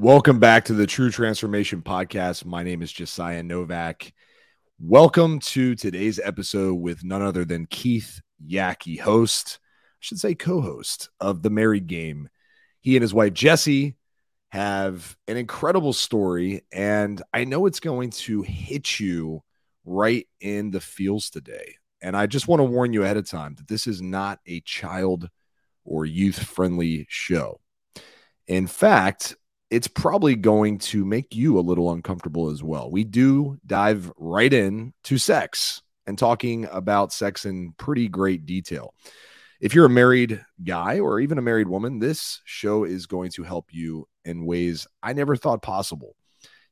Welcome back to the True Transformation Podcast. My name is Josiah Novak. Welcome to today's episode with none other than Keith Yackey, host, I should say co host of The Married Game. He and his wife, Jessie, have an incredible story, and I know it's going to hit you right in the feels today. And I just want to warn you ahead of time that this is not a child or youth friendly show. In fact, it's probably going to make you a little uncomfortable as well. We do dive right in to sex and talking about sex in pretty great detail. If you're a married guy or even a married woman, this show is going to help you in ways I never thought possible.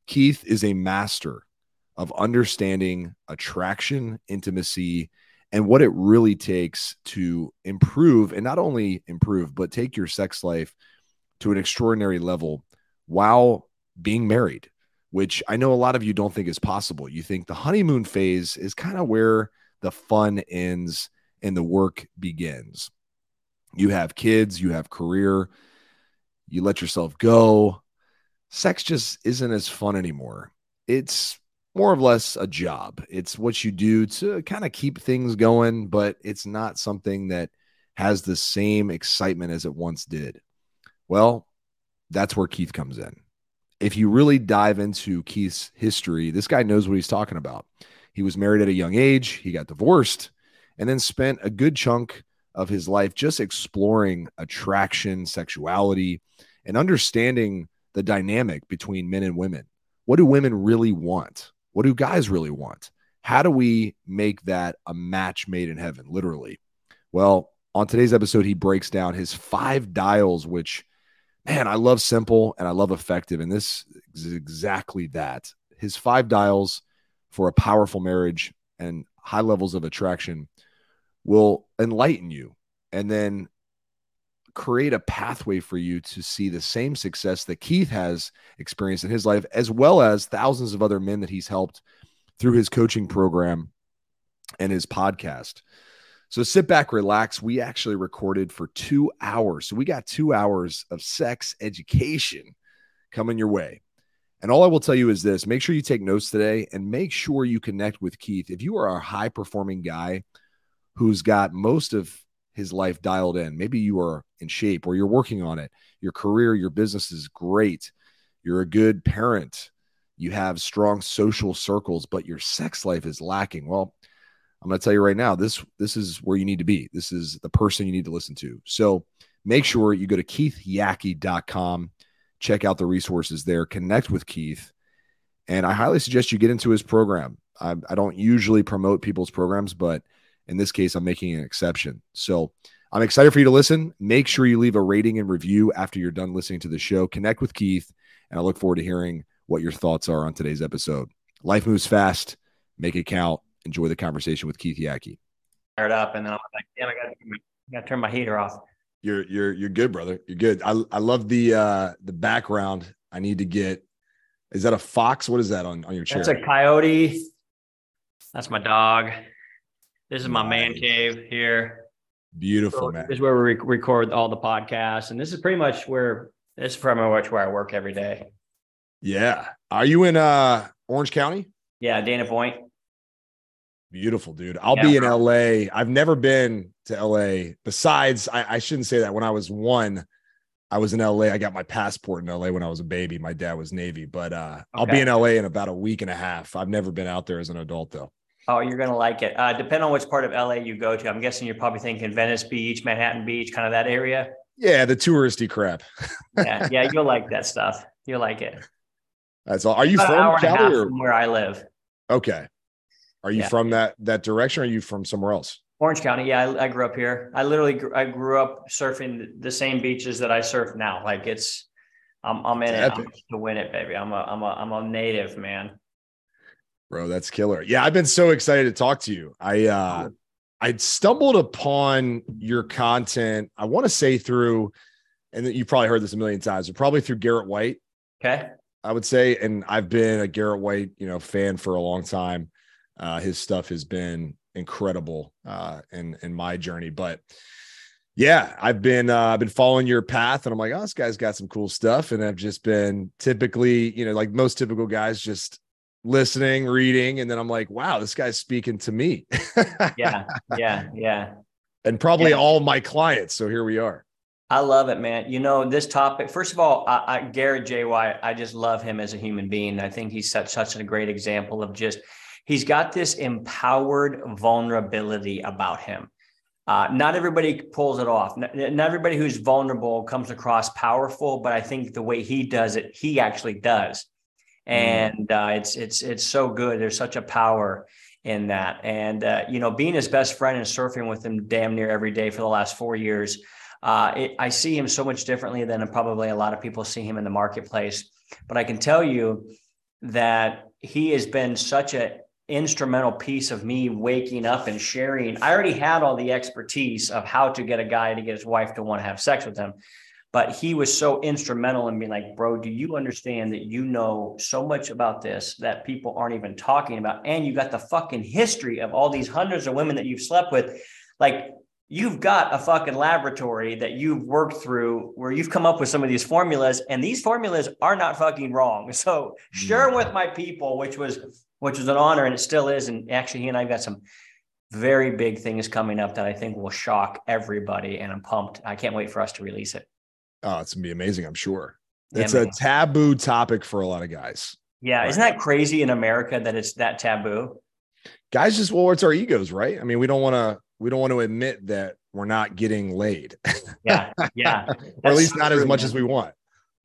Keith is a master of understanding attraction, intimacy, and what it really takes to improve and not only improve, but take your sex life to an extraordinary level while being married, which I know a lot of you don't think is possible. You think the honeymoon phase is kind of where the fun ends and the work begins. You have kids, you have career, you let yourself go. Sex just isn't as fun anymore. It's more or less a job. It's what you do to kind of keep things going, but it's not something that has the same excitement as it once did. Well, that's where Keith comes in. If you really dive into Keith's history, this guy knows what he's talking about. He was married at a young age, he got divorced, and then spent a good chunk of his life just exploring attraction, sexuality, and understanding the dynamic between men and women. What do women really want? What do guys really want? How do we make that a match made in heaven, literally? Well, on today's episode, he breaks down his five dials, which man, I love simple and I love effective. And this is exactly that. His five dials for a powerful marriage and high levels of attraction will enlighten you and then create a pathway for you to see the same success that Keith has experienced in his life, as well as thousands of other men that he's helped through his coaching program and his podcast. So sit back, relax. We actually recorded for two hours. So we got two hours of sex education coming your way. And all I will tell you is this make sure you take notes today and make sure you connect with Keith. If you are a high performing guy who's got most of his life dialed in, maybe you are in shape or you're working on it, your career, your business is great, you're a good parent, you have strong social circles, but your sex life is lacking. Well, I'm going to tell you right now, this this is where you need to be. This is the person you need to listen to. So make sure you go to keithyackey.com, check out the resources there, connect with Keith, and I highly suggest you get into his program. I, I don't usually promote people's programs, but in this case, I'm making an exception. So I'm excited for you to listen. Make sure you leave a rating and review after you're done listening to the show. Connect with Keith, and I look forward to hearing what your thoughts are on today's episode. Life moves fast. Make it count enjoy the conversation with Keith Yackey. Fired up, and then I'm like, damn, I got to turn my heater off. You're you're you're good, brother. You're good. I I love the uh the background. I need to get. Is that a fox? What is that on on your chair? That's a coyote. That's my dog. This is my nice. man cave here. Beautiful, so man. This is where we record all the podcasts, and this is pretty much where this is pretty much where I work every day. Yeah. Are you in uh Orange County? Yeah, Dana Point. Beautiful, dude. I'll yeah, be in. LA. I've never been to LA. Besides, I, I, shouldn't say that. When I was one, I was in LA. I got my passport in LA when I was a baby. My dad was Navy, but uh, okay. I'll be in LA in about a week and a half. I've never been out there as an adult though. Oh, you're gonna like it. Uh, depending on which part of LA you go to, I'm guessing you're probably thinking Venice Beach, Manhattan Beach, kind of that area. Yeah, the touristy crap. yeah, yeah, you'll like that stuff. You'll like it. That's all. Are you about from Cali or from where I live? Okay. Are you yeah. from that that direction? Or are you from somewhere else? Orange County. Yeah, I, I grew up here. I literally I grew up surfing the same beaches that I surf now. Like it's, I'm I'm in it's it I'm to win it, baby. I'm a I'm a I'm a native man. Bro, that's killer. Yeah, I've been so excited to talk to you. I uh I stumbled upon your content. I want to say through, and you probably heard this a million times, but probably through Garrett White. Okay. I would say, and I've been a Garrett White, you know, fan for a long time. Uh, his stuff has been incredible uh, in in my journey. But Yeah, I've been uh, I've been following your path, and I'm like, oh, this guy's got some cool stuff, and I've just been typically, you know, like most typical guys, just listening, reading, and then I'm like, wow, this guy's speaking to me. yeah, yeah, yeah, and probably yeah. all my clients. So here we are. I love it, man. You know, this topic, first of all, I, I, Garrett J. White, I just love him as a human being. I think he's such, such a great example of just, he's got this empowered vulnerability about him. Uh, not everybody pulls it off. Not, not everybody who's vulnerable comes across powerful, but I think the way he does it, he actually does. Mm-hmm. And uh, it's, it's, it's so good. There's such a power in that. And, uh, you know, being his best friend and surfing with him damn near every day for the last four years, uh, it, I see him so much differently than probably a lot of people see him in the marketplace. But I can tell you that he has been such an instrumental piece of me waking up and sharing. I already had all the expertise of how to get a guy to get his wife to want to have sex with him. But he was so instrumental in being like, bro, do you understand that you know so much about this that people aren't even talking about? And you got the fucking history of all these hundreds of women that you've slept with. Like, you've got a fucking laboratory that you've worked through where you've come up with some of these formulas and these formulas are not fucking wrong so share mm-hmm. with my people which was which was an honor and it still is and actually he and i've got some very big things coming up that i think will shock everybody and i'm pumped i can't wait for us to release it oh it's gonna be amazing i'm sure it's yeah, a taboo topic for a lot of guys yeah right? isn't that crazy in america that it's that taboo guys just well it's our egos right i mean we don't want to we don't want to admit that we're not getting laid. yeah, yeah, or at least not true, as much man. as we want.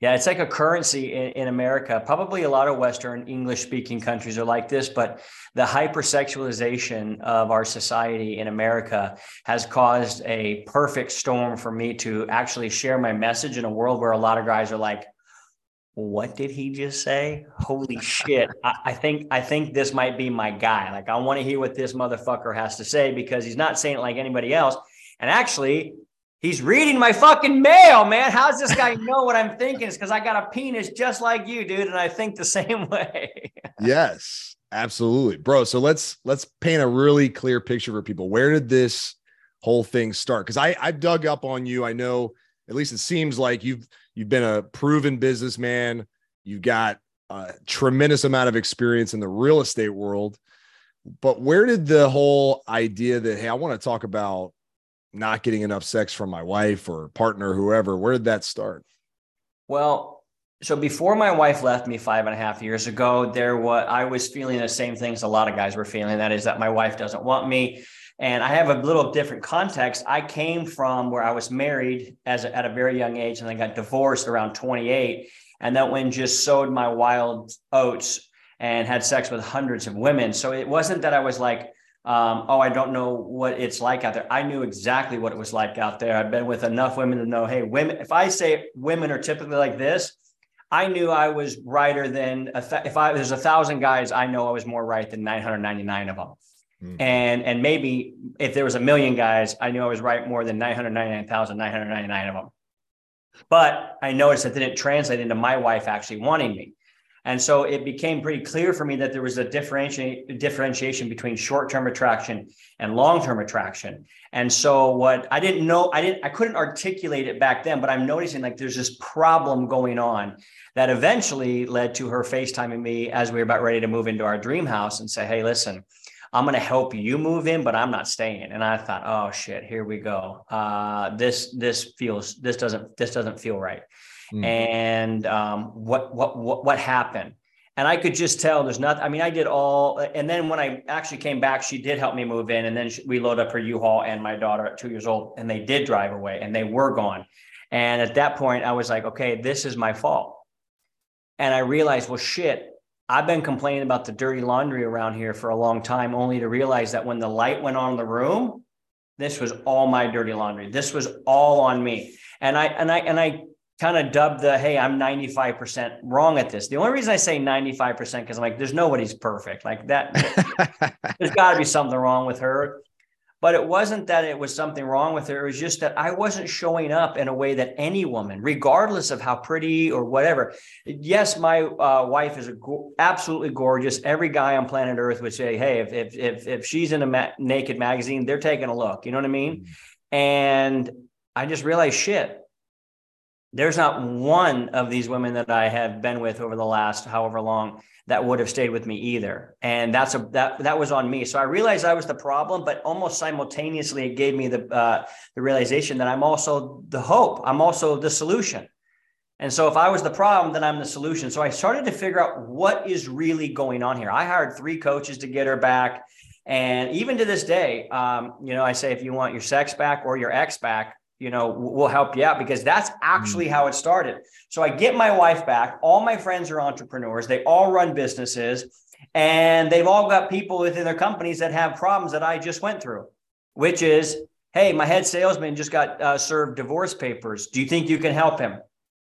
Yeah, it's like a currency in, in America. Probably a lot of Western English speaking countries are like this, but the hypersexualization of our society in America has caused a perfect storm for me to actually share my message in a world where a lot of guys are like, what did he just say? Holy shit. I, I, think I think this might be my guy. Like I want to hear what this motherfucker has to say because he's not saying it like anybody else. And actually, he's reading my fucking mail, man. How's this guy know what I'm thinking? It's because I got a penis just like you, dude, and I think the same way. yes, absolutely. Bro, so let's let's paint a really clear picture for people. Where did this whole thing start? Because I I've dug up on you. I know at least it seems like you've You've been a proven businessman. You've got a tremendous amount of experience in the real estate world. But where did the whole idea that, hey, I want to talk about not getting enough sex from my wife or partner, whoever, where did that start? Well, so before my wife left me five and a half years ago, there was I was feeling the same things a lot of guys were feeling. That is that my wife doesn't want me. And I have a little different context. I came from where I was married as a, at a very young age and then got divorced around 28. And that when just sowed my wild oats and had sex with hundreds of women. So it wasn't that I was like, um, oh, I don't know what it's like out there. I knew exactly what it was like out there. I've been with enough women to know, hey, women, if I say women are typically like this, I knew I was righter than if I there's a thousand guys, I know I was more right than 999 of them. Mm-hmm. And and maybe if there was a million guys, I knew I was right more than 999,999 of them. But I noticed that didn't translate into my wife actually wanting me. And so it became pretty clear for me that there was a differentiation differentiation between short-term attraction and long-term attraction. And so what I didn't know, I didn't, I couldn't articulate it back then, but I'm noticing like there's this problem going on that eventually led to her FaceTiming me as we were about ready to move into our dream house and say, Hey, listen, I'm going to help you move in, but I'm not staying. And I thought, oh shit, here we go. Uh, this this feels this doesn't this doesn't feel right. Mm. And um, what what what what happened? And I could just tell there's nothing. I mean, I did all. And then when I actually came back, she did help me move in. And then she, we loaded up her U-Haul and my daughter at two years old, and they did drive away, and they were gone. And at that point, I was like, okay, this is my fault. And I realized, well, shit, I've been complaining about the dirty laundry around here for a long time, only to realize that when the light went on in the room, this was all my dirty laundry. This was all on me. And I and I and I kind of dubbed the hey, I'm 95% wrong at this. The only reason I say 95% because I'm like, there's nobody's perfect. Like that, there's got to be something wrong with her. But it wasn't that it was something wrong with her. It was just that I wasn't showing up in a way that any woman, regardless of how pretty or whatever. Yes, my uh, wife is go- absolutely gorgeous. Every guy on planet Earth would say, "Hey, if if if, if she's in a ma- naked magazine, they're taking a look." You know what I mean? Mm-hmm. And I just realized shit. There's not one of these women that I have been with over the last however long that would have stayed with me either. And that's a that that was on me. So I realized I was the problem, but almost simultaneously it gave me the uh, the realization that I'm also the hope. I'm also the solution. And so if I was the problem, then I'm the solution. So I started to figure out what is really going on here. I hired three coaches to get her back. And even to this day, um, you know, I say if you want your sex back or your ex back, you know, we'll help you out because that's actually mm. how it started. So I get my wife back. All my friends are entrepreneurs. They all run businesses and they've all got people within their companies that have problems that I just went through, which is, hey, my head salesman just got uh, served divorce papers. Do you think you can help him?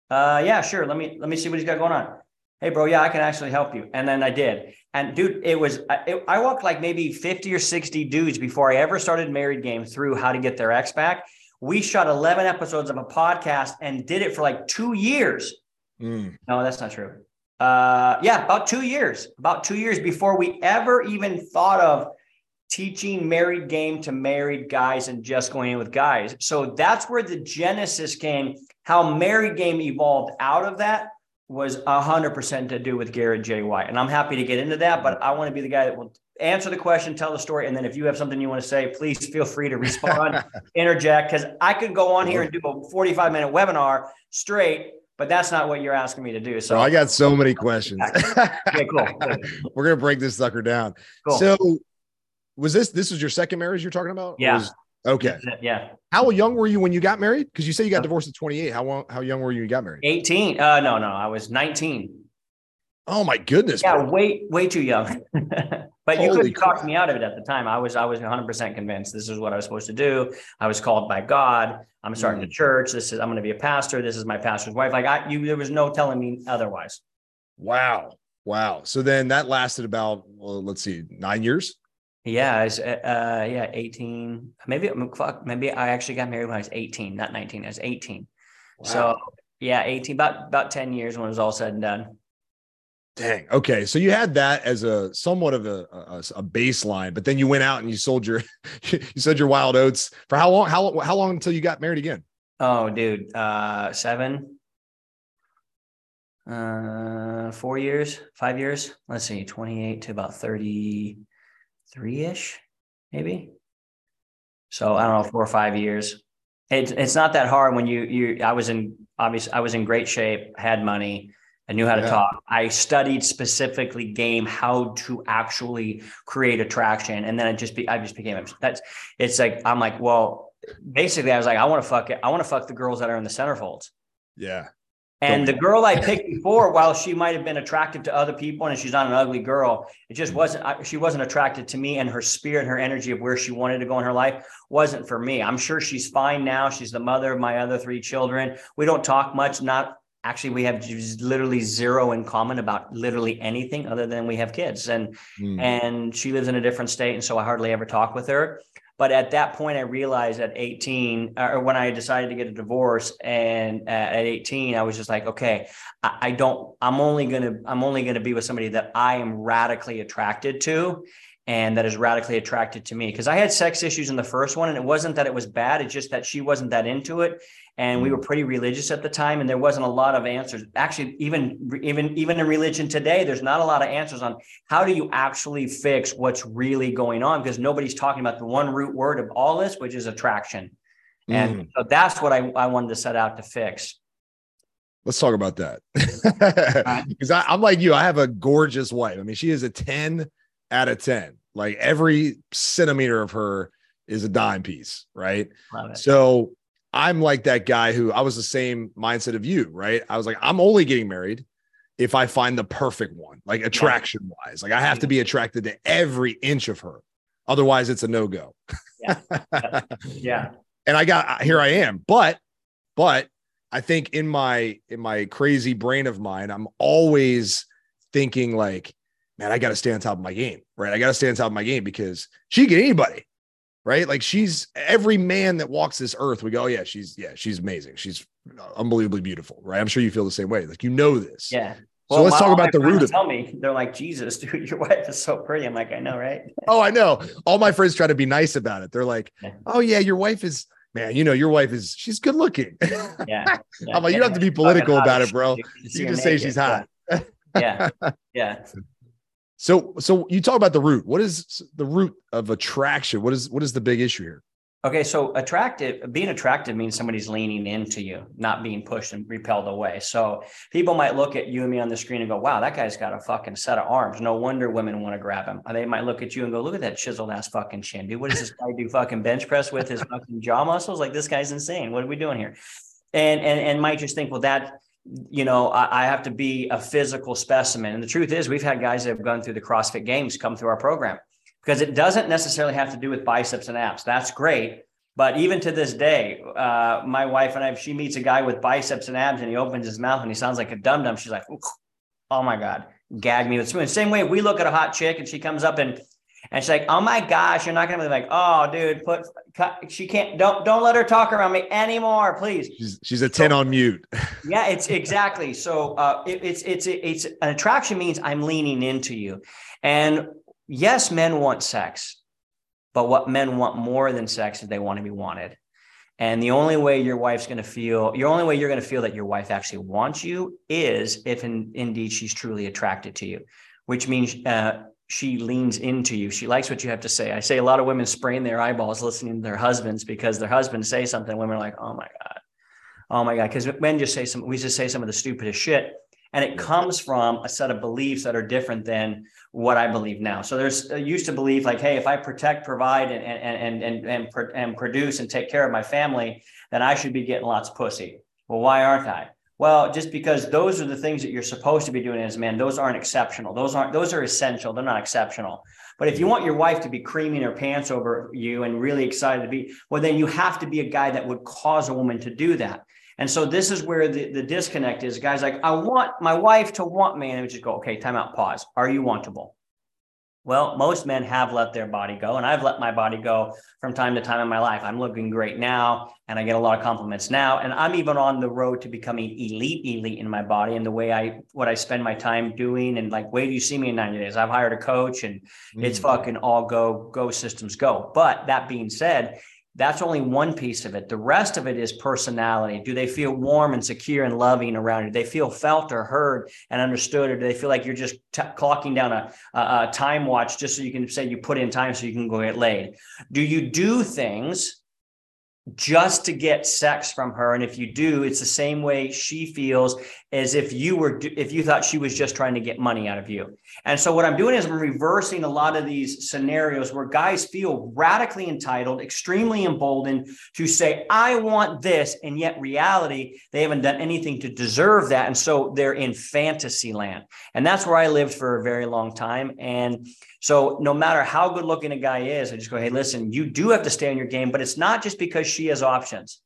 Uh, yeah, sure. Let me let me see what he's got going on. Hey, bro, yeah, I can actually help you. And then I did. And dude, it was it, I walked like maybe fifty or sixty dudes before I ever started Married Game through how to get their ex back we shot 11 episodes of a podcast and did it for like two years. Mm. No, that's not true. Uh, yeah, about two years, about two years before we ever even thought of teaching married game to married guys and just going in with guys. So that's where the genesis came. How married game evolved out of that was 100% to do with Garrett J. White. And I'm happy to get into that, but I want to be the guy that will answer the question, tell the story, and then if you have something you want to say, please feel free to respond, interject, because I could go on here and do a 45 minute webinar straight, but that's not what you're asking me to do. So I got so many questions. okay, cool. We're gonna break this sucker down. Cool. So was this this was your second marriage you're talking about? Yeah. Okay. Yeah. How young were you when you got married? Because you say you got divorced at 28. How how young were you when you got married? 18. Uh no, no, I was 19. Oh my goodness. Yeah, bro. way, way too young. but Holy you couldn't crap. talk me out of it at the time. I was, I was 100 percent convinced this is what I was supposed to do. I was called by God. I'm starting mm. a church. This is I'm going to be a pastor. This is my pastor's wife. Like I, you, there was no telling me otherwise. Wow, wow. So then that lasted about, well, let's see, nine years. Yeah, I was, uh, uh yeah, 18. Maybe fuck. Maybe I actually got married when I was 18, not 19. I was 18. Wow. So yeah, 18. About about 10 years when it was all said and done. Dang. Okay. So you had that as a somewhat of a, a, a, baseline, but then you went out and you sold your you sold your wild oats for how long? How how long until you got married again? Oh, dude, uh, seven, uh, four years, five years. Let's see, twenty eight to about thirty three ish, maybe. So I don't know, four or five years. It's it's not that hard when you you. I was in obviously I was in great shape, had money I knew how to yeah. talk. I studied specifically game how to actually create attraction, and then I just be I just became that's it's like I'm like well basically I was like I want to fuck it I want to fuck the girls that are in the centerfolds. Yeah. And the girl I picked before, while she might have been attractive to other people, and she's not an ugly girl, it just wasn't. She wasn't attracted to me, and her spirit, her energy of where she wanted to go in her life wasn't for me. I'm sure she's fine now. She's the mother of my other three children. We don't talk much, not actually we have literally zero in common about literally anything other than we have kids and mm. and she lives in a different state and so i hardly ever talk with her but at that point i realized at 18 uh, or when i decided to get a divorce and at 18 i was just like okay I, don't i'm only to i'm only to be with somebody that i am radically attracted to and that is radically attracted to me. Because I had sex issues in the first one and it wasn't that it was bad it's just that she wasn't that into it and we were mm. pretty religious at the time and there wasn't a lot of answers. Actually even even even in religion today there's not a lot of answers on how do you actually fix what's really going on because nobody's talking about the one root word of all this which is attraction. And mm. so that's what I, I wanted to set out to fix. Let's talk about that. Because i'm like you i have a gorgeous wife. I mean she is a 10 out of 10 like every centimeter of her is a dime piece right so I'm like that guy who I was the same mindset of you, right? I was like, I'm only getting married if I find the perfect one, like attraction wise. Like I have to be attracted to every inch of her. Otherwise, it's a no go. Yeah. yeah. And I got here I am. But, but I think in my in my crazy brain of mine, I'm always thinking like, man, I got to stay on top of my game, right? I got to stay on top of my game because she can get anybody right? Like she's every man that walks this earth, we go, oh, yeah, she's yeah, she's amazing. She's unbelievably beautiful, right? I'm sure you feel the same way. Like you know this. Yeah. So let's talk about the root of tell me. They're like, Jesus, dude, your wife is so pretty. I'm like, I know, right? oh, I know. All my friends try to be nice about it. They're like, oh yeah, your wife is man, you know, your wife is she's good looking. Yeah. yeah. I'm like, you don't have to be political about it, bro. You just say she's hot. yeah. Yeah. So so you talk about the root. What is the root of attraction? What is what is the big issue here? Okay, so attractive, being attractive means somebody's leaning into you, not being pushed and repelled away. So people might look at you and me on the screen and go, wow, that guy's got a fucking set of arms. No wonder women want to grab him. Or they might look at you and go, look at that chiseled ass fucking chin, dude. What does this guy do? Fucking bench press with his fucking jaw muscles? Like this guy's insane. What are we doing here? And and and might just think, well, that you know, I, I, have to be a physical specimen. And the truth is, we've had guys that have gone through the CrossFit Games come through our program because it doesn't necessarily have to do with biceps and abs. That's great. But even to this day, uh, my wife and I, she meets a guy with biceps and abs and he opens his mouth and he sounds like a dum dum, she's like, oh my God, gag me with spoon. Same way we look at a hot chick and she comes up and and she's like, "Oh my gosh, you're not gonna be like, oh, dude, put cut, she can't don't don't let her talk around me anymore, please." She's she's a ten so, on mute. yeah, it's exactly so. Uh, it, it's it's it's an attraction means I'm leaning into you, and yes, men want sex, but what men want more than sex is they want to be wanted. And the only way your wife's going to feel, your only way you're going to feel that your wife actually wants you is if in, indeed she's truly attracted to you, which means uh, she leans into you. She likes what you have to say. I say a lot of women sprain their eyeballs listening to their husbands because their husbands say something. Women are like, oh my God. Oh my God. Because men just say some, we just say some of the stupidest shit. And it comes from a set of beliefs that are different than what I believe now. So there's I used to believe like, hey, if I protect, provide, and and and and and, and produce and take care of my family, then I should be getting lots of pussy. Well, why aren't I? Well, just because those are the things that you're supposed to be doing as a man, those aren't exceptional. Those aren't those are essential. They're not exceptional. But if you want your wife to be creaming her pants over you and really excited to be, well, then you have to be a guy that would cause a woman to do that. And so this is where the, the disconnect is. Guys like, I want my wife to want me. And we just go, okay, time out, pause. Are you wantable? Well, most men have let their body go, and I've let my body go from time to time in my life. I'm looking great now, and I get a lot of compliments now. And I'm even on the road to becoming elite, elite in my body and the way I what I spend my time doing. And like, where do you see me in 90 days? I've hired a coach, and mm. it's fucking all go, go systems go. But that being said, that's only one piece of it. The rest of it is personality. Do they feel warm and secure and loving around you? Do they feel felt or heard and understood? Or do they feel like you're just t- clocking down a, a, a time watch just so you can say you put in time so you can go get laid? Do you do things just to get sex from her and if you do it's the same way she feels as if you were if you thought she was just trying to get money out of you. And so what i'm doing is i'm reversing a lot of these scenarios where guys feel radically entitled extremely emboldened to say i want this and yet reality they haven't done anything to deserve that and so they're in fantasy land. And that's where i lived for a very long time. And so no matter how good looking a guy is, I just go, hey, listen, you do have to stay on your game, but it's not just because she has options.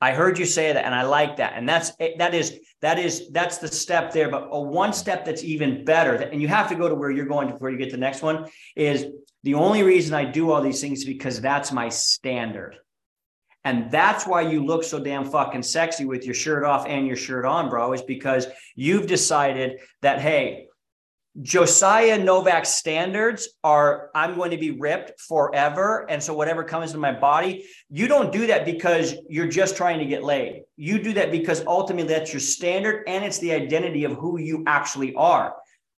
I heard you say that, and I like that, and that's eh, that is that is that's the step there. But a one step that's even better, and you have to go to where you're going before you get the next one. Is the only reason I do all these things because that's my standard. And that's why you look so damn fucking sexy with your shirt off and your shirt on, bro, is because you've decided that, hey, Josiah Novak's standards are I'm going to be ripped forever. And so whatever comes to my body, you don't do that because you're just trying to get laid. You do that because ultimately that's your standard and it's the identity of who you actually are.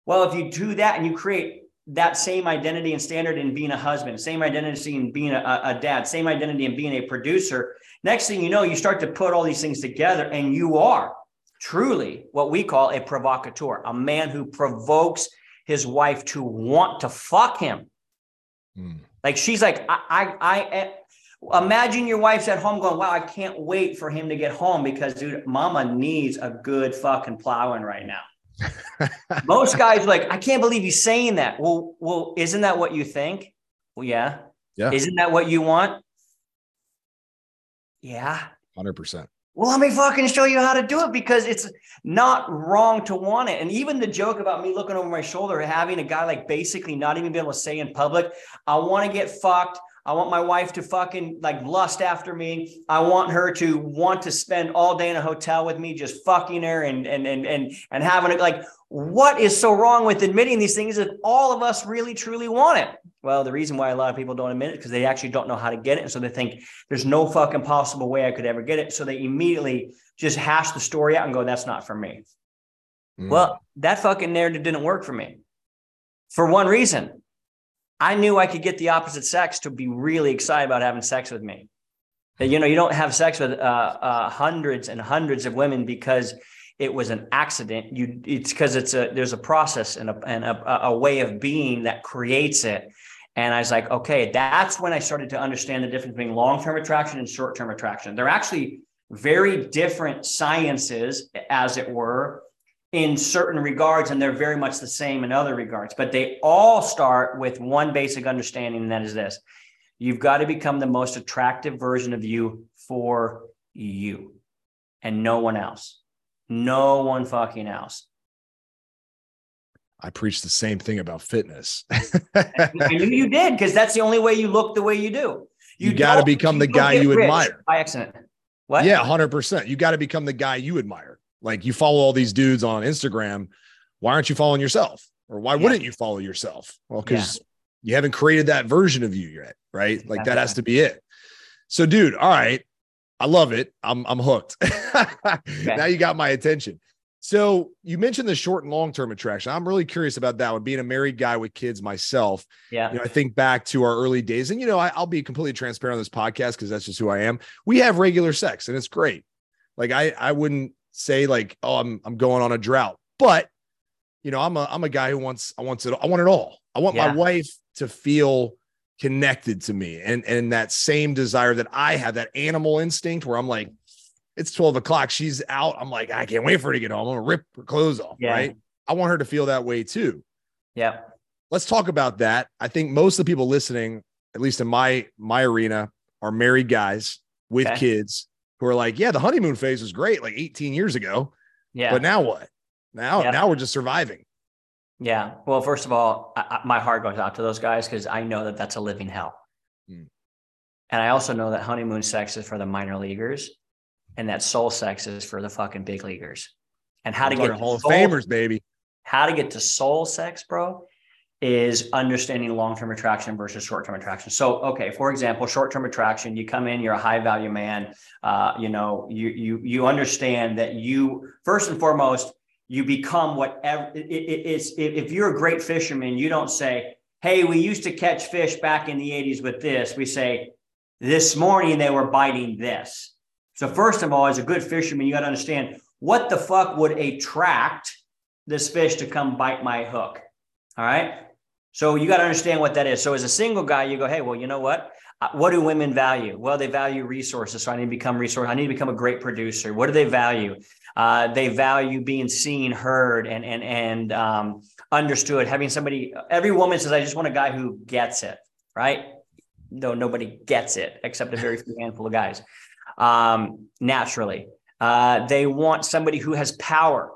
Well, if you do that and you create that same identity and standard in being a husband, same identity in being a, a dad, same identity in being a producer, next thing you know, you start to put all these things together and you are truly what we call a provocateur, a man who provokes his wife to want to fuck him. Mm. Like she's like, I, I, I, eh, imagine your wife's at home going, wow, I can't wait for him to get home because dude, mama needs a good fucking plowing right now. Most guys like, I can't believe he's saying that. Well, well, isn't that what you think? Well, yeah. Yeah. Isn't that what you want? Yeah. 100%. Well, let me fucking show you how to do it because it's not wrong to want it. And even the joke about me looking over my shoulder, having a guy like basically not even be able to say in public, I want to get fucked. I want my wife to fucking like lust after me. I want her to want to spend all day in a hotel with me, just fucking her and and and and and having it. Like, what is so wrong with admitting these things if all of us really truly want it? Well, the reason why a lot of people don't admit it because they actually don't know how to get it, and so they think there's no fucking possible way I could ever get it. So they immediately just hash the story out and go, "That's not for me." Mm. Well, that fucking narrative didn't work for me for one reason I knew I could get the opposite sex to be really excited about having sex with me. You know, you don't have sex with uh, uh, hundreds and hundreds of women because it was an accident. You, it's because it's a there's a process and a and a, a way of being that creates it. And I was like, okay, that's when I started to understand the difference between long term attraction and short term attraction. They're actually very different sciences, as it were, in certain regards, and they're very much the same in other regards. But they all start with one basic understanding, and that is this you've got to become the most attractive version of you for you and no one else. No one fucking else. I preach the same thing about fitness. I knew you did because that's the only way you look the way you do. You, you got to become the guy you admire by accident. What? Yeah, hundred percent. You got to become the guy you admire. Like you follow all these dudes on Instagram. Why aren't you following yourself? Or why yeah. wouldn't you follow yourself? Well, because yeah. you haven't created that version of you yet, right? Like That's that has to be it. So, dude, all right. I love it. I'm I'm hooked. okay. Now you got my attention. So you mentioned the short and long term attraction. I'm really curious about that one. Being a married guy with kids myself, yeah. You know, I think back to our early days, and you know, I, will be completely transparent on this podcast because that's just who I am. We have regular sex, and it's great. Like I, I wouldn't say like, oh, I'm I'm going on a drought. But you know, I'm a I'm a guy who wants I want it I want it all. I want yeah. my wife to feel connected to me and and that same desire that I have, that animal instinct where I'm like, it's 12 o'clock, she's out. I'm like, I can't wait for her to get home. I'm gonna rip her clothes off. Yeah. Right. I want her to feel that way too. Yeah. Let's talk about that. I think most of the people listening, at least in my my arena, are married guys with okay. kids who are like, yeah, the honeymoon phase was great like 18 years ago. Yeah. But now what? Now, now we're just surviving. Yeah. Well, first of all, I, my heart goes out to those guys because I know that that's a living hell. Mm. And I also know that honeymoon sex is for the minor leaguers and that soul sex is for the fucking big leaguers. And how I'm to get Hall of Famers, baby. How to get to soul sex, bro, is understanding long-term attraction versus short-term attraction. So, okay, for example, short-term attraction, you come in, you're a high-value man. Uh, you know, you you you understand that you first and foremost you become whatever it, it, it's. If you're a great fisherman, you don't say, "Hey, we used to catch fish back in the '80s with this." We say, "This morning they were biting this." So, first of all, as a good fisherman, you got to understand what the fuck would attract this fish to come bite my hook. All right. So you got to understand what that is. So as a single guy, you go, hey, well, you know what? Uh, what do women value? Well, they value resources. So I need to become resource. I need to become a great producer. What do they value? Uh, they value being seen, heard, and and and um, understood. Having somebody. Every woman says, "I just want a guy who gets it." Right? Though nobody gets it except a very few handful of guys. Um, naturally, uh, they want somebody who has power.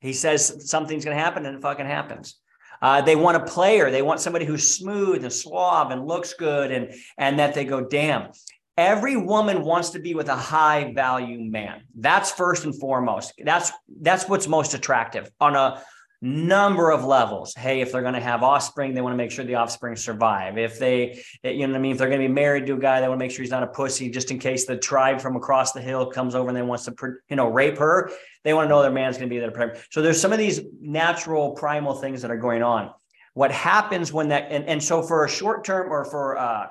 He says something's going to happen, and it fucking happens. Uh, they want a player. They want somebody who's smooth and suave and looks good, and and that they go, damn. Every woman wants to be with a high value man. That's first and foremost. That's that's what's most attractive on a number of levels. Hey, if they're going to have offspring, they want to make sure the offspring survive. If they, you know what I mean? If they're going to be married to a guy, they want to make sure he's not a pussy just in case the tribe from across the hill comes over and they wants to, you know, rape her. They want to know their man's going to be there. So there's some of these natural primal things that are going on. What happens when that, and, and so for a short term or for, uh,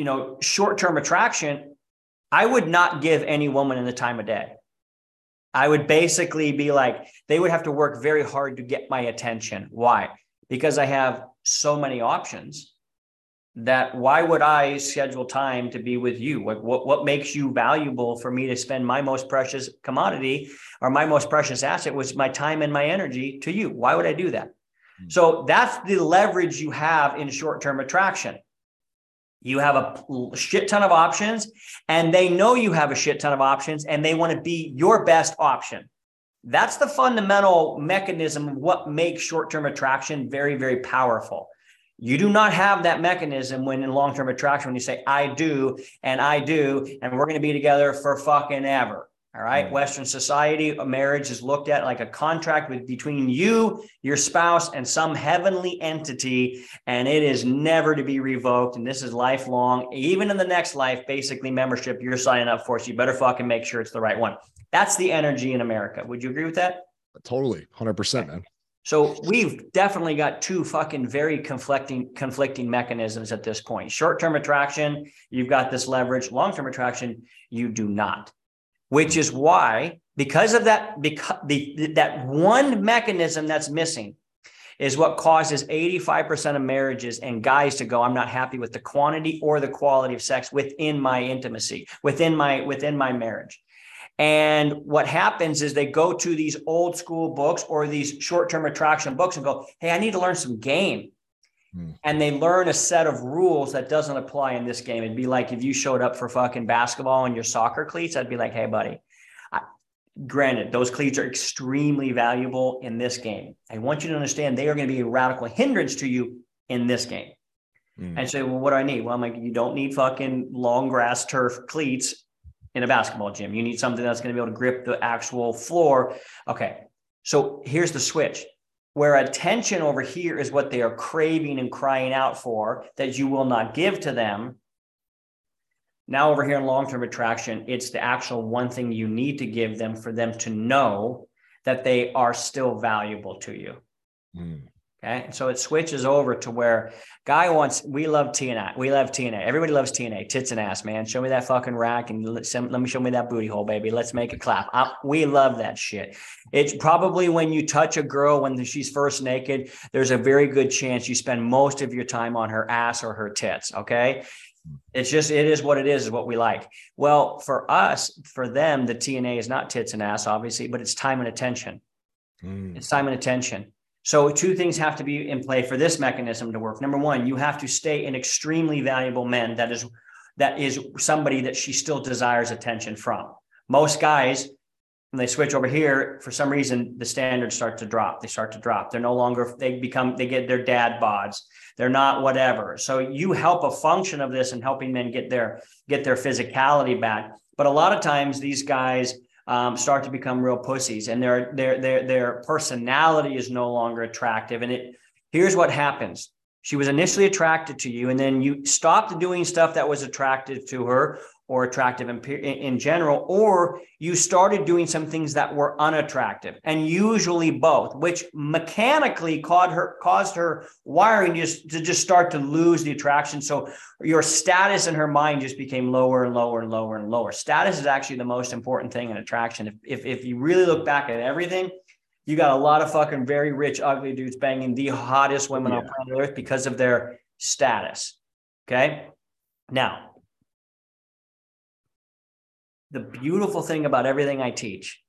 you know, short term attraction, I would not give any woman in the time of day. I would basically be like, they would have to work very hard to get my attention. Why? Because I have so many options that why would I schedule time to be with you? What, what, what makes you valuable for me to spend my most precious commodity or my most precious asset was my time and my energy to you? Why would I do that? Mm-hmm. So that's the leverage you have in short term attraction. You have a shit ton of options, and they know you have a shit ton of options, and they want to be your best option. That's the fundamental mechanism of what makes short term attraction very, very powerful. You do not have that mechanism when in long term attraction, when you say, I do, and I do, and we're going to be together for fucking ever. All right. Western society, a marriage is looked at like a contract with between you, your spouse, and some heavenly entity, and it is never to be revoked. And this is lifelong, even in the next life, basically membership you're signing up for. So you better fucking make sure it's the right one. That's the energy in America. Would you agree with that? Totally, hundred percent, man. So we've definitely got two fucking very conflicting conflicting mechanisms at this point. Short-term attraction, you've got this leverage. Long-term attraction, you do not which is why, because of that, because the, that one mechanism that's missing is what causes 85% of marriages and guys to go, I'm not happy with the quantity or the quality of sex within my intimacy, within my, within my marriage. And what happens is they go to these old school books or these short-term attraction books and go, Hey, I need to learn some game. Hmm. And they learn a set of rules that doesn't apply in this game. It'd be like if you showed up for fucking basketball in your soccer cleats, I'd be like, hey, buddy, I, granted, those cleats are extremely valuable in this game. I want you to understand they are going to be a radical hindrance to you in this game. Mm. And say, well, what do I need? Well, I'm like, you don't need fucking long grass turf cleats in a basketball gym. You need something that's going to be able to grip the actual floor. Okay. So here's the switch where attention over here is what they are craving and crying out for that you will not give to them. Now, over here in long term attraction, it's the actual one thing you need to give them for them to know that they are still valuable to you. Mm. Okay. And so it switches over to where guy wants, we love TNA. We love TNA. Everybody loves TNA, tits and ass, man. Show me that fucking rack and let, let me show me that booty hole, baby. Let's make it clap. I, we love that shit. It's probably when you touch a girl when she's first naked, there's a very good chance you spend most of your time on her ass or her tits. Okay. It's just, it is what it is, is what we like. Well, for us, for them, the TNA is not tits and ass, obviously, but it's time and attention. Mm. It's time and attention. So two things have to be in play for this mechanism to work. Number one, you have to stay an extremely valuable man that is that is somebody that she still desires attention from. Most guys, when they switch over here, for some reason the standards start to drop. They start to drop. They're no longer they become they get their dad bods. They're not whatever. So you help a function of this and helping men get their get their physicality back. But a lot of times these guys um, start to become real pussies. And their their their their personality is no longer attractive. And it here's what happens. She was initially attracted to you and then you stopped doing stuff that was attractive to her or attractive in, in general, or you started doing some things that were unattractive, and usually both, which mechanically caused her caused her wiring just to just start to lose the attraction. So your status in her mind just became lower and lower and lower and lower. Status is actually the most important thing in attraction. If if, if you really look back at everything, you got a lot of fucking very rich, ugly dudes banging the hottest women yeah. on planet Earth because of their status. Okay. Now, the beautiful thing about everything I teach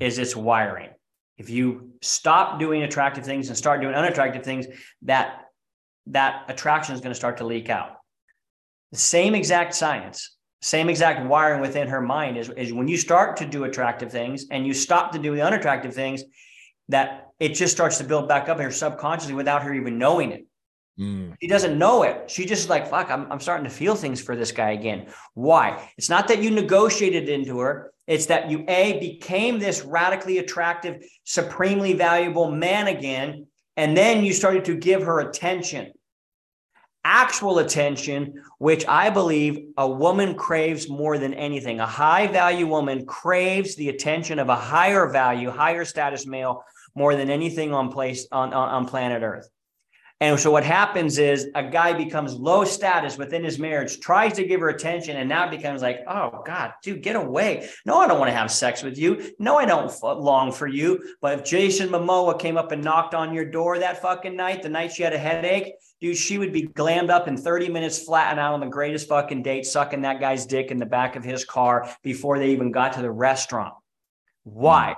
is its wiring. If you stop doing attractive things and start doing unattractive things, that that attraction is going to start to leak out. The same exact science, same exact wiring within her mind is, is when you start to do attractive things and you stop to do the unattractive things, that it just starts to build back up in her subconsciously without her even knowing it. Mm. She doesn't know it. She just like, fuck, I'm, I'm starting to feel things for this guy again. Why? It's not that you negotiated into her. It's that you, A, became this radically attractive, supremely valuable man again. And then you started to give her attention, actual attention, which I believe a woman craves more than anything. A high value woman craves the attention of a higher value, higher status male more than anything on place on, on, on planet Earth. And so what happens is a guy becomes low status within his marriage, tries to give her attention, and now becomes like, oh God, dude, get away. No, I don't want to have sex with you. No, I don't long for you. But if Jason Momoa came up and knocked on your door that fucking night, the night she had a headache, dude, she would be glammed up in 30 minutes, flattened out on the greatest fucking date, sucking that guy's dick in the back of his car before they even got to the restaurant. Why?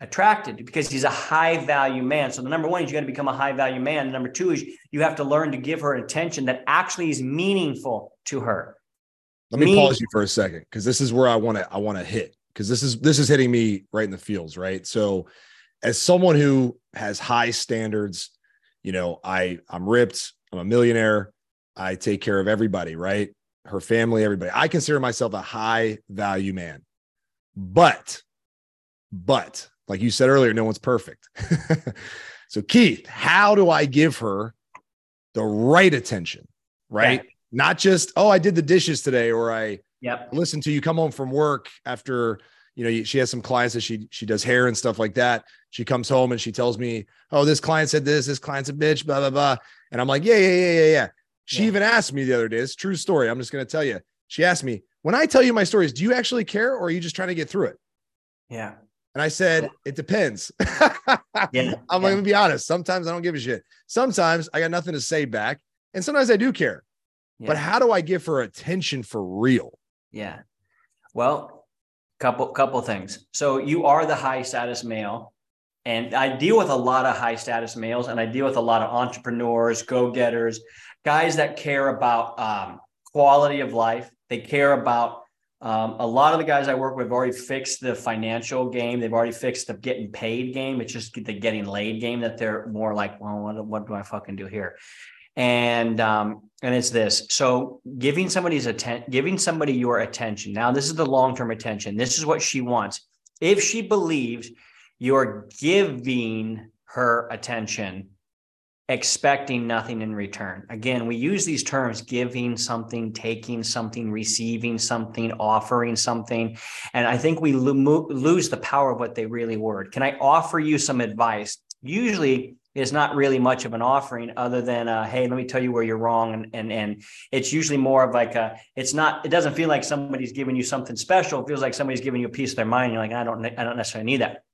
Attracted because he's a high value man. So the number one is you got to become a high value man. The number two is you have to learn to give her attention that actually is meaningful to her. Let me pause you for a second because this is where I want to I want to hit because this is this is hitting me right in the feels, right? So as someone who has high standards, you know, I I'm ripped, I'm a millionaire. I take care of everybody, right? Her family, everybody. I consider myself a high value man. But, but like you said earlier, no one's perfect. so, Keith, how do I give her the right attention, right? Yeah. Not just, oh, I did the dishes today, or I yep. listen to you come home from work after you know she has some clients that she she does hair and stuff like that she comes home and she tells me oh this client said this this client's a bitch blah blah blah and i'm like yeah yeah yeah yeah yeah she yeah. even asked me the other day it's true story i'm just going to tell you she asked me when i tell you my stories do you actually care or are you just trying to get through it yeah and i said it depends. Yeah i'm yeah. going to be honest. Sometimes i don't give a shit. Sometimes i got nothing to say back and sometimes i do care. Yeah. but how do i give her attention for real? Yeah. Well couple couple things. So you are the high status male and i deal with a lot of high status males and i deal with a lot of entrepreneurs go-getters guys that care about um, quality of life. They care about um, a lot of the guys i work with have already fixed the financial game. They've already fixed the getting paid game. It's just the getting laid game that they're more like well what, what do i fucking do here? And um, and it's this. So giving somebody's attention giving somebody your attention. Now this is the long-term attention. This is what she wants. If she believes you're giving her attention expecting nothing in return. Again we use these terms giving something taking something receiving something offering something and i think we lo- lose the power of what they really were. Can i offer you some advice? Usually is not really much of an offering other than uh, hey let me tell you where you're wrong and and and it's usually more of like a it's not it doesn't feel like somebody's giving you something special. It feels like somebody's giving you a piece of their mind. You're like i don't i don't necessarily need that.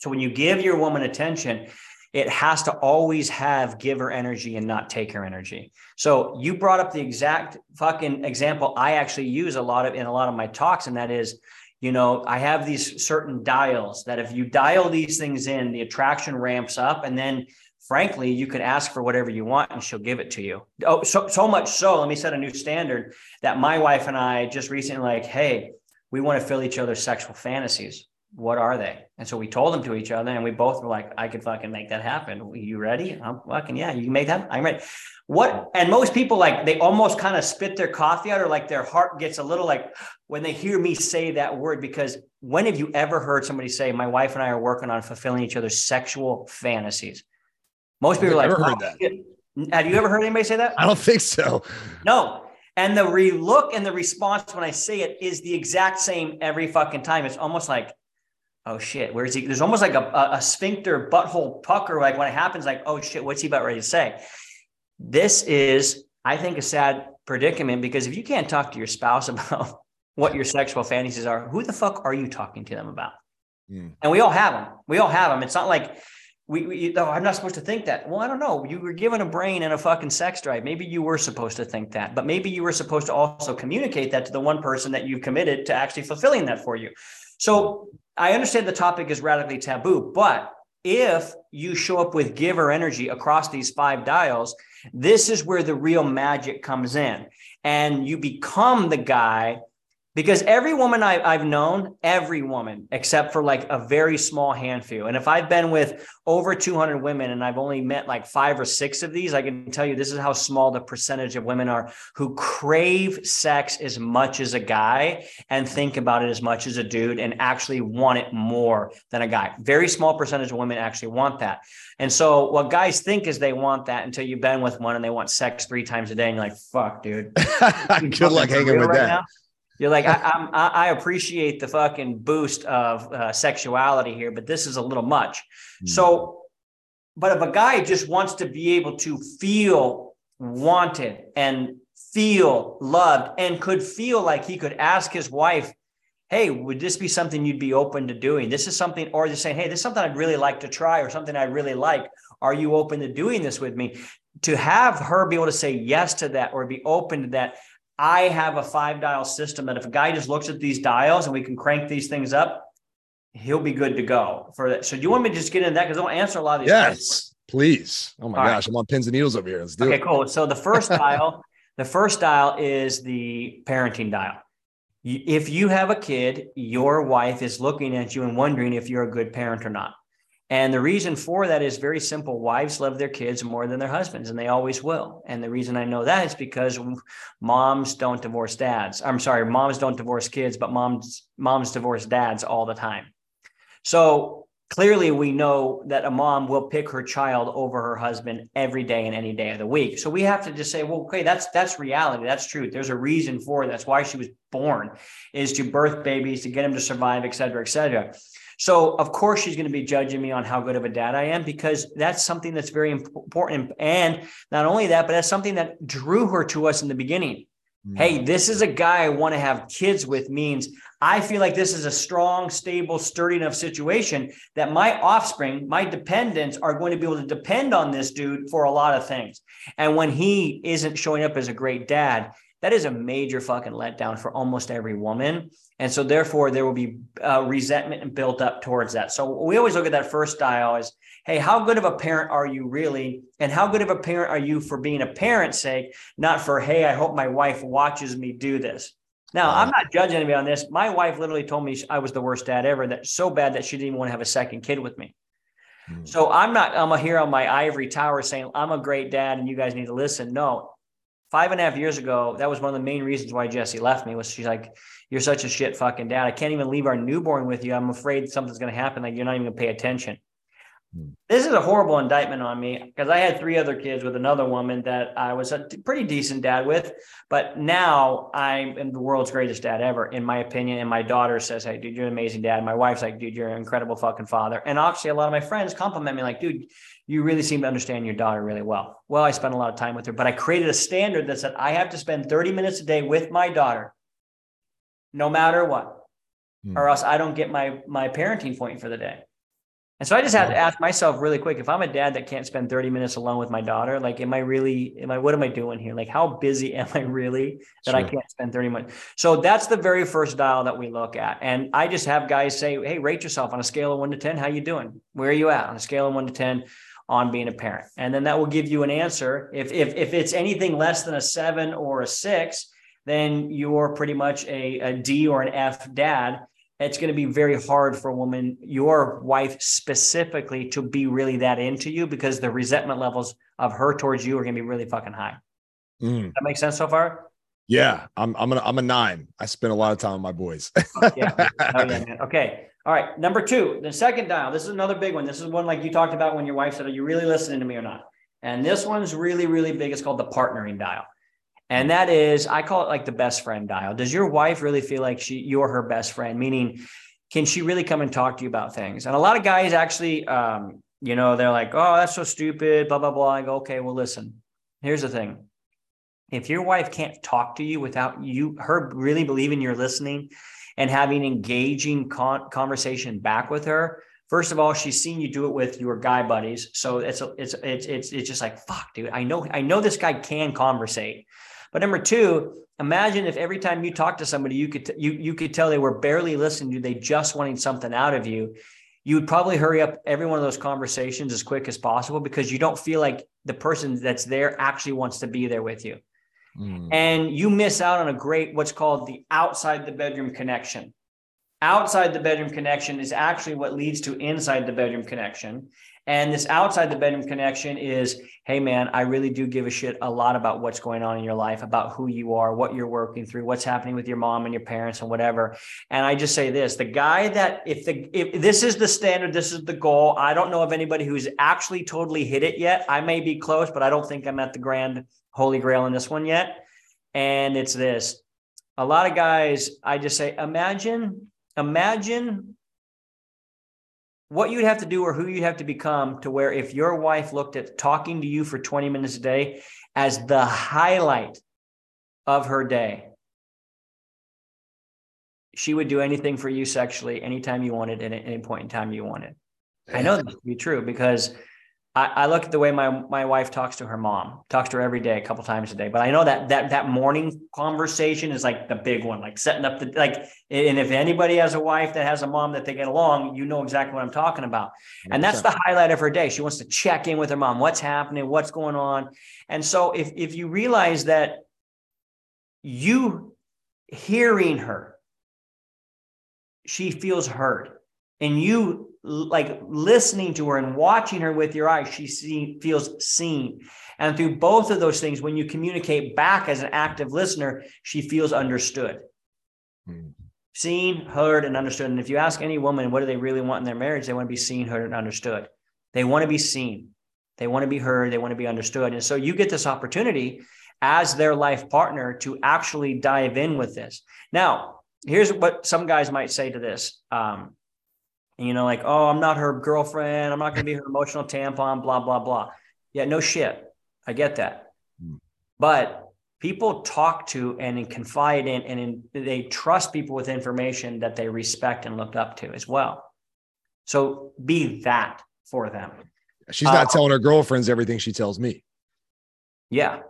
So when you give your woman attention it has to always have giver energy and not taker energy. So you brought up the exact fucking example i actually use a lot of in a lot of my talks and that is you know i have these certain dials that if you dial these things in the attraction ramps up and then frankly you can ask for whatever you want and she'll give it to you. Oh so, so much so let me set a new standard that my wife and i just recently like hey we want to fill each other's sexual fantasies what are they? And so we told them to each other and we both were like i could fucking make that happen. Are you ready? I'm fucking yeah you can make that i'm ready. What and most people like they almost kind of spit their coffee out or like their heart gets a little like when they hear me say that word because when have you ever heard somebody say my wife and i are working on fulfilling each other's sexual fantasies. Most people are like heard oh, that. have you ever heard anybody say that? I don't think so. No. And the re look and the response when i say it is the exact same every fucking time. It's almost like oh shit where's he there's almost like a, a, sphincter butthole pucker like when it happens like oh shit what's he about ready to say this is, I think, a sad predicament because if you can't talk to your spouse about what your sexual fantasies are, who the fuck are you talking to them about? Mm. And we all have them. We all have them. It's not like we, we oh, I'm not supposed to think that. Well, I don't know. You were given a brain and a fucking sex drive. Maybe you were supposed to think that, but maybe you were supposed to also communicate that to the one person that you've committed to actually fulfilling that for you. So I understand the topic is radically taboo, but if you show up with giver energy across these five dials, this is where the real magic comes in. And you become the guy because every woman I, have known, every woman, except for like a very small handful. And if I've been with over 200 women and I've only met like five or six of these, I can tell you this is how small the percentage of women are who crave sex as much as a guy and think about it as much as a dude and actually want it more than a guy. Very small percentage of women actually want that. And so what guys think is they want that until you've been with one and they want sex three times a day and you're like, fuck, dude. Good luck hanging with right that. Now? You're like, I, I'm, I appreciate the fucking boost of uh, sexuality here, but this is a little much. Mm. So, but if a guy just wants to be able to feel wanted and feel loved and could feel like he could ask his wife, Hey, would this be something you'd be open to doing? This is something, or just saying, Hey, this is something I'd really like to try or something I really like. Are you open to doing this with me? To have her be able to say yes to that or be open to that, I have a five dial system that if a guy just looks at these dials and we can crank these things up, he'll be good to go for that. So do you want me to just get into that? Because I want to answer a lot of these. Yes, questions. please. Oh my All gosh, right. I'm on pins and needles over here. Let's do okay, it. cool. So the first dial, the first dial is the parenting dial. If you have a kid, your wife is looking at you and wondering if you're a good parent or not. And the reason for that is very simple. Wives love their kids more than their husbands, and they always will. And the reason I know that is because moms don't divorce dads. I'm sorry, moms don't divorce kids, but moms moms divorce dads all the time. So clearly we know that a mom will pick her child over her husband every day and any day of the week. So we have to just say, well, okay, that's that's reality. That's truth. There's a reason for it. That's why she was born, is to birth babies, to get them to survive, et cetera, et cetera. So of course she's going to be judging me on how good of a dad I am because that's something that's very important. And not only that, but that's something that drew her to us in the beginning. Mm-hmm. Hey, this is a guy I want to have kids with means I feel like this is a strong, stable, sturdy enough situation that my offspring, my dependents are going to be able to depend on this dude for a lot of things. And when he isn't showing up as a great dad, that is a major fucking letdown for almost every woman. And so, therefore, there will be uh, resentment built up towards that. So, we always look at that first dial as, hey, how good of a parent are you really? And how good of a parent are you for being a parent's sake, not for, hey, I hope my wife watches me do this. Now, I'm not judging anybody on this. My wife literally told me I was the worst dad ever, that so bad that she didn't even want to have a second kid with me. Hmm. So I'm not, I'm here on my ivory tower saying I'm a great dad and you guys need to listen. No, five and a half years ago, that was one of the main reasons why Jesse left me was she's like, you're such a shit fucking dad. I can't even leave our newborn with you. I'm afraid something's going to happen. Like you're not even going to pay attention. Hmm. This is a horrible indictment on me because I had three other kids with another woman that I was a pretty decent dad with. But now I am the world's greatest dad ever, in my opinion. And my daughter says, Hey, dude, you're an amazing dad. My wife's like, Dude, you're an incredible fucking father. And actually, a lot of my friends compliment me, like, Dude, you really seem to understand your daughter really well. Well, I spent a lot of time with her, but I created a standard that said I have to spend 30 minutes a day with my daughter, no matter what, mm. or else I don't get my my parenting point for the day. And so I just had to ask myself really quick if I'm a dad that can't spend 30 minutes alone with my daughter, like, am I really, am I, what am I doing here? Like, how busy am I really that sure. I can't spend 30 minutes? So that's the very first dial that we look at. And I just have guys say, Hey, rate yourself on a scale of one to 10. How you doing? Where are you at on a scale of one to 10? On being a parent. And then that will give you an answer. If, if, if it's anything less than a seven or a six, then you're pretty much a, a D or an F dad. It's going to be very hard for a woman, your wife specifically, to be really that into you because the resentment levels of her towards you are going to be really fucking high. Mm. That makes sense so far? Yeah, I'm I'm a, I'm a nine. I spend a lot of time with my boys. yeah. Oh, yeah okay. All right, number two, the second dial. This is another big one. This is one like you talked about when your wife said, "Are you really listening to me or not?" And this one's really, really big. It's called the partnering dial, and that is I call it like the best friend dial. Does your wife really feel like she you're her best friend? Meaning, can she really come and talk to you about things? And a lot of guys actually, um, you know, they're like, "Oh, that's so stupid," blah blah blah. I go, "Okay, well, listen. Here's the thing." If your wife can't talk to you without you her really believing you're listening and having engaging con- conversation back with her. First of all she's seen you do it with your guy buddies. So it's it's it's it's it's just like fuck dude i know i know this guy can conversate. But number two imagine if every time you talk to somebody you could t- you you could tell they were barely listening to you they just wanting something out of you. You would probably hurry up every one of those conversations as quick as possible because you don't feel like the person that's there actually wants to be there with you Mm. And you miss out on a great, what's called the outside the bedroom connection. Outside the bedroom connection is actually what leads to inside the bedroom connection. And this outside the bedroom connection is, hey man, I really do give a shit a lot about what's going on in your life, about who you are, what you're working through, what's happening with your mom and your parents and whatever. And I just say this, the guy that if the if this is the standard, this is the goal. I don't know of anybody who's actually totally hit it yet. I may be close, but I don't think I'm at the grand holy grail in this one yet. And it's this. A lot of guys, I just say, imagine, imagine what you'd have to do or who you'd have to become to where if your wife looked at talking to you for 20 minutes a day as the highlight of her day, she would do anything for you sexually anytime you wanted and at any point in time you wanted. I know this to be true because I, I, look at the way my my wife talks to her mom, talks to her every day, a couple times a day. But I know that that that morning conversation is like the big one, like setting up the like. And if anybody has a wife that has a mom that they get along, you know exactly what I'm talking about. And that's the highlight of her day. She wants to check in with her mom, what's happening, what's going on. And so if if you realize that you hearing her, she feels heard, and you like listening to her and watching her with your eyes, she see, feels seen. And through both of those things, when you communicate back as an active listener, she feels understood. Hmm. Seen, heard, and understood. And if you ask any woman, what do they really want in their marriage? They want to be seen, heard, and understood. They want to be seen. They want to be heard. They want to be understood. And so you get this opportunity as their life partner to actually dive in with this. Now, here's what some guys might say to this. Um, you know, like, oh, I'm not her girlfriend. I'm not going to be her emotional tampon, blah, blah, blah. Yeah, no shit. I get that. Hmm. But people talk to and confide in and in, they trust people with information that they respect and look up to as well. So be that for them. She's not uh, telling her girlfriends everything she tells me. Yeah.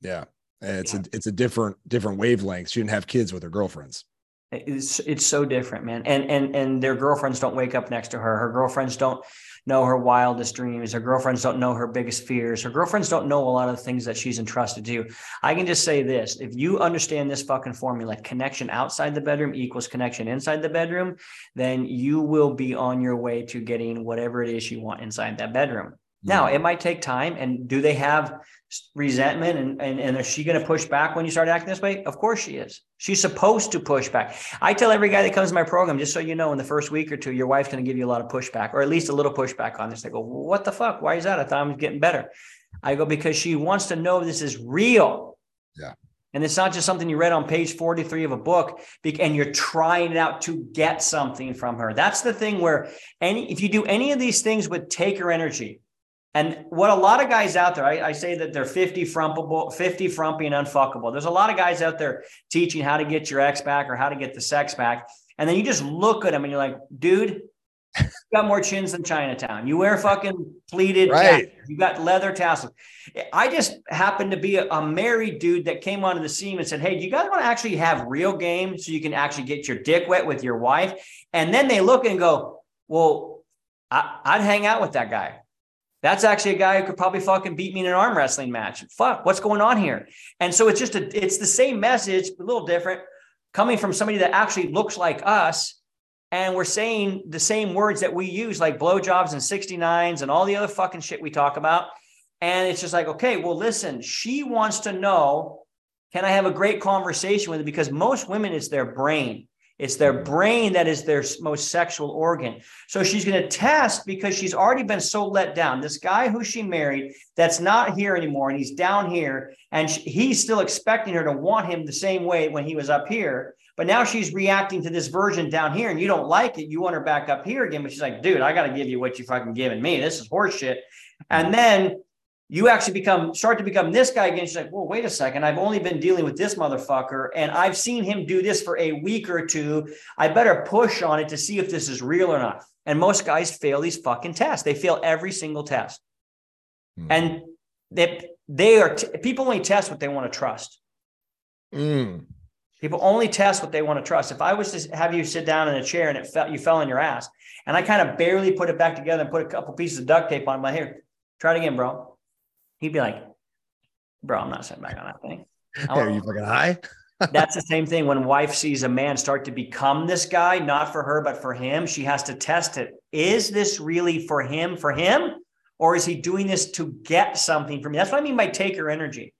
Yeah. It's yeah. a it's a different different wavelength. She didn't have kids with her girlfriends. It's it's so different, man. And and and their girlfriends don't wake up next to her. Her girlfriends don't know her wildest dreams. Her girlfriends don't know her biggest fears. Her girlfriends don't know a lot of the things that she's entrusted to. I can just say this if you understand this fucking formula, connection outside the bedroom equals connection inside the bedroom, then you will be on your way to getting whatever it is you want inside that bedroom. Now, it might take time. And do they have resentment? And, and, and is she going to push back when you start acting this way? Of course she is. She's supposed to push back. I tell every guy that comes to my program, just so you know, in the first week or two, your wife's going to give you a lot of pushback, or at least a little pushback on this. They go, What the fuck? Why is that? I thought I was getting better. I go, Because she wants to know this is real. Yeah. And it's not just something you read on page 43 of a book and you're trying it out to get something from her. That's the thing where any if you do any of these things with taker energy, and what a lot of guys out there, I, I, say that they're 50 frumpable, 50 frumpy and unfuckable. There's a lot of guys out there teaching how to get your ex back or how to get the sex back. And then you just look at them and you're like, dude, you got more chins than Chinatown. You wear fucking pleated, right. you got leather tassels. I just happened to be a, a, married dude that came onto the scene and said, Hey, do you guys want to actually have real game so you can actually get your dick wet with your wife? And then they look and go, Well, I, I'd hang out with that guy. That's actually a guy who could probably fucking beat me in an arm wrestling match. Fuck, what's going on here? And so it's just a, it's the same message, a little different, coming from somebody that actually looks like us. And we're saying the same words that we use, like blowjobs and 69s and all the other fucking shit we talk about. And it's just like, okay, well, listen, she wants to know, can I have a great conversation with her? Because most women, it's their brain. It's their brain that is their most sexual organ. So she's going to test because she's already been so let down. This guy who she married that's not here anymore and he's down here and she, he's still expecting her to want him the same way when he was up here. But now she's reacting to this version down here and you don't like it. You want her back up here again. But she's like, dude, I got to give you what you fucking giving me. This is horseshit. And then you actually become start to become this guy again. She's like, well, wait a second. I've only been dealing with this motherfucker, and I've seen him do this for a week or two. I better push on it to see if this is real or not. And most guys fail these fucking tests. They fail every single test. Mm. And they they are t- people only test what they want to trust. Mm. People only test what they want to trust. If I was to have you sit down in a chair and it felt you fell on your ass, and I kind of barely put it back together and put a couple pieces of duct tape on my hair, try it again, bro He'd be like, bro, I'm not sitting back on that thing. Hey, are you fucking high? that's the same thing when wife sees a man start to become this guy, not for her, but for him. She has to test it. Is this really for him, for him? Or is he doing this to get something from me? That's what I mean by taker energy.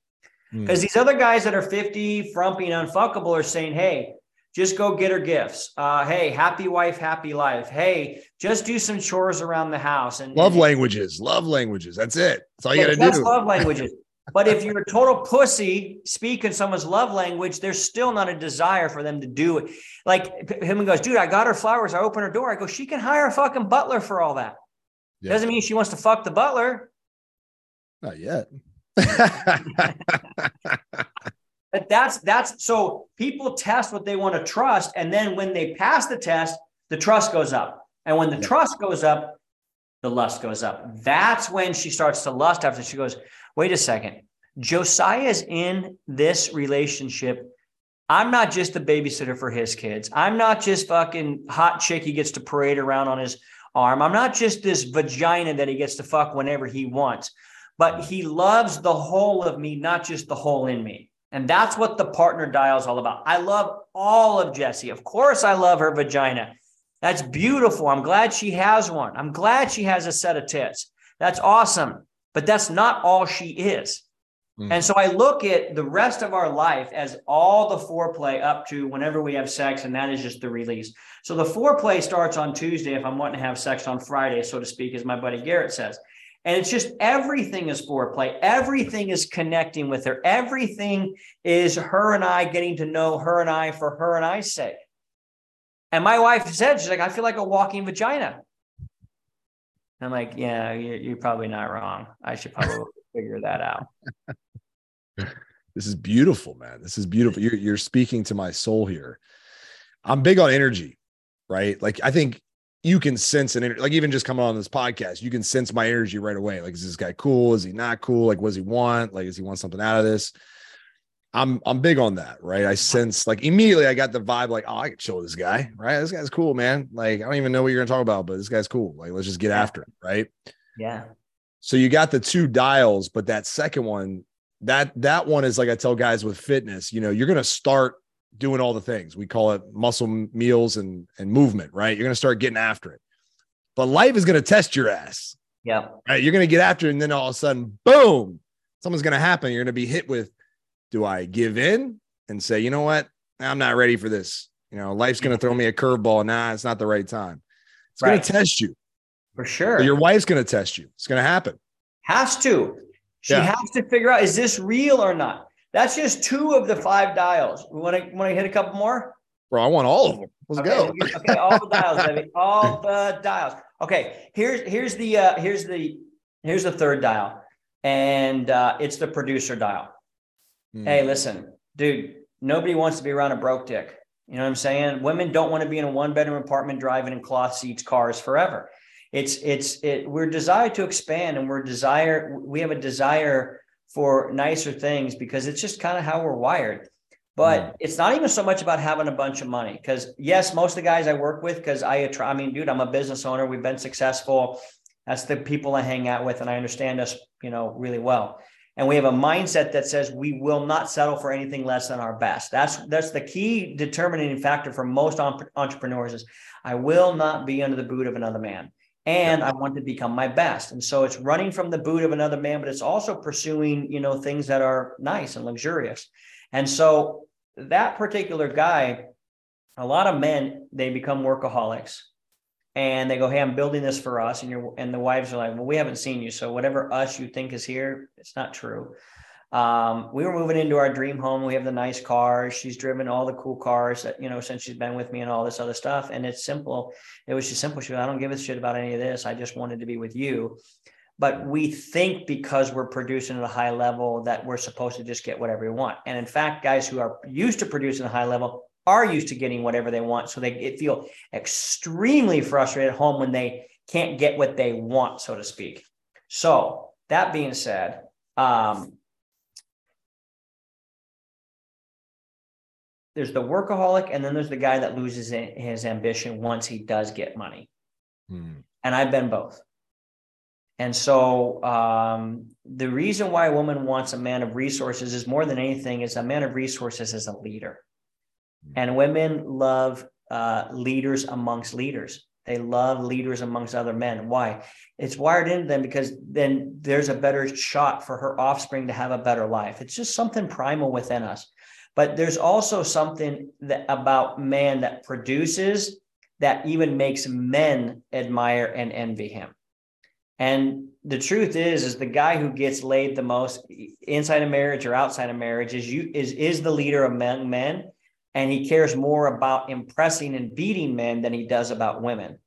Because hmm. mm. these other guys that are 50, frumpy, and unfuckable are saying, hey, just go get her gifts. Uh, hey, happy wife, happy life. Hey, just do some chores around the house and love and, languages. Love languages. That's it. That's all you got to do. Love languages. but if you're a total pussy, speak in someone's love language, there's still not a desire for them to do it. Like him and goes, dude, I got her flowers. I open her door. I go, she can hire a fucking butler for all that. Yeah. Doesn't mean she wants to fuck the butler. Not yet. But that's that's so people test what they want to trust, and then when they pass the test, the trust goes up, and when the yeah. trust goes up, the lust goes up. That's when she starts to lust after she goes, wait a second, Josiah is in this relationship. I'm not just the babysitter for his kids. I'm not just fucking hot chick he gets to parade around on his arm. I'm not just this vagina that he gets to fuck whenever he wants, but he loves the whole of me, not just the whole in me. And that's what the partner dial is all about. I love all of Jessie. Of course, I love her vagina. That's beautiful. I'm glad she has one. I'm glad she has a set of tits. That's awesome. But that's not all she is. Mm. And so I look at the rest of our life as all the foreplay up to whenever we have sex, and that is just the release. So the foreplay starts on Tuesday if I'm wanting to have sex on Friday, so to speak, as my buddy Garrett says. And it's just everything is foreplay. Everything is connecting with her. Everything is her and I getting to know her and I for her and I's sake. And my wife said, she's like, I feel like a walking vagina. I'm like, yeah, you're, you're probably not wrong. I should probably figure that out. This is beautiful, man. This is beautiful. You're, you're speaking to my soul here. I'm big on energy, right? Like, I think you can sense an like even just coming on this podcast, you can sense my energy right away. Like, is this guy cool? Is he not cool? Like, what does he want? Like, does he want something out of this? I'm I'm big on that, right? I sense like immediately I got the vibe like, oh, I can chill with this guy, right? This guy's cool, man. Like, I don't even know what you're gonna talk about, but this guy's cool. Like, let's just get yeah. after it, right? Yeah. So you got the two dials, but that second one, that that one is like I tell guys with fitness, you know, you're gonna start doing all the things. We call it muscle meals and and movement, right? You're gonna start getting after it. But life is gonna test your ass. Yeah. Right. You're gonna get after it, and then all of a sudden, boom, something's gonna happen. You're gonna be hit with, do I give in and say, you know what? I'm not ready for this. You know, life's gonna throw me a curveball. Nah, it's not the right time. It's right. gonna test you. For sure. your wife's gonna test you. It's gonna happen. Has to. She yeah. has to figure out is this real or not? That's just two of the five dials. We want to want to hit a couple more. Bro, I want all of them. Let's okay, go. okay, all the dials, baby. All the dials. Okay, here's here's the uh, here's the here's the third dial, and uh, it's the producer dial. Hmm. Hey, listen, dude. Nobody wants to be around a broke dick. You know what I'm saying? Women don't want to be in a one bedroom apartment driving in cloth seats cars forever. It's it's it. We're desired to expand, and we're desire. We have a desire for nicer things because it's just kind of how we're wired. But mm. it's not even so much about having a bunch of money because yes, most of the guys I work with, because I I mean, dude, I'm a business owner. We've been successful. That's the people I hang out with, and I understand us, you know, really well. And we have a mindset that says we will not settle for anything less than our best. That's that's the key determining factor for most entrepreneurs is I will not be under the boot of another man and I want to become my best. And so it's running from the boot of another man, but it's also pursuing, you know, things that are nice and luxurious. And so that particular guy, a lot of men, they become workaholics and they go, Hey, I'm building this for us. And you're, and the wives are like, well, we haven't seen you. So whatever us you think is here, it's not true. Um, we were moving into our dream home. We have the nice cars. She's driven all the cool cars that, you know, since she's been with me and all this other stuff. And it's simple. It was just simple. She goes, I don't give a shit about any of this. I just wanted to be with you. But we think because we're producing at a high level that we're supposed to just get whatever we want. And in fact, guys who are used to producing a high level are used to getting whatever they want. So they feel extremely frustrated at home when they can't get what they want, so to speak. So that being said, um, there's the workaholic and then there's the guy that loses his ambition once he does get money. Hmm. and i've been both. And so um, the reason why a woman wants a man of resources is more than anything is a man of resources is a leader. Hmm. and women love uh, leaders amongst leaders. They love leaders amongst other men. Why? It's wired into them because then there's a better shot for her offspring to have a better life. It's just something primal within us but there's also something that about man that produces that even makes men admire and envy him. And the truth is, is the guy who gets laid the most inside a marriage or outside of marriage is you is is the leader among men, and he cares more about impressing and beating men than he does about women.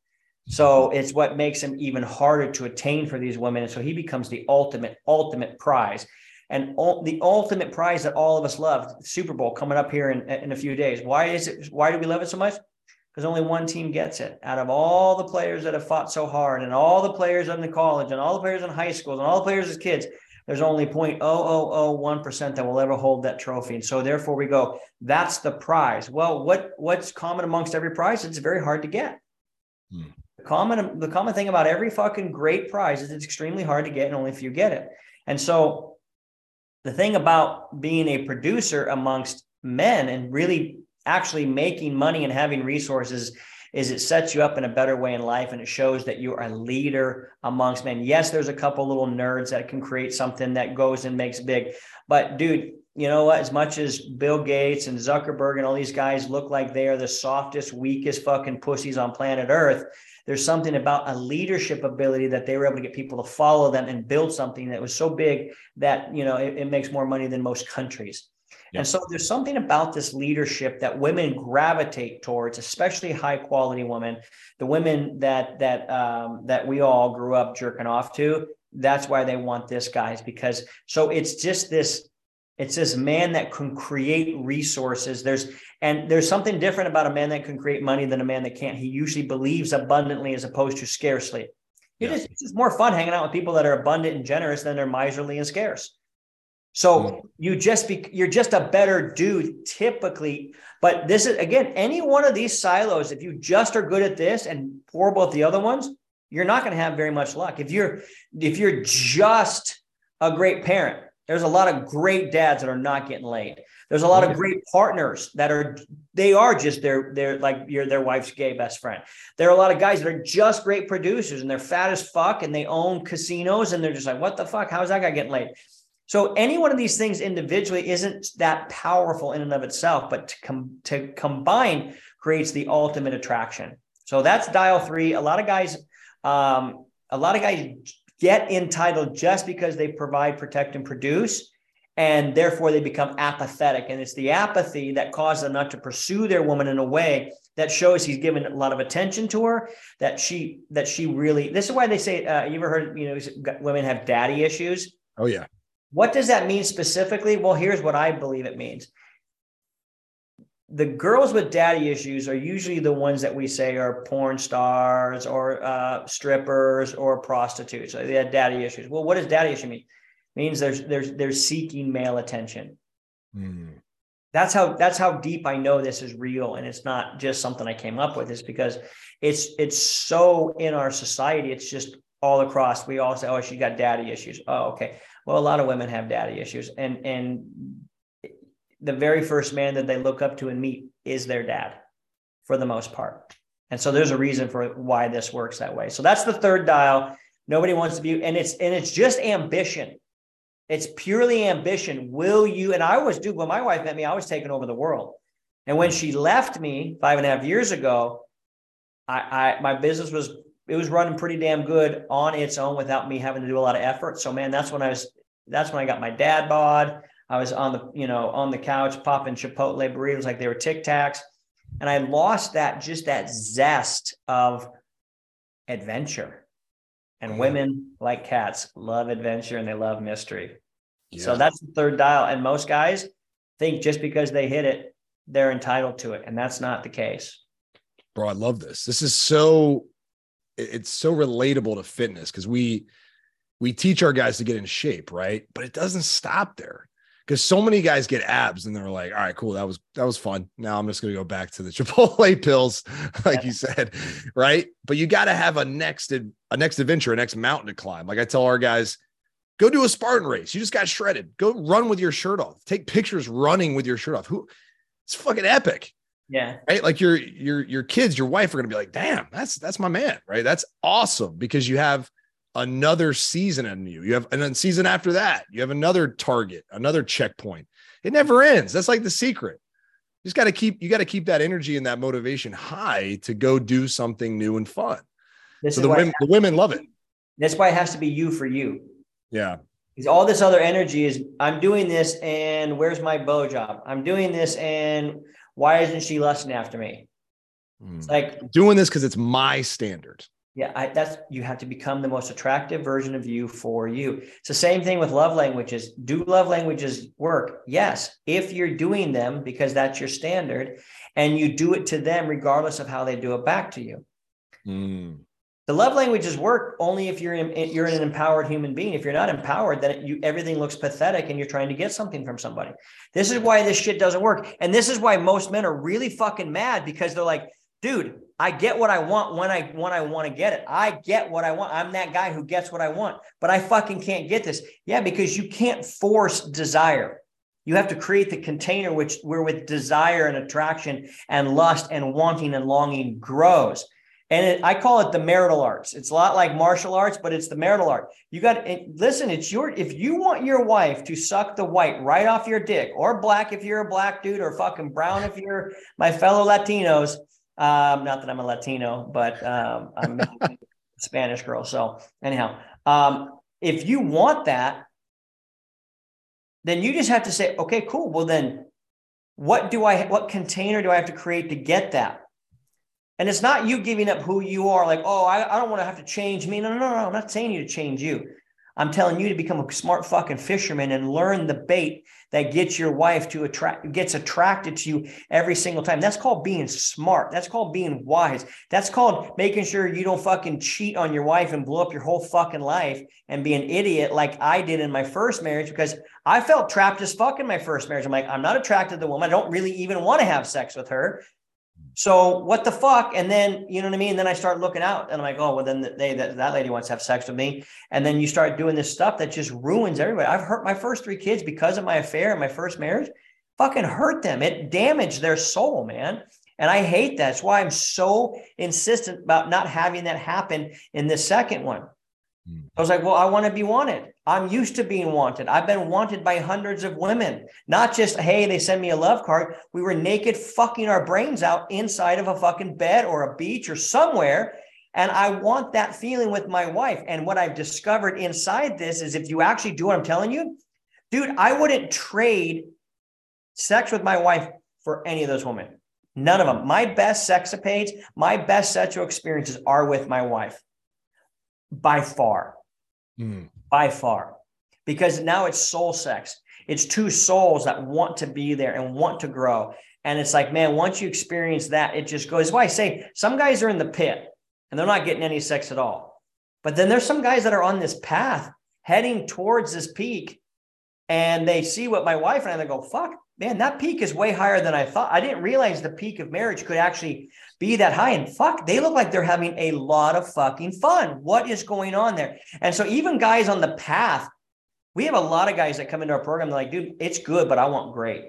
So it's what makes him even harder to attain for these women. And so he becomes the ultimate, ultimate prize and all, the ultimate prize that all of us love, Super Bowl coming up here in, in a few days. Why is it? Why do we love it so much? Because only one team gets it. Out of all the players that have fought so hard, and all the players in the college, and all the players in high schools, and all the players as kids, there's only 0.0001% that will ever hold that trophy. And so therefore we go, that's the prize. Well, what what's common amongst every prize? It's very hard to get. Hmm. The common the common thing about every fucking great prize is it's extremely hard to get and only a few get it. And so the thing about being a producer amongst men and really actually making money and having resources is it sets you up in a better way in life and it shows that you are a leader amongst men. Yes, there's a couple little nerds that can create something that goes and makes big. But dude, you know what? As much as Bill Gates and Zuckerberg and all these guys look like they are the softest, weakest fucking pussies on planet Earth, there's something about a leadership ability that they were able to get people to follow them and build something that was so big that you know it, it makes more money than most countries. And so there's something about this leadership that women gravitate towards, especially high quality women, the women that that um, that we all grew up jerking off to. That's why they want this, guys, because so it's just this it's this man that can create resources. There's and there's something different about a man that can create money than a man that can't. He usually believes abundantly as opposed to scarcely. It yeah. is, it's just more fun hanging out with people that are abundant and generous than they're miserly and scarce. So mm. you just be you're just a better dude typically. But this is again, any one of these silos, if you just are good at this and poor about the other ones, you're not going to have very much luck. If you're if you're just a great parent, there's a lot of great dads that are not getting laid. There's a lot of great partners that are they are just their they're like your their wife's gay best friend. There are a lot of guys that are just great producers and they're fat as fuck and they own casinos and they're just like, what the fuck? How's that guy getting laid? So any one of these things individually isn't that powerful in and of itself, but to com- to combine creates the ultimate attraction. So that's dial three. A lot of guys, um, a lot of guys get entitled just because they provide, protect, and produce. And therefore, they become apathetic. And it's the apathy that causes them not to pursue their woman in a way that shows he's given a lot of attention to her. That she, that she really. This is why they say. Uh, you ever heard? You know, women have daddy issues. Oh yeah. What does that mean specifically? Well, here's what I believe it means the girls with daddy issues are usually the ones that we say are porn stars or uh, strippers or prostitutes. They had daddy issues. Well, what does daddy issue mean? It means there's there's they're seeking male attention. Mm. That's how that's how deep I know this is real, and it's not just something I came up with. Is because it's it's so in our society. It's just all across. We all say, "Oh, she got daddy issues." Oh, okay. Well, a lot of women have daddy issues, and and the very first man that they look up to and meet is their dad for the most part. And so there's a reason for why this works that way. So that's the third dial. Nobody wants to be, and it's and it's just ambition. It's purely ambition. Will you? And I was, dude, when my wife met me, I was taking over the world. And when she left me five and a half years ago, I, I my business was it was running pretty damn good on its own without me having to do a lot of effort. So man, that's when I was that's when I got my dad bod. I was on the, you know, on the couch popping Chipotle burritos like they were Tic Tacs. And I lost that, just that zest of adventure. And mm-hmm. women like cats love adventure and they love mystery. Yeah. So that's the third dial. And most guys think just because they hit it, they're entitled to it. And that's not the case. Bro, I love this. This is so it's so relatable to fitness because we we teach our guys to get in shape, right? But it doesn't stop there because so many guys get abs and they're like, all right, cool, that was that was fun. Now I'm just gonna go back to the Chipotle pills, like you said, right? But you got to have a next a next adventure, a next mountain to climb. Like I tell our guys, go do a Spartan race. You just got shredded. Go run with your shirt off. Take pictures running with your shirt off. Who? It's fucking epic. Yeah. Right. Like your your your kids, your wife are gonna be like, damn, that's that's my man, right? That's awesome because you have another season in you. You have and then season after that, you have another target, another checkpoint. It never ends. That's like the secret. You just got to keep you got to keep that energy and that motivation high to go do something new and fun. This so the women, the women love it. That's why it has to be you for you. Yeah. Because all this other energy is I'm doing this and where's my bow job? I'm doing this and why isn't she lusting after me? It's hmm. like doing this because it's my standard. Yeah, I, that's you have to become the most attractive version of you for you. It's the same thing with love languages. Do love languages work? Yes, if you're doing them because that's your standard, and you do it to them regardless of how they do it back to you. Mm. The love languages work only if you're in, you're an empowered human being. If you're not empowered, then you everything looks pathetic, and you're trying to get something from somebody. This is why this shit doesn't work, and this is why most men are really fucking mad because they're like, dude I get what I want when I when I want to get it. I get what I want. I'm that guy who gets what I want, but I fucking can't get this. Yeah, because you can't force desire. You have to create the container which where with desire and attraction and lust and wanting and longing grows. And it, I call it the marital arts. It's a lot like martial arts, but it's the marital art. You got listen. It's your if you want your wife to suck the white right off your dick, or black if you're a black dude, or fucking brown if you're my fellow Latinos. Um, not that I'm a Latino, but um, I'm a Spanish girl. So anyhow, um, if you want that, then you just have to say, okay, cool. Well, then what do I, what container do I have to create to get that? And it's not you giving up who you are, like, oh, I, I don't want to have to change me. No, no, no, no. I'm not saying you to change you. I'm telling you to become a smart fucking fisherman and learn the bait that gets your wife to attract gets attracted to you every single time. That's called being smart. That's called being wise. That's called making sure you don't fucking cheat on your wife and blow up your whole fucking life and be an idiot like I did in my first marriage because I felt trapped as fuck in my first marriage. I'm like, I'm not attracted to the woman. I don't really even want to have sex with her. So what the fuck? And then you know what I mean. And then I start looking out, and I'm like, oh well, then they that, that lady wants to have sex with me. And then you start doing this stuff that just ruins everybody. I've hurt my first three kids because of my affair and my first marriage. Fucking hurt them. It damaged their soul, man. And I hate that. That's why I'm so insistent about not having that happen in the second one. Hmm. I was like, well, I want to be wanted. I'm used to being wanted. I've been wanted by hundreds of women, not just, hey, they send me a love card. We were naked fucking our brains out inside of a fucking bed or a beach or somewhere. And I want that feeling with my wife. And what I've discovered inside this is if you actually do what I'm telling you, dude, I wouldn't trade sex with my wife for any of those women. None of them. My best sex sexapades, my best sexual experiences are with my wife by far, mm. By far, because now it's soul sex. It's two souls that want to be there and want to grow. And it's like, man, once you experience that, it just goes. Why say some guys are in the pit and they're not getting any sex at all. But then there's some guys that are on this path heading towards this peak and they see what my wife and I they go, fuck, man, that peak is way higher than I thought. I didn't realize the peak of marriage could actually be that high. And fuck, they look like they're having a lot of fucking fun. What is going on there? And so even guys on the path, we have a lot of guys that come into our program. They're like, dude, it's good, but I want great.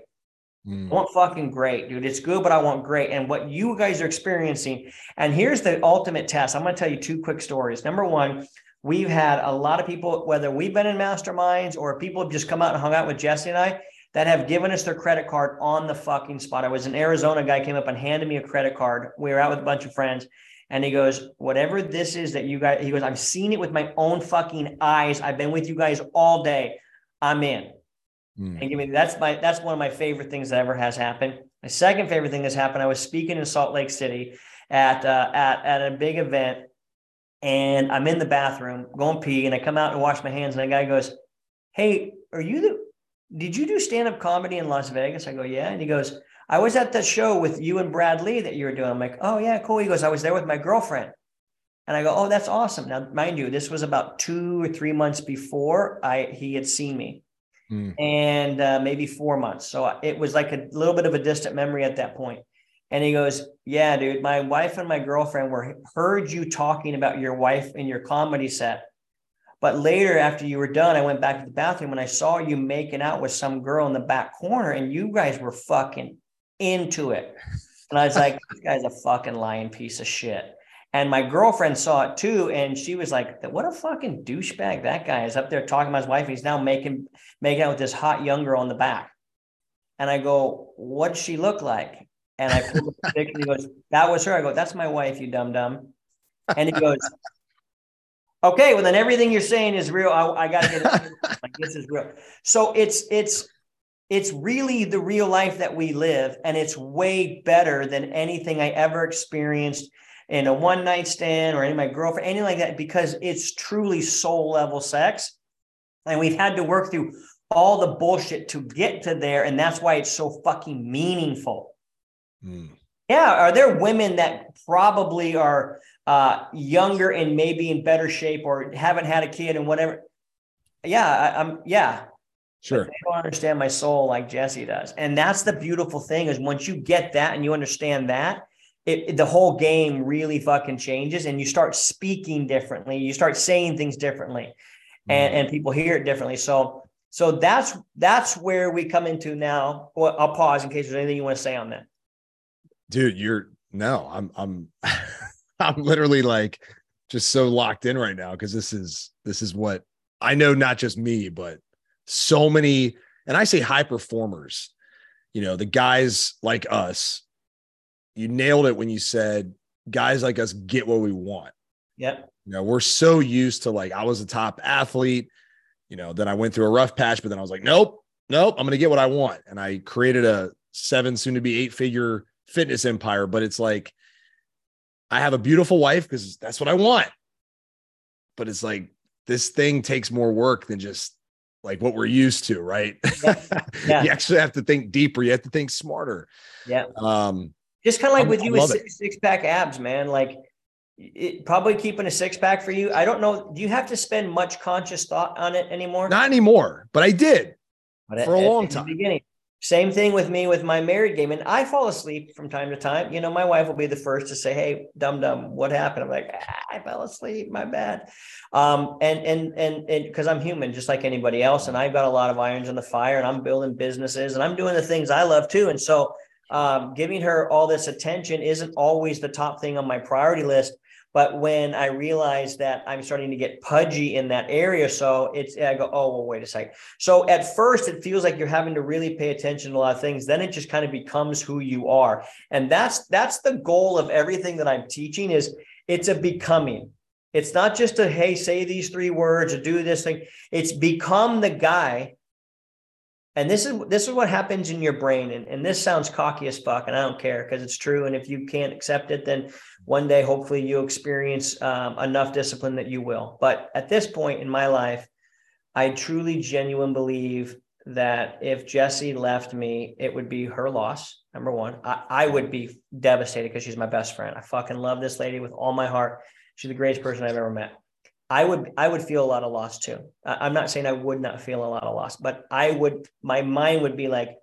Mm. I want fucking great, dude. It's good, but I want great. And what you guys are experiencing, and here's the ultimate test. I'm going to tell you two quick stories. Number one, we've had a lot of people, whether we've been in masterminds or people have just come out and hung out with Jesse and I, that have given us their credit card on the fucking spot. I was in Arizona, guy came up and handed me a credit card. We were out with a bunch of friends. And he goes, whatever this is that you guys, he goes, I've seen it with my own fucking eyes. I've been with you guys all day. I'm in. Mm. And give me that's my that's one of my favorite things that ever has happened. My second favorite thing that's happened. I was speaking in Salt Lake City at uh, at at a big event, and I'm in the bathroom going pee, and I come out and wash my hands, and a guy goes, "Hey, are you the did you do stand up comedy in Las Vegas? I go, yeah. And he goes, I was at the show with you and Brad Lea that you were doing. I'm like, oh, yeah, cool. He goes, I was there with my girlfriend. And I go, oh, that's awesome. Now, mind you, this was about two or three months before I he had seen me, mm. and uh, maybe four months. So it was like a little bit of a distant memory at that point. And he goes, yeah, dude, my wife and my girlfriend were heard you talking about your wife in your comedy set but later, after you were done, I went back to the bathroom and I saw you making out with some girl in the back corner, and you guys were fucking into it. And I was like, this guy's a fucking lying piece of shit. And my girlfriend saw it too, and she was like, "What a fucking douchebag that guy is up there talking about his wife. He's now making making out with this hot young girl in the back." And I go, "What'd she look like?" And I picture. He goes, "That was her." I go, "That's my wife, you dumb dumb." And he goes, Okay, well then everything you're saying is real. I, I got to get it. like this is real. So it's it's it's really the real life that we live, and it's way better than anything I ever experienced in a one night stand or any of my girlfriend, anything like that, because it's truly soul level sex, and we've had to work through all the bullshit to get to there, and that's why it's so fucking meaningful. Mm. Yeah, are there women that probably are uh, younger and maybe in better shape or haven't had a kid and whatever. Yeah, I, am yeah. Sure. they don't understand my soul like Jesse does. And that's the beautiful thing is once you get that and you understand that, it, it, the whole game really fucking changes and you start speaking differently. You start saying things differently and, mm. and people hear it differently. So So that's that's where we come into now. Well, I'll pause in case there's anything you want to say on that. Dude, you're no, I'm I'm I'm literally like just so locked in right now because this is this is what I know not just me, but so many, and I say high performers, you know, the guys like us, you nailed it when you said guys like us get what we want. Yep. You know, we're so used to like I was a top athlete, you know, then I went through a rough patch, but then I was like, nope, nope, I'm gonna get what I want. And I created a seven, soon to be eight figure fitness empire. But it's like I have a beautiful wife because that's what I want. But it's like this thing takes more work than just like what we're used to, right? Yeah. yeah. you actually have to think deeper. You have to think smarter. Yeah. Um, just kind of like I'm, with you with six, six, pack abs, man. Like it, probably keeping a six pack for you. I don't know. Do you have to spend much conscious thought on it anymore? Not anymore, but I did but for at, a long time. beginning. Same thing with me with my married game. And I fall asleep from time to time. You know, my wife will be the first to say, Hey, dum dum, what happened? I'm like, ah, I fell asleep, my bad. Um, and and and and because I'm human, just like anybody else, and I've got a lot of irons in the fire, and I'm building businesses and I'm doing the things I love too. And so um, giving her all this attention isn't always the top thing on my priority list. But when I realize that I'm starting to get pudgy in that area, so it's I go, oh well, wait a second. So at first it feels like you're having to really pay attention to a lot of things. Then it just kind of becomes who you are. And that's that's the goal of everything that I'm teaching is it's a becoming. It's not just a hey, say these three words or do this thing. It's become the guy and this is this is what happens in your brain and, and this sounds cocky as fuck and i don't care because it's true and if you can't accept it then one day hopefully you experience um, enough discipline that you will. But at this point in my life i truly genuinely believe that if jesse left me it would be her loss number one. I, I would be devastated because she's my best friend. I fucking love this lady with all my heart. She's the greatest person i've ever met I would I would feel a lot of loss too. I'm not saying I would not feel a lot of loss, but I would my mind would be like,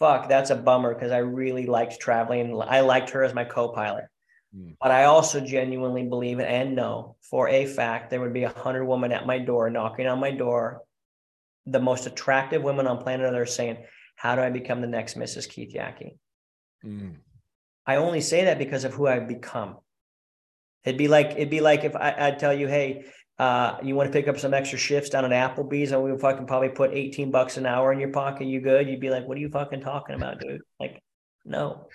fuck, that's a bummer because I really liked traveling. I liked her as my co-pilot. Mm. But I also genuinely believe and know for a fact there would be a hundred women at my door knocking on my door, the most attractive women on planet Earth saying, How do I become the next Mrs. Keith Yackey? Mm. I only say that because of who I've become. It'd be like it'd be like if I, would tell you, hey, uh, you want to pick up some extra shifts down at Applebee's, and we would fucking probably put 18 bucks an hour in your pocket. You good? You'd be like, what are you fucking talking about, dude? Like, no.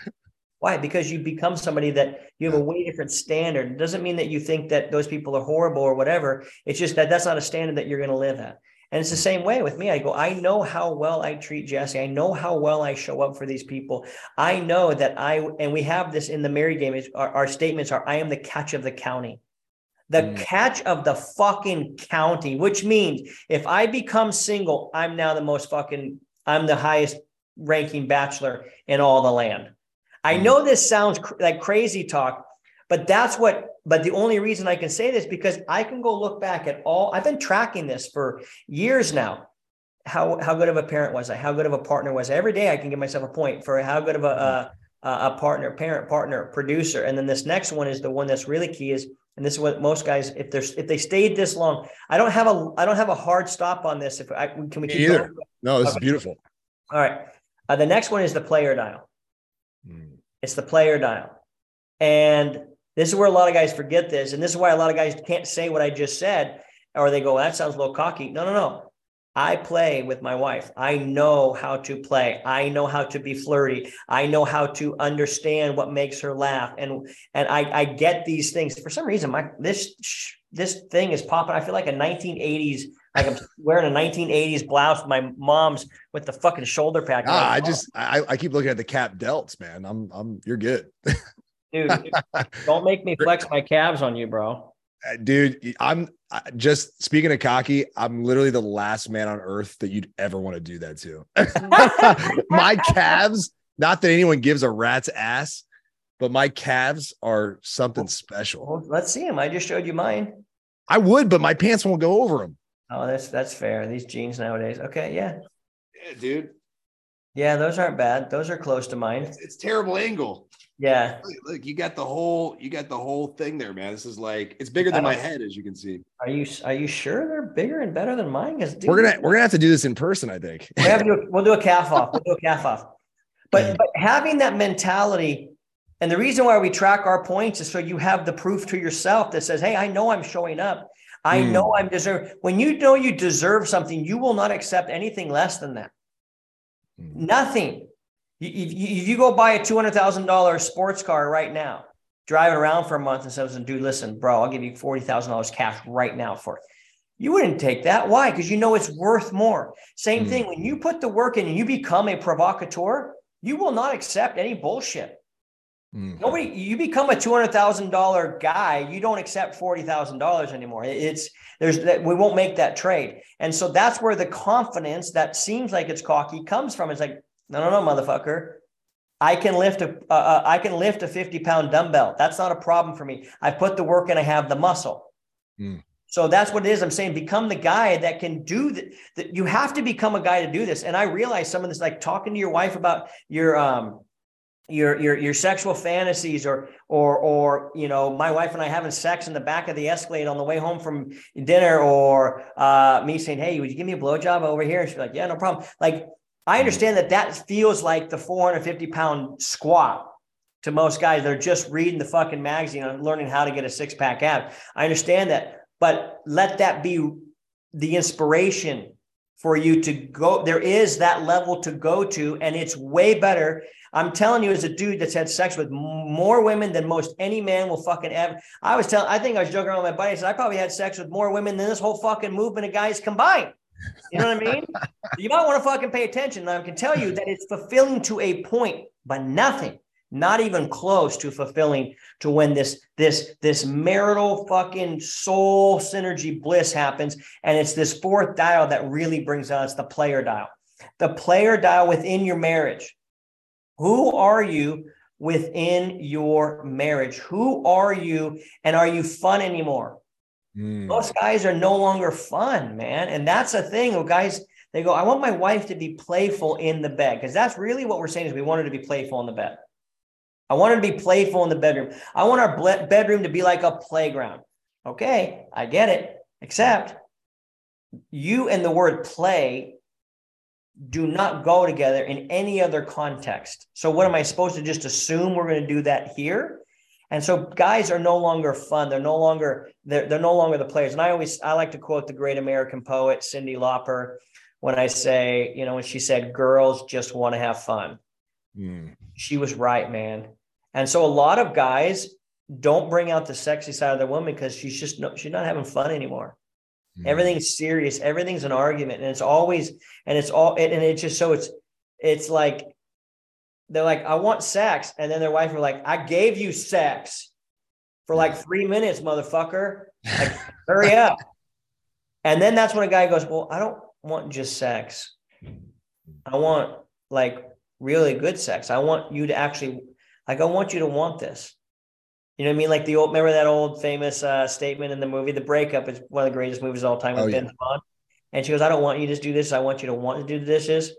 Why? Because you become somebody that you have a way different standard. It doesn't mean that you think that those people are horrible or whatever. It's just that that's not a standard that you're going to live at. And it's the same way with me. I go, I know how well I treat Jesse. I know how well I show up for these people. I know that I, and we have this in the married game, is our, our statements are, I am the catch of the county. The mm. catch of the fucking county, which means if I become single, I'm now the most fucking, I'm the highest ranking bachelor in all the land. I mm. know this sounds cr- like crazy talk, but that's what, but the only reason I can say this because I can go look back at all, I've been tracking this for years now. How, how good of a parent was I? How good of a partner was I? Every day I can give myself a point for how good of a, a, a partner, parent, partner, producer. And then this next one is the one that's really key is, and this is what most guys, if there's, if they stayed this long, I don't have a, I don't have a hard stop on this. If I can we keep either. Going? No, this okay. is beautiful. All right. Uh, the next one is the player dial. Mm. It's the player dial. And this is where a lot of guys forget this. And this is why a lot of guys can't say what I just said, or they go, that sounds a little cocky. No, no, no. I play with my wife. I know how to play. I know how to be flirty. I know how to understand what makes her laugh. And and I, I get these things. For some reason, my this this thing is popping. I feel like a 1980s, like I'm wearing a 1980s blouse with my mom's with the fucking shoulder pack. Ah, I just I, I keep looking at the cap delts, man. I'm I'm you're good. dude, don't make me flex my calves on you, bro. Uh, dude, I'm just speaking of cocky. I'm literally the last man on earth that you'd ever want to do that to. my calves, not that anyone gives a rat's ass, but my calves are something special. Well, let's see them. I just showed you mine. I would, but my pants won't go over them. Oh, that's that's fair. These jeans nowadays. Okay, yeah. Yeah, dude. Yeah, those aren't bad. Those are close to mine. It's, it's terrible angle. Yeah. Look, look, you got the whole you got the whole thing there, man. This is like it's bigger than my head, as you can see. Are you are you sure they're bigger and better than mine? Because we're gonna we're gonna have to do this in person, I think. we have to, we'll do a calf off. We'll do a calf off. But but having that mentality, and the reason why we track our points is so you have the proof to yourself that says, "Hey, I know I'm showing up. I mm. know I'm deserve." When you know you deserve something, you will not accept anything less than that. Mm. Nothing. If you go buy a two hundred thousand dollars sports car right now, driving around for a month and says, "Dude, listen, bro, I'll give you forty thousand dollars cash right now for it." You wouldn't take that. Why? Because you know it's worth more. Same mm. thing. When you put the work in and you become a provocateur, you will not accept any bullshit. Mm. Nobody, you become a two hundred thousand dollar guy. You don't accept forty thousand dollars anymore. It's there's that we won't make that trade, and so that's where the confidence that seems like it's cocky comes from. It's like, no, no, no, motherfucker. I can lift a uh, I can lift a fifty pound dumbbell. That's not a problem for me. I put the work and I have the muscle. Mm. So that's what it is. I'm saying become the guy that can do that. That you have to become a guy to do this. And I realize some of this, like talking to your wife about your um your your your sexual fantasies or or or you know my wife and I having sex in the back of the Escalade on the way home from dinner or uh me saying hey would you give me a blowjob over here and she's like yeah no problem like I understand that that feels like the 450 pound squat to most guys that are just reading the fucking magazine and learning how to get a six pack ab I understand that but let that be the inspiration for you to go. There is that level to go to, and it's way better. I'm telling you, as a dude that's had sex with more women than most any man will fucking ever. I was telling, I think I was joking around with my buddy. I said, I probably had sex with more women than this whole fucking movement of guys combined. You know what I mean? you might want to fucking pay attention. I can tell you that it's fulfilling to a point, but nothing not even close to fulfilling to when this this this marital fucking soul synergy bliss happens and it's this fourth dial that really brings out it's the player dial the player dial within your marriage who are you within your marriage who are you and are you fun anymore mm. most guys are no longer fun man and that's a thing of guys they go i want my wife to be playful in the bed because that's really what we're saying is we want her to be playful in the bed I want her to be playful in the bedroom. I want our bedroom to be like a playground. Okay, I get it. Except you and the word play do not go together in any other context. So, what am I supposed to just assume we're going to do that here? And so, guys are no longer fun. They're no longer they're, they're no longer the players. And I always I like to quote the great American poet Cyndi Lauper when I say, you know, when she said, "Girls just want to have fun." Mm. She was right, man. And so a lot of guys don't bring out the sexy side of their woman because she's just no, she's not having fun anymore. Mm-hmm. Everything's serious. Everything's an argument, and it's always and it's all and it's just so it's it's like they're like I want sex, and then their wife are like I gave you sex for like three minutes, motherfucker. Like, hurry up. And then that's when a guy goes, well, I don't want just sex. I want like really good sex. I want you to actually like, I want you to want this. You know what I mean? Like the old, remember that old famous uh, statement in the movie, The Breakup is one of the greatest movies of all time with oh, Ben yeah. And she goes, I don't want you to do this. I want you to want to do the dishes.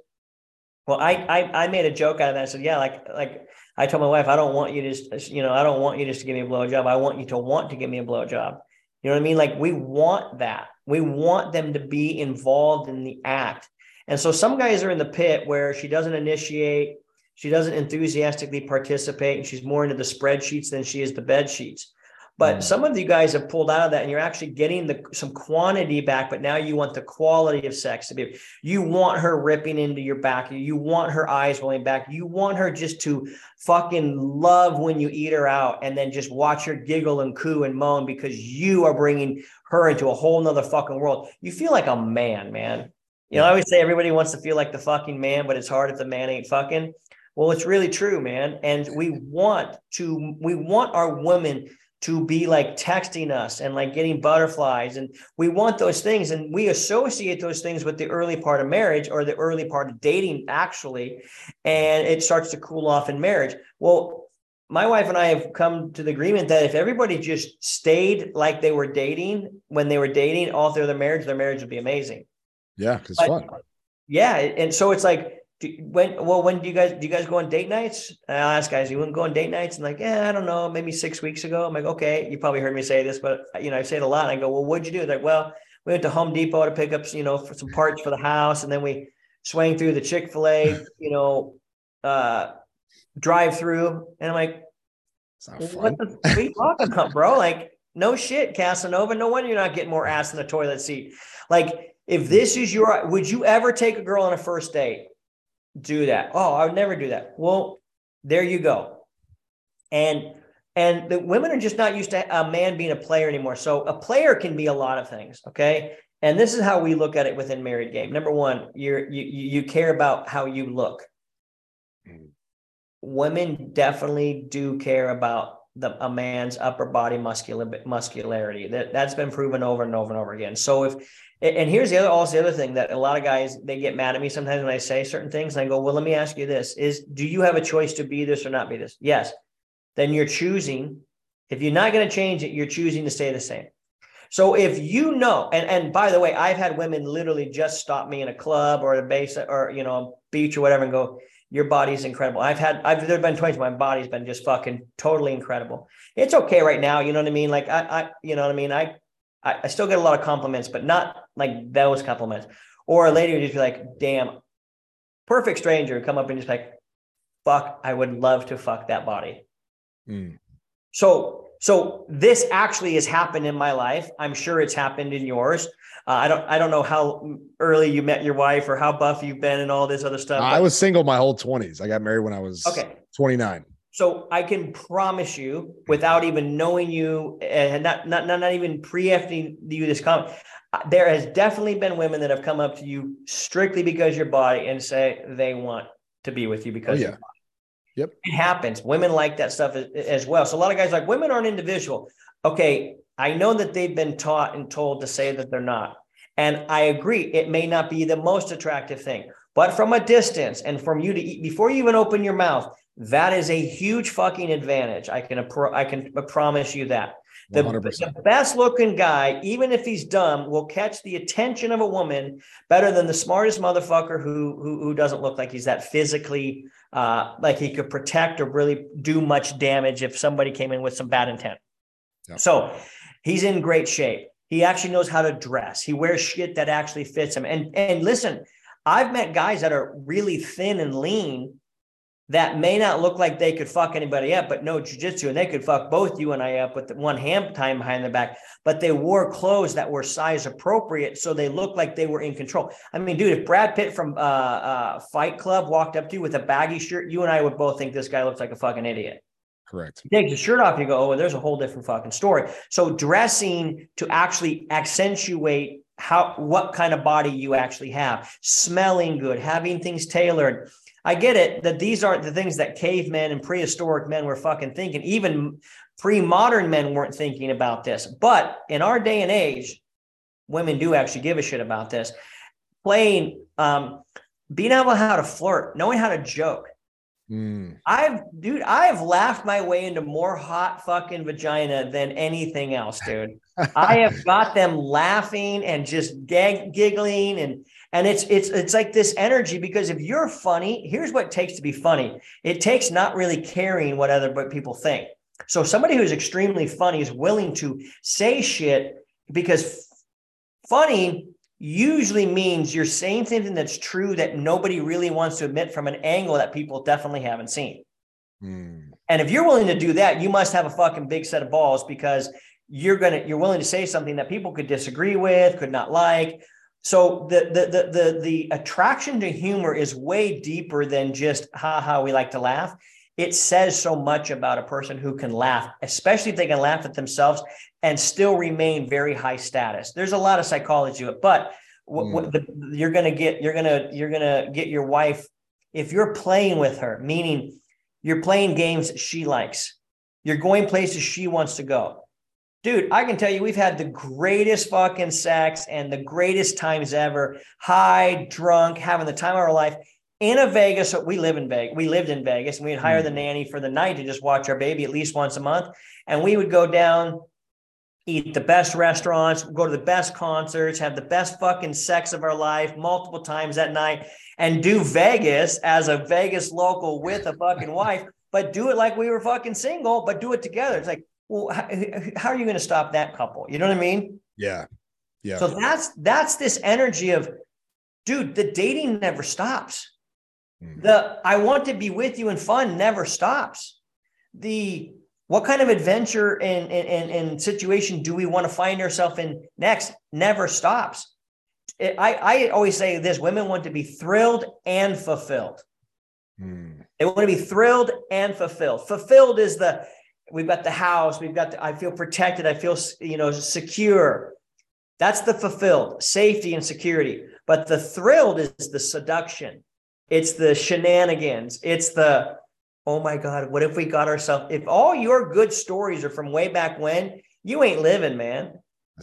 Well, I, I, I made a joke out of that. I said, yeah, like, like I told my wife, I don't want you to, uh, you know, I don't want you just to give me a blowjob. I want you to want to give me a blowjob. You know what I mean? Like we want that. We want them to be involved in the act. And so some guys are in the pit where she doesn't initiate, she doesn't enthusiastically participate and she's more into the spreadsheets than she is the bed sheets. But mm. some of you guys have pulled out of that and you're actually getting the some quantity back, but now you want the quality of sex to be. You want her ripping into your back. You want her eyes rolling back. You want her just to fucking love when you eat her out and then just watch her giggle and coo and moan because you are bringing her into a whole nother fucking world. You feel like a man, man. You know, I always say everybody wants to feel like the fucking man, but it's hard if the man ain't fucking. Well, it's really true, man. And we want to, we want our women to be like texting us and like getting butterflies. And we want those things. And we associate those things with the early part of marriage or the early part of dating, actually. And it starts to cool off in marriage. Well, my wife and I have come to the agreement that if everybody just stayed like they were dating when they were dating all through their marriage, their marriage would be amazing. Yeah, it's fun. Yeah. And so it's like, do, when well when do you guys do you guys go on date nights? And I'll ask guys, you wouldn't go on date nights? And like, yeah, I don't know, maybe six weeks ago. I'm like, okay, you probably heard me say this, but you know, I say it a lot. I go, well, what'd you do? They're like, well, we went to Home Depot to pick up, you know, for some parts for the house, and then we swang through the Chick Fil A, you know, uh, drive through, and I'm like, what the what are you talking about, bro? Like, no shit, Casanova. No wonder you're not getting more ass in the toilet seat. Like, if this is your, would you ever take a girl on a first date? Do that. Oh, I would never do that. Well, there you go. And and the women are just not used to a man being a player anymore. So a player can be a lot of things. Okay. And this is how we look at it within married game. Number one, you're you you care about how you look. Mm. Women definitely do care about the a man's upper body muscular muscularity. That that's been proven over and over and over again. So if and here's the other also the other thing that a lot of guys they get mad at me sometimes when I say certain things and I go, well, let me ask you this: is do you have a choice to be this or not be this? Yes. Then you're choosing. If you're not going to change it, you're choosing to stay the same. So if you know, and and by the way, I've had women literally just stop me in a club or a base or you know beach or whatever and go, "Your body's incredible." I've had I've there have been times my body's been just fucking totally incredible. It's okay right now, you know what I mean? Like I I you know what I mean? I, I still get a lot of compliments, but not like those compliments. Or a lady would just be like, "Damn, perfect stranger," come up and just like, "Fuck, I would love to fuck that body." Mm. So so this actually has happened in my life. I'm sure it's happened in yours. Uh, I don't I don't know how early you met your wife or how buff you've been and all this other stuff. I was single my whole 20s. I got married when I was okay 29. So I can promise you, without even knowing you and not not not, not even preempting you this comment, Uh, there has definitely been women that have come up to you strictly because your body and say they want to be with you oh, because oh, yeah. Yep. It happens. Women like that stuff as, as well. So a lot of guys like women aren't individual. Okay. I know that they've been taught and told to say that they're not. And I agree, it may not be the most attractive thing, but from a distance and from you to eat before you even open your mouth, that is a huge fucking advantage. I can I can uh, promise you that. The, the, best looking guy, even if he's dumb, will catch the attention of a woman better than the smartest motherfucker who who, who doesn't look like he's that physically uh, like he could protect or really do much damage if somebody came in with some bad intent. So he's in great shape. He actually knows how to dress. He wears shit that actually fits him. And and listen, I've met guys that are really thin and lean that may not look like they could fuck anybody up, but no jujitsu, and they could fuck both you and I up with one hand time behind their back. But they wore clothes that were size appropriate, so they looked like they were in control. I mean, dude, if Brad Pitt from uh, uh, Fight Club walked up to you with a baggy shirt, you and I would both think this guy looks like a fucking idiot. Correct. He takes his shirt off, you go, oh, well, there's a whole different fucking story. So dressing to actually accentuate how what kind of body you actually have, smelling good, having things tailored I get it that these aren't the things that cavemen and prehistoric men were fucking thinking. Even pre-modern men weren't thinking about this. But in our day and age, women do actually give a shit about this. Playing, um, being able how to flirt, knowing how to joke. Mm. I've, dude, I've laughed my way into more hot fucking vagina than anything else, dude. I have got them laughing and just gag, giggling and and it's it's it's like this energy because if you're funny here's what it takes to be funny. It takes not really caring what other people think. So somebody who's extremely funny is willing to say shit because funny usually means you're saying something that's true that nobody really wants to admit from an angle that people definitely haven't seen. Mm. and if you're willing to do that you must have a fucking big set of balls because you're gonna you're willing to say something that people could disagree with could not like so the, the the the the attraction to humor is way deeper than just ha ha we like to laugh. It says so much about a person who can laugh, especially if they can laugh at themselves and still remain very high status. There's a lot of psychology to it, but what mm. the, you're gonna get you're gonna you're gonna get your wife if you're playing with her, meaning you're playing games she likes. You're going places she wants to go dude, I can tell you, we've had the greatest fucking sex and the greatest times ever. High, drunk, having the time of our life in a Vegas. We live in Vegas. We lived in Vegas, and we'd hire mm. the nanny for the night to just watch our baby at least once a month. And we would go down eat the best restaurants, go to the best concerts, have the best fucking sex of our life multiple times that night, and do Vegas as a Vegas local with a fucking wife, but do it like we were fucking single, but do it together. It's like, well, how, how are you going to stop that couple? You know what I mean? Yeah. Yeah. So that's that's this energy of, dude, the dating never stops. Mm-hmm. The I want to be with you and fun never stops. The what kind of adventure and, and, and, situation do we want to find ourselves in next never stops I, I always say this women want to be thrilled and fulfilled mm. they want to be thrilled and fulfilled fulfilled is the we've got the house we've got the, i feel protected i feel you know secure that's the fulfilled safety and security but the thrilled is the seduction it's the shenanigans it's the oh my God, what if we got ourselves, if all your good stories are from way back when, you ain't living, man.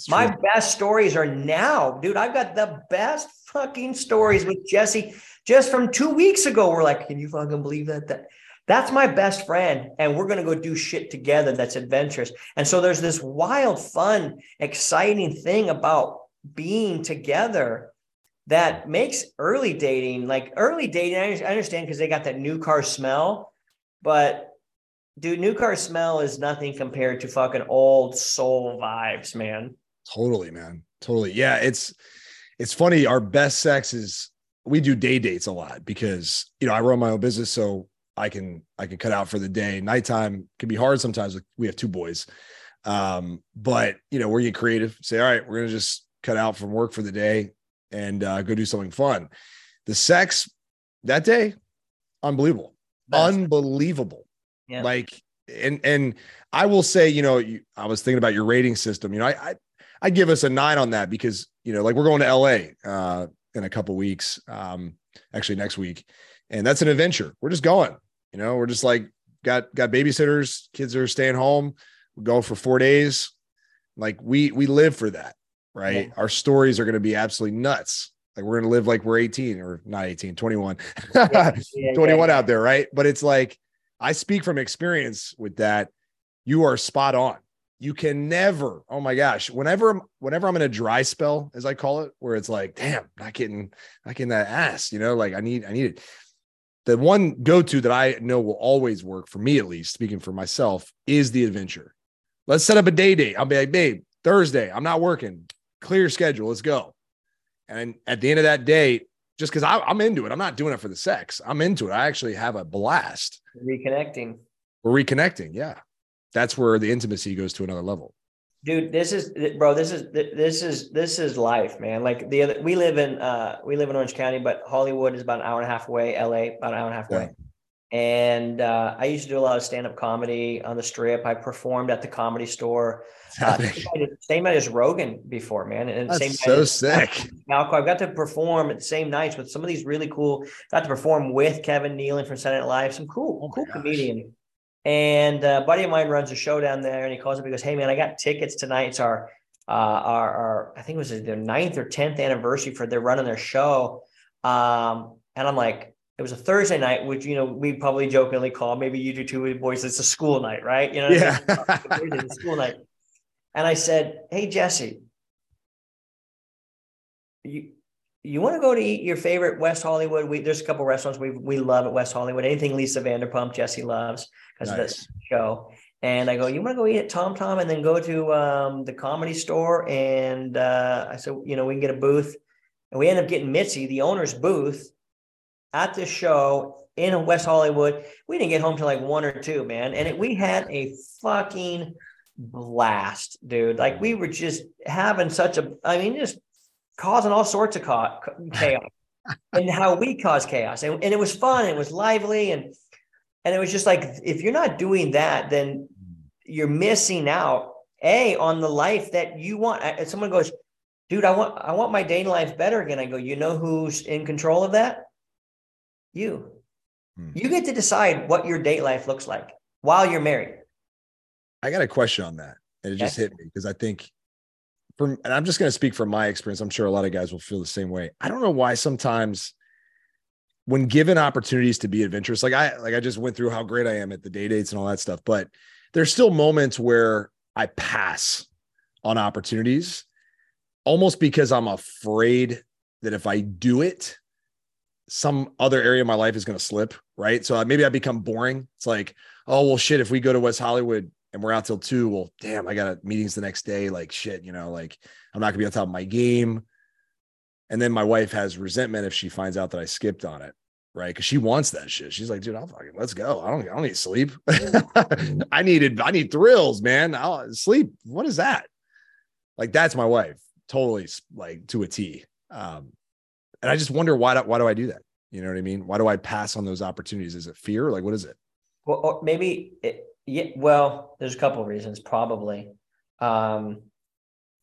My best stories are now, dude. I've got the best fucking stories with Jesse just from two weeks ago. We're like, can you fucking believe that? That that's my best friend, and we're gonna go do shit together. That's adventurous. And so there's this wild, fun, exciting thing about being together that makes early dating like early dating. I understand because they got that new car smell but dude, new car smell is nothing compared to fucking old soul vibes, man. Totally, man. Totally. Yeah, it's it's funny. Our best sex is we do day dates a lot because you know I run my own business, so I can I can cut out for the day. Nighttime can be hard sometimes. We have two boys, um, but you know we get creative. Say, all right, we're gonna just cut out from work for the day and uh, go do something fun. The sex that day, unbelievable. Unbelievable. Yeah. Like, and and I will say, you know, you, I was thinking about your rating system. You know, I, I I give us a nine on that because you know, like we're going to LA uh, in a couple weeks, um, actually next week, and that's an adventure. We're just going. You know, we're just like got got babysitters, kids are staying home. We go for four days. Like we we live for that, right? Yeah. Our stories are going to be absolutely nuts. Like we're going to live like we're 18 or not 18, 21, yeah, yeah, 21 yeah, out there. Right. But it's like, I speak from experience with that. You are spot on. You can never, oh my gosh, whenever, whenever I'm in a dry spell, as I call it, where it's like, damn, not getting, not getting that ass, you know, like I need, I need it. The one go to that I know will always work for me, at least speaking for myself, is the adventure. Let's set up a day date. I'll be like, babe, Thursday, I'm not working. Clear schedule. Let's go. And at the end of that day, just because I'm into it, I'm not doing it for the sex. I'm into it. I actually have a blast. Reconnecting. We're reconnecting. Yeah. That's where the intimacy goes to another level. Dude, this is bro. This is this is this is life, man. Like the other, we live in uh we live in Orange County, but Hollywood is about an hour and a half away. LA about an hour and a half away. And uh, I used to do a lot of stand up comedy on the strip. I performed at the comedy store. Uh, same night as Rogan before, man. And That's same so sick. Malcolm, I've got to perform at the same nights with some of these really cool. Got to perform with Kevin Nealon from Saturday Night Live, some cool, oh cool gosh. comedian. And uh, a buddy of mine runs a show down there, and he calls up. He goes, "Hey, man, I got tickets tonight. It's our, uh, our, our I think it was their ninth or tenth anniversary for their running their show." Um, and I'm like, it was a Thursday night, which you know we probably jokingly call maybe you do too, boys. It's a school night, right? You know, yeah, it's school night. And I said, "Hey Jesse, you you want to go to eat your favorite West Hollywood? We there's a couple restaurants we we love at West Hollywood. Anything Lisa Vanderpump, Jesse loves because nice. of the show. And I go, you want to go eat at Tom Tom and then go to um, the comedy store? And uh, I said, you know, we can get a booth. And we end up getting Mitzi, the owner's booth at the show in West Hollywood. We didn't get home till like one or two, man. And it, we had a fucking blast, dude. Like we were just having such a, I mean, just causing all sorts of chaos and how we cause chaos. And, and it was fun. It was lively. And, and it was just like, if you're not doing that, then you're missing out a on the life that you want. Someone goes, dude, I want, I want my dating life better again. I go, you know, who's in control of that? You. Hmm. You get to decide what your date life looks like while you're married. I got a question on that. And it just hit me because I think from and I'm just going to speak from my experience. I'm sure a lot of guys will feel the same way. I don't know why sometimes when given opportunities to be adventurous, like I like I just went through how great I am at the day dates and all that stuff, but there's still moments where I pass on opportunities almost because I'm afraid that if I do it, some other area of my life is going to slip. Right. So uh, maybe I become boring. It's like, oh, well, shit, if we go to West Hollywood and we're out till two, well, damn, I got meetings the next day. Like, shit, you know, like I'm not going to be on top of my game. And then my wife has resentment if she finds out that I skipped on it. Right. Cause she wants that shit. She's like, dude, I'll fucking let's go. I don't, I don't need sleep. I needed, I need thrills, man. I'll sleep. What is that? Like, that's my wife totally like to a T. Um, and I just wonder why do, why do I do that? You know what I mean? Why do I pass on those opportunities? Is it fear? Like, what is it? Well, maybe, it, yeah, well, there's a couple of reasons, probably. Um,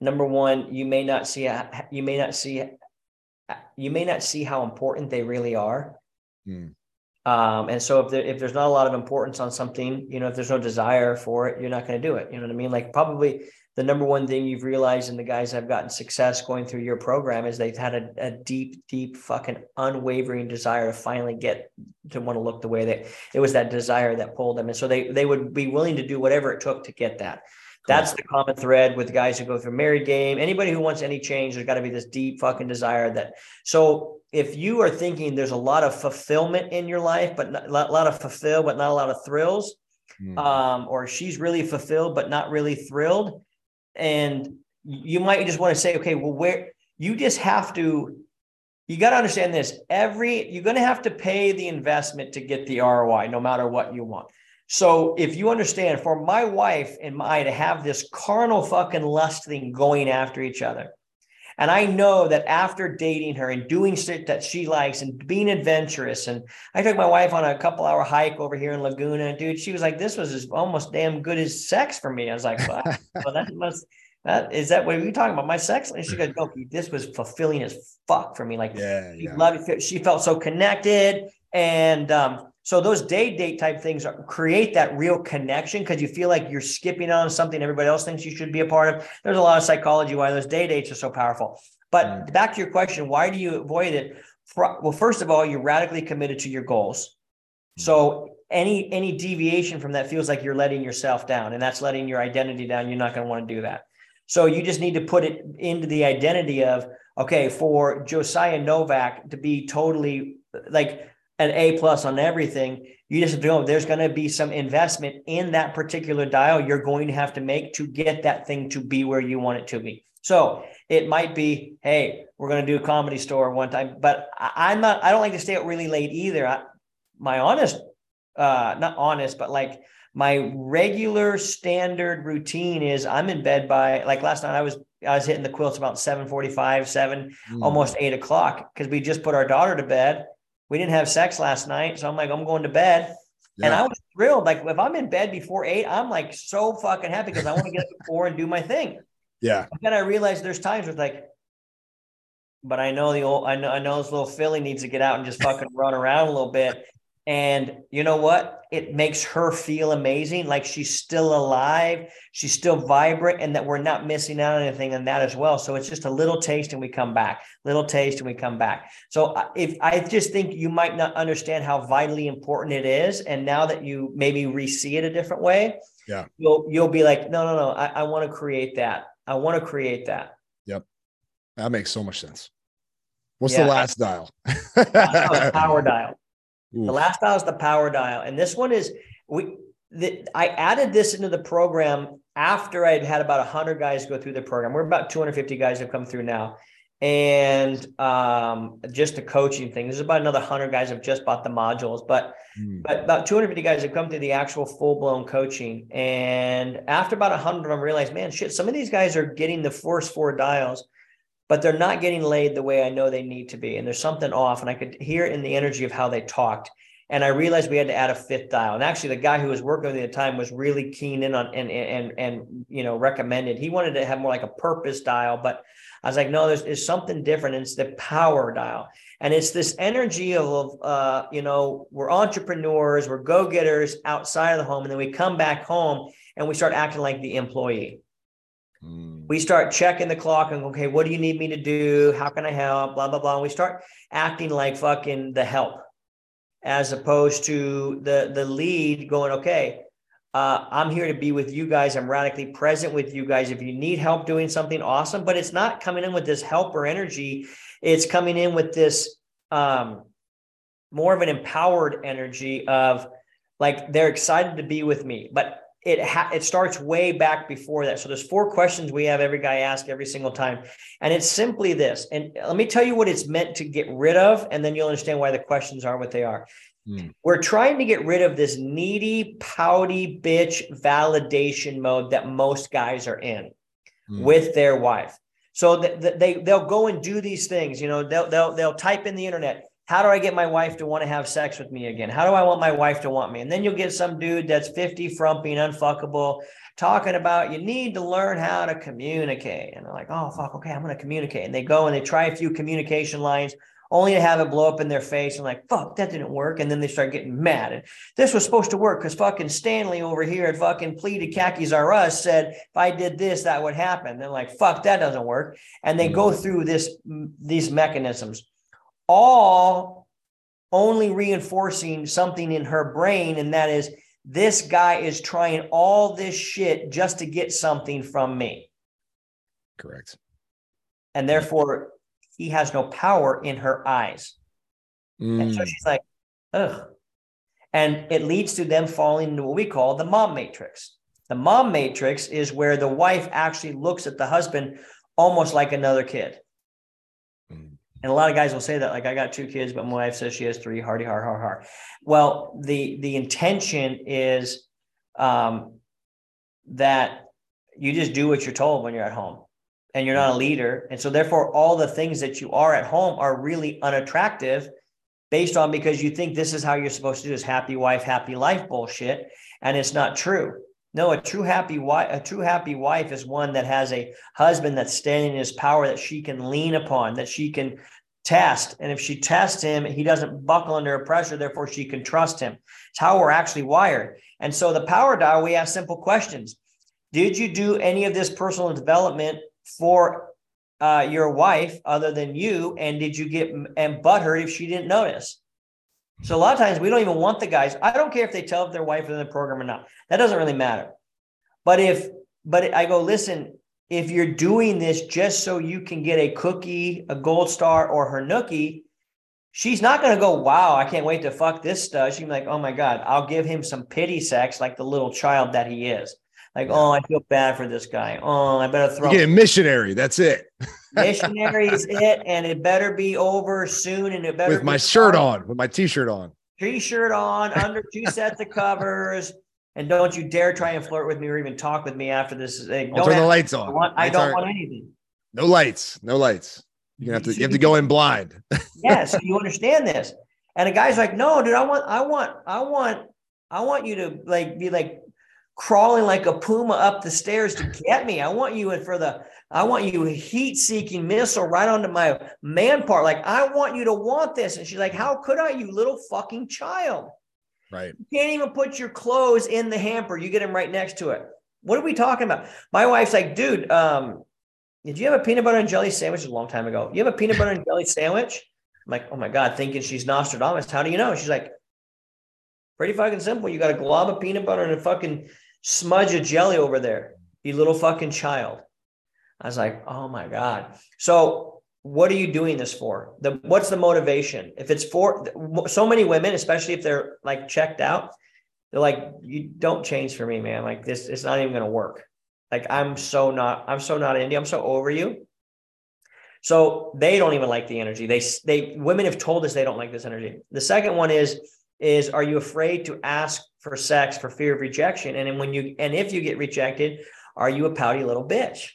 number one, you may not see, you may not see, you may not see how important they really are. Hmm. Um, and so if there, if there's not a lot of importance on something, you know, if there's no desire for it, you're not going to do it. You know what I mean? Like probably the number one thing you've realized in the guys that have gotten success going through your program is they've had a, a, deep, deep, fucking unwavering desire to finally get to want to look the way that It was that desire that pulled them, and so they they would be willing to do whatever it took to get that. That's the common thread with guys who go through married game. Anybody who wants any change, there's got to be this deep fucking desire that. So if you are thinking there's a lot of fulfillment in your life, but not, a lot of fulfill, but not a lot of thrills, mm. um, or she's really fulfilled but not really thrilled, and you might just want to say, okay, well, where you just have to, you got to understand this. Every, you're going to have to pay the investment to get the ROI, no matter what you want. So if you understand, for my wife and I to have this carnal fucking lust thing going after each other, and I know that after dating her and doing shit that she likes and being adventurous, and I took my wife on a couple hour hike over here in Laguna, and dude, she was like, "This was as almost damn good as sex for me." I was like, "Well, well that must." That is that what are you talking about? My sex? And she goes, no, this was fulfilling as fuck for me. Like yeah, she yeah. loved it. She felt so connected. And um, so those day date type things are, create that real connection because you feel like you're skipping on something everybody else thinks you should be a part of. There's a lot of psychology why those day dates are so powerful. But mm. back to your question, why do you avoid it? Well, first of all, you're radically committed to your goals. Mm. So any any deviation from that feels like you're letting yourself down, and that's letting your identity down. You're not going to want to do that. So you just need to put it into the identity of okay for Josiah Novak to be totally like an A plus on everything, you just know there's going to be some investment in that particular dial you're going to have to make to get that thing to be where you want it to be. So it might be, hey, we're going to do a comedy store one time, but I, am not, I don't like to stay out really late either. I, my honest, uh, not honest, but like my regular standard routine is I'm in bed by like last night I was I was hitting the quilts about 7 45, 7, mm. almost eight o'clock because we just put our daughter to bed we didn't have sex last night. So I'm like, I'm going to bed. Yeah. And I was thrilled. Like if I'm in bed before eight, I'm like so fucking happy because I want to get up before and do my thing. Yeah. But then I realized there's times where like, but I know the old, I know, I know this little filly needs to get out and just fucking run around a little bit. And you know what? It makes her feel amazing, like she's still alive, she's still vibrant, and that we're not missing out on anything on that as well. So it's just a little taste and we come back, little taste and we come back. So uh, if I just think you might not understand how vitally important it is, and now that you maybe re-see it a different way, yeah, you'll you'll be like, no, no, no, I, I want to create that. I want to create that. Yep, that makes so much sense. What's yeah, the last dial? power dial. Oof. The last dial is the power dial, and this one is we. The, I added this into the program after I'd had about hundred guys go through the program. We're about 250 guys have come through now, and um, just the coaching thing. There's about another hundred guys have just bought the modules, but mm. but about 250 guys have come through the actual full blown coaching. And after about hundred of them realized, man, shit, some of these guys are getting the first four dials but they're not getting laid the way I know they need to be. And there's something off. And I could hear in the energy of how they talked. And I realized we had to add a fifth dial. And actually, the guy who was working with me at the time was really keen in on and and and you know recommended. He wanted to have more like a purpose dial, but I was like, no, there's, there's something different. It's the power dial, and it's this energy of uh, you know we're entrepreneurs, we're go getters outside of the home, and then we come back home and we start acting like the employee. Mm. We start checking the clock and okay, what do you need me to do? How can I help? Blah blah blah. And we start acting like fucking the help, as opposed to the the lead going okay. Uh, I'm here to be with you guys. I'm radically present with you guys. If you need help doing something awesome, but it's not coming in with this helper energy. It's coming in with this um, more of an empowered energy of like they're excited to be with me. But it ha- it starts way back before that. So there's four questions we have every guy ask every single time, and it's simply this. And let me tell you what it's meant to get rid of, and then you'll understand why the questions are what they are. Mm. We're trying to get rid of this needy, pouty bitch validation mode that most guys are in mm. with their wife. So that they they'll go and do these things. You know, they'll they'll they'll type in the internet how do I get my wife to want to have sex with me again? How do I want my wife to want me? And then you'll get some dude that's 50 frumpy and unfuckable talking about you need to learn how to communicate. And they're like, oh, fuck, okay, I'm going to communicate. And they go and they try a few communication lines only to have it blow up in their face and like, fuck, that didn't work. And then they start getting mad. And this was supposed to work because fucking Stanley over here at fucking pleaded khakis are us said, if I did this, that would happen. They're like, fuck, that doesn't work. And they go mm. through this, these mechanisms all only reinforcing something in her brain. And that is, this guy is trying all this shit just to get something from me. Correct. And therefore, he has no power in her eyes. Mm. And so mm. she's like, ugh. And it leads to them falling into what we call the mom matrix. The mom matrix is where the wife actually looks at the husband almost like another kid. And a lot of guys will say that, like, I got two kids, but my wife says she has three. Hardy, har, har, har. Well, the the intention is um, that you just do what you're told when you're at home, and you're not a leader, and so therefore, all the things that you are at home are really unattractive, based on because you think this is how you're supposed to do this happy wife, happy life bullshit, and it's not true. No, a true happy wife, a true happy wife is one that has a husband that's standing in his power that she can lean upon, that she can test. And if she tests him, he doesn't buckle under pressure. Therefore, she can trust him. It's how we're actually wired. And so the power dial, we ask simple questions. Did you do any of this personal development for uh, your wife other than you? And did you get and butt her if she didn't notice? So a lot of times we don't even want the guys. I don't care if they tell if their wife is in the program or not. That doesn't really matter. But if, but I go, listen, if you're doing this just so you can get a cookie, a gold star, or her nookie, she's not going to go, wow, I can't wait to fuck this stuff. She's like, oh my God, I'll give him some pity sex like the little child that he is. Like, oh, I feel bad for this guy. Oh, I better throw. Yeah, missionary. That's it. missionary is it, and it better be over soon. And it better with my shirt on, with my t-shirt on, t-shirt on, under two sets of covers, and don't you dare try and flirt with me or even talk with me after this. Like, don't turn the lights on. I, want, I don't want anything. No lights. No lights. You have to. You have to go in blind. yeah. So you understand this, and a guy's like, "No, dude. I want. I want. I want. I want you to like be like crawling like a puma up the stairs to get me. I want you in for the. I want you heat-seeking missile right onto my man part. Like I want you to want this." And she's like, "How could I, you little fucking child?" Right. You can't even put your clothes in the hamper. You get them right next to it. What are we talking about? My wife's like, dude, um, did you have a peanut butter and jelly sandwich a long time ago? You have a peanut butter and jelly sandwich? I'm like, oh my God, thinking she's Nostradamus. How do you know? She's like, pretty fucking simple. You got a glob of peanut butter and a fucking smudge of jelly over there. You little fucking child. I was like, oh my God. So what are you doing this for? The what's the motivation? If it's for so many women especially if they're like checked out they're like you don't change for me man. Like this it's not even going to work. Like i'm so not i'm so not into i'm so over you. So they don't even like the energy. They they women have told us they don't like this energy. The second one is is are you afraid to ask for sex for fear of rejection? And then when you and if you get rejected are you a pouty little bitch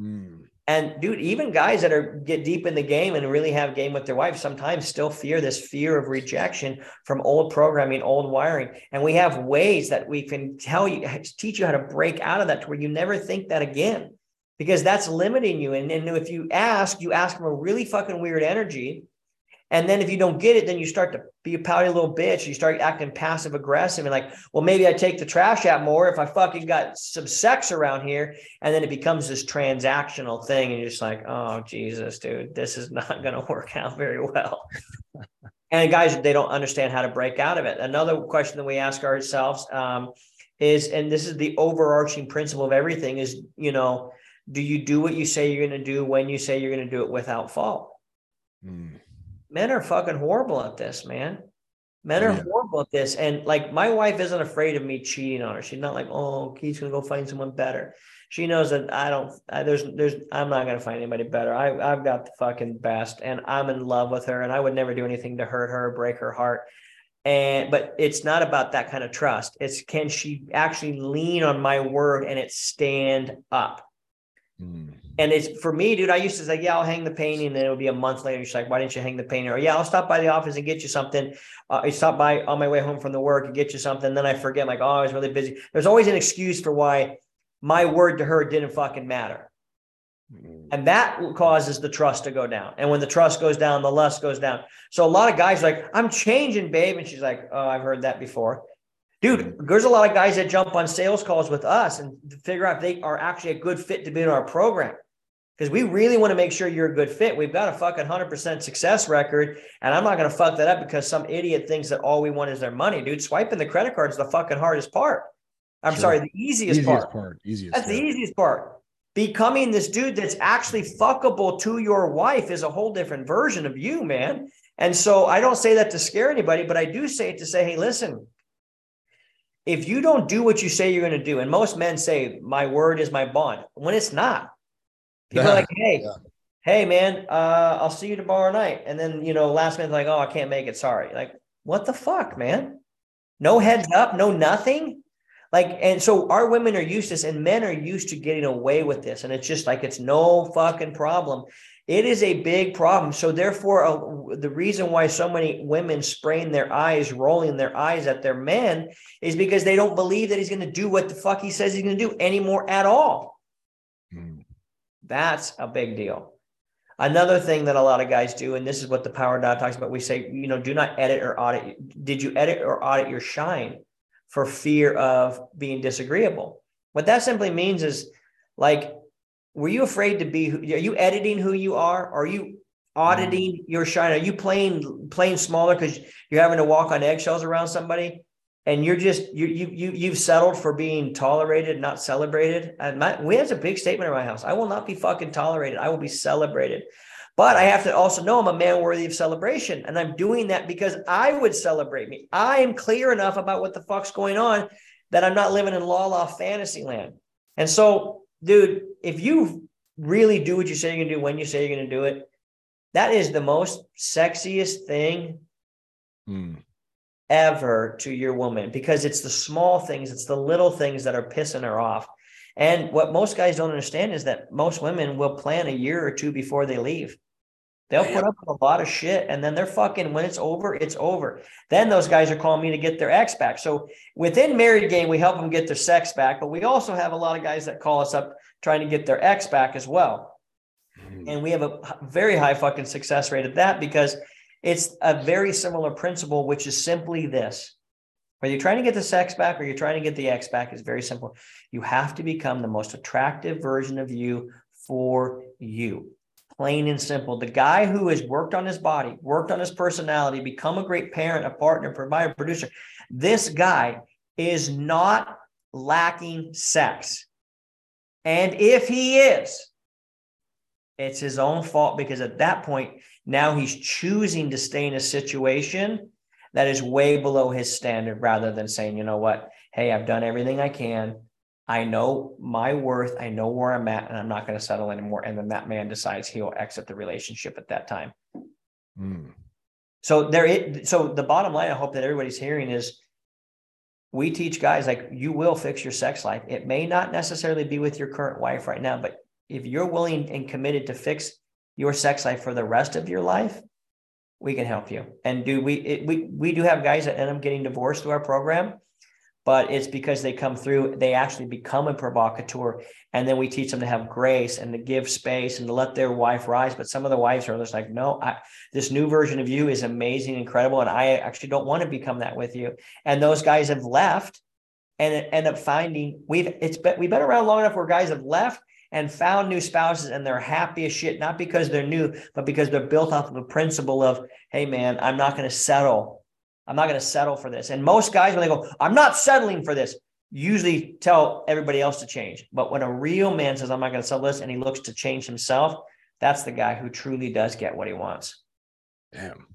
mm. And dude, even guys that are get deep in the game and really have game with their wife sometimes still fear this fear of rejection from old programming, old wiring. And we have ways that we can tell you, teach you how to break out of that to where you never think that again, because that's limiting you. And, and if you ask, you ask from a really fucking weird energy and then if you don't get it, then you start to be a pouty little bitch. You start acting passive aggressive and like, well, maybe I take the trash out more if I fucking got some sex around here. And then it becomes this transactional thing. And you're just like, oh, Jesus, dude, this is not going to work out very well. and guys, they don't understand how to break out of it. Another question that we ask ourselves um, is, and this is the overarching principle of everything is, you know, do you do what you say you're going to do when you say you're going to do it without fault? Mm. Men are fucking horrible at this, man. Men are yeah. horrible at this. And like my wife isn't afraid of me cheating on her. She's not like, oh, Keith's gonna go find someone better. She knows that I don't I, there's there's I'm not gonna find anybody better. I I've got the fucking best and I'm in love with her and I would never do anything to hurt her, break her heart. And but it's not about that kind of trust. It's can she actually lean on my word and it stand up? Mm. And it's for me, dude. I used to say, "Yeah, I'll hang the painting," and then it would be a month later. She's like, "Why didn't you hang the painting?" Or, "Yeah, I'll stop by the office and get you something." Uh, I stop by on my way home from the work and get you something. Then I forget, like, "Oh, I was really busy." There's always an excuse for why my word to her didn't fucking matter, mm. and that causes the trust to go down. And when the trust goes down, the lust goes down. So a lot of guys like, "I'm changing, babe," and she's like, "Oh, I've heard that before." Dude, there's a lot of guys that jump on sales calls with us and figure out if they are actually a good fit to be in our program because we really want to make sure you're a good fit. We've got a fucking 100% success record, and I'm not going to fuck that up because some idiot thinks that all we want is their money, dude. Swiping the credit card is the fucking hardest part. I'm sure. sorry, the easiest, easiest part. part. Easiest. That's yeah. the easiest part. Becoming this dude that's actually fuckable to your wife is a whole different version of you, man. And so I don't say that to scare anybody, but I do say it to say, hey, listen, if you don't do what you say you're going to do, and most men say, my word is my bond, when it's not, People are like, hey, yeah. hey, man, uh, I'll see you tomorrow night. And then, you know, last minute, like, oh, I can't make it. Sorry. Like, what the fuck, man? No heads up, no nothing. Like, and so our women are used to this, and men are used to getting away with this. And it's just like, it's no fucking problem. It is a big problem. So, therefore, uh, the reason why so many women sprain their eyes, rolling their eyes at their men, is because they don't believe that he's going to do what the fuck he says he's going to do anymore at all. That's a big deal. Another thing that a lot of guys do, and this is what the power dial talks about, we say, you know, do not edit or audit. Did you edit or audit your shine for fear of being disagreeable? What that simply means is like, were you afraid to be, are you editing who you are? Are you auditing mm-hmm. your shine? Are you playing, playing smaller because you're having to walk on eggshells around somebody? And you're just you you you you've settled for being tolerated, not celebrated. And my, we have a big statement in my house. I will not be fucking tolerated. I will be celebrated. But I have to also know I'm a man worthy of celebration. And I'm doing that because I would celebrate me. I am clear enough about what the fuck's going on that I'm not living in la la fantasy land. And so, dude, if you really do what you say you're gonna do when you say you're gonna do it, that is the most sexiest thing mm ever to your woman because it's the small things, it's the little things that are pissing her off. And what most guys don't understand is that most women will plan a year or two before they leave. They'll put up with a lot of shit and then they're fucking when it's over, it's over. Then those guys are calling me to get their ex back. So within married game, we help them get their sex back, but we also have a lot of guys that call us up trying to get their ex back as well. Mm-hmm. And we have a very high fucking success rate at that because it's a very similar principle, which is simply this. Whether you're trying to get the sex back or you're trying to get the X back, is very simple. You have to become the most attractive version of you for you. Plain and simple. The guy who has worked on his body, worked on his personality, become a great parent, a partner, provider, producer, this guy is not lacking sex. And if he is, it's his own fault because at that point, now he's choosing to stay in a situation that is way below his standard rather than saying, you know what, hey, I've done everything I can. I know my worth. I know where I'm at, and I'm not going to settle anymore. And then that man decides he'll exit the relationship at that time. Mm. So there, it, so the bottom line, I hope that everybody's hearing is, we teach guys like you will fix your sex life. It may not necessarily be with your current wife right now, but if you're willing and committed to fix your sex life for the rest of your life, we can help you. And do we it, we we do have guys that end up getting divorced through our program, but it's because they come through, they actually become a provocateur, and then we teach them to have grace and to give space and to let their wife rise. But some of the wives are just like, no, I, this new version of you is amazing, incredible, and I actually don't want to become that with you. And those guys have left and end up finding we've it's been we've been around long enough where guys have left and found new spouses and they're happy as shit, not because they're new, but because they're built off of a principle of, hey, man, I'm not going to settle. I'm not going to settle for this. And most guys, when they go, I'm not settling for this, usually tell everybody else to change. But when a real man says, I'm not going to settle this, and he looks to change himself, that's the guy who truly does get what he wants. Damn.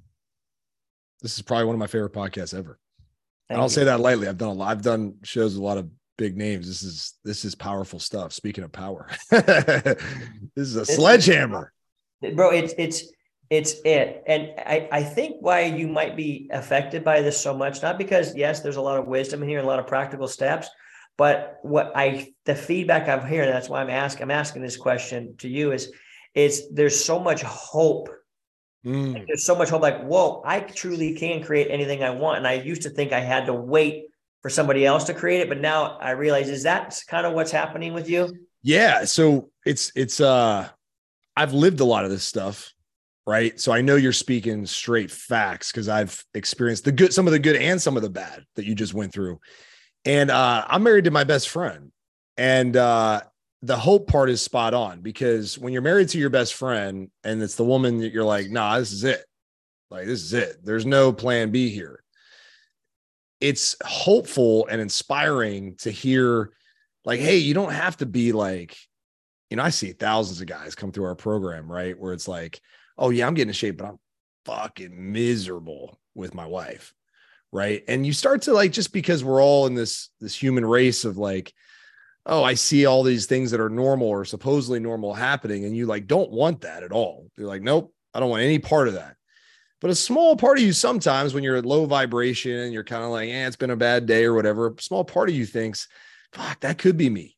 This is probably one of my favorite podcasts ever. Thank I don't you. say that lightly. I've done a lot. I've done shows with a lot of big names. This is this is powerful stuff. Speaking of power, this is a sledgehammer. bro it's it's it's it and I, I think why you might be affected by this so much not because yes there's a lot of wisdom in here a lot of practical steps but what i the feedback i'm hearing that's why i'm asking i'm asking this question to you is is there's so much hope Mm. there's so much hope like whoa i truly can create anything i want and i used to think i had to wait for somebody else to create it but now i realize is that kind of what's happening with you Yeah. So it's it's uh I've lived a lot of this stuff, right? So I know you're speaking straight facts because I've experienced the good, some of the good and some of the bad that you just went through. And uh I'm married to my best friend. And uh the hope part is spot on because when you're married to your best friend and it's the woman that you're like, nah, this is it. Like, this is it. There's no plan B here. It's hopeful and inspiring to hear, like, hey, you don't have to be like, you know, I see thousands of guys come through our program, right? Where it's like, oh, yeah, I'm getting in shape, but I'm fucking miserable with my wife. Right. And you start to like, just because we're all in this, this human race of like, oh, I see all these things that are normal or supposedly normal happening. And you like don't want that at all. You're like, nope, I don't want any part of that. But a small part of you sometimes when you're at low vibration and you're kind of like, yeah, it's been a bad day or whatever, a small part of you thinks, fuck, that could be me.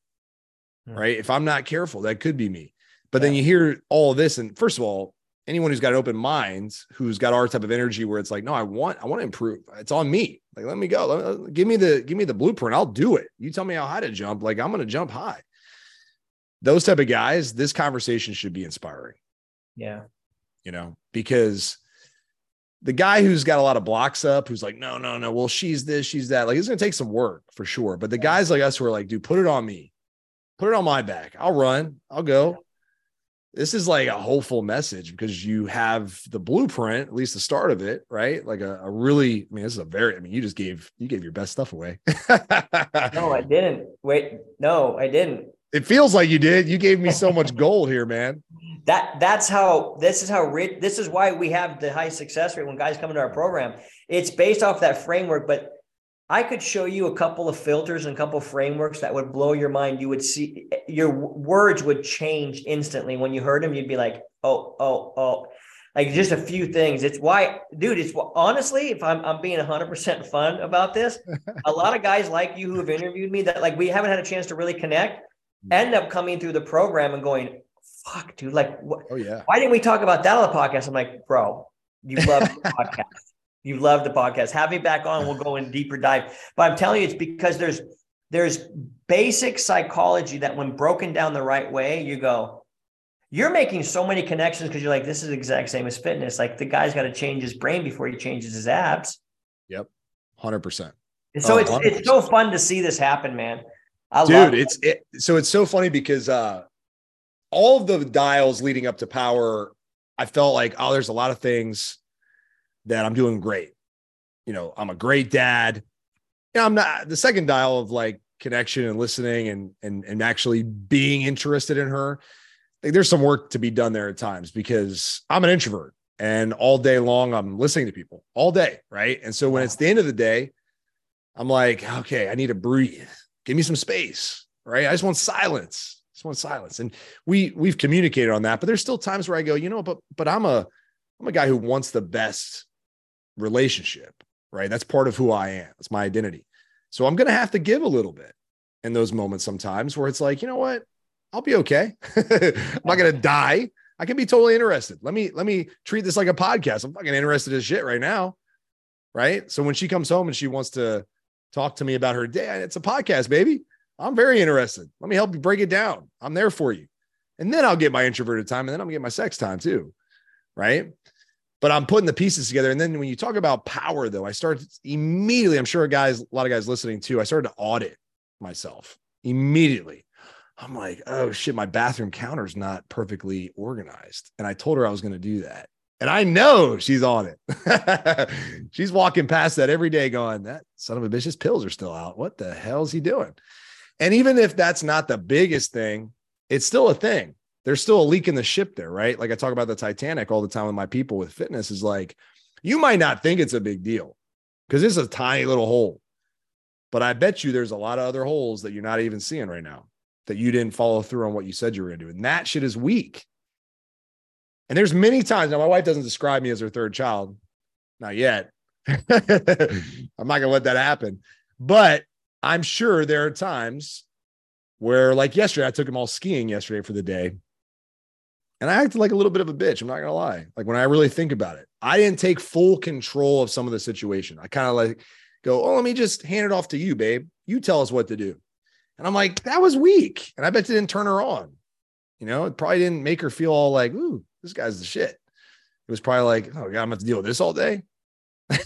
Hmm. Right. If I'm not careful, that could be me. But then you hear all of this. And first of all, anyone who's got an open mind, who's got our type of energy where it's like, no, I want, I want to improve. It's on me. Like, let me go. Let- give me the, give me the blueprint. I'll do it. You tell me how high to jump. Like, I'm going to jump high. Those type of guys, this conversation should be inspiring, yeah you know, because the guy who's got a lot of blocks up, who's like, no, no, no, well, she's this, she's that. Like, it's going to take some work for sure. But the guys like us who are like, dude, put it on me, put it on my back. I'll run, I'll go. This is like a hopeful message because you have the blueprint, at least the start of it, right? Like a, a really, I mean, this is a very, I mean, you just gave, you gave your best stuff away. no i didn't wait no i didn't it feels like you did. You gave me so much gold here, man. that that's how this is how rich this is why we have the high success rate when guys come into our program. It's based off that framework but i could show you a couple of filters and a couple of frameworks that would blow your mind. You would see your words would change instantly. When you heard them you'd be like oh oh oh. Like just a few things. It's why dude it's honestly if i'm, I'm being 100% fun about this a lot of guys like you who have interviewed me that like we haven't had a chance to really connect Mm-hmm. end up coming through the program and going fuck, dude, like, wh- Oh, yeah. why didn't we talk about that on the podcast? I'm like, bro, you love the podcast. You love the podcast. Have me back on. We'll go in deeper dive. But I'm telling you, it's because there's there's basic psychology that when broken down the right way, you go, you're making so many connections because you're like, this is the exact same as fitness. Like the guy's got to change his brain before he changes his abs. Yep. 100%. And so Oh, it's it's so fun to see this happen, man. I dude it's it, so it's so funny because uh all of the dials leading up to power i felt like oh there's a lot of things that i'm doing great. You know i'm a great dad. Yeah i'm not the second dial of like connection and listening and and and actually being interested in her like there's some work to be done there at times because i'm an introvert and all day long i'm listening to people all day right? And so when it's the end of the day i'm like okay i need to breathe give me some space right? I just want silence. I just want silence. And we we've communicated on that but there's still times where i go you know but but i'm a i'm a guy who wants the best relationship right? That's part of who i am. It's my identity. So i'm going to have to give a little bit in those moments sometimes where it's like you know what? I'll be okay. I'm not going to die. I can be totally interested. Let me let me treat this like a podcast. I'm fucking interested as shit right now right? So when she comes home and she wants to talk to me about her day. It's a podcast baby. I'm very interested. Let me help you break it down. I'm there for you. And then i'll get my introverted time and then i'm gonna get my sex time too right? But i'm putting the pieces together. And then when you talk about power though i started immediately i'm sure guys a lot of guys listening too i started to audit myself immediately. I'm like oh shit my bathroom counter's not perfectly organized. And i told her i was going to do that And I know she's on it. she's walking past that every day going, that son of a bitch, pills are still out. What the hell is he doing? And even if that's not the biggest thing, it's still a thing. There's still a leak in the ship there, right? Like I talk about the Titanic all the time with my people with fitness is like, you might not think it's a big deal because it's a tiny little hole. But I bet you there's a lot of other holes that you're not even seeing right now that you didn't follow through on what you said you were going to do. And that shit is weak. And there's many times now, my wife doesn't describe me as her third child, not yet. I'm not to let that happen. But I'm sure there are times where, like yesterday, I took them all skiing yesterday for the day. And I acted like a little bit of a bitch. I'm not to lie. Like when I really think about it, I didn't take full control of some of the situation. I kind of like go, oh, let me just hand it off to you, babe. You tell us what to do. And I'm like, that was weak. And I bet it didn't turn her on. You know, it probably didn't make her feel all like, ooh, this guy's the shit. It was probably like, oh, God, I'm going to have to deal with this all day.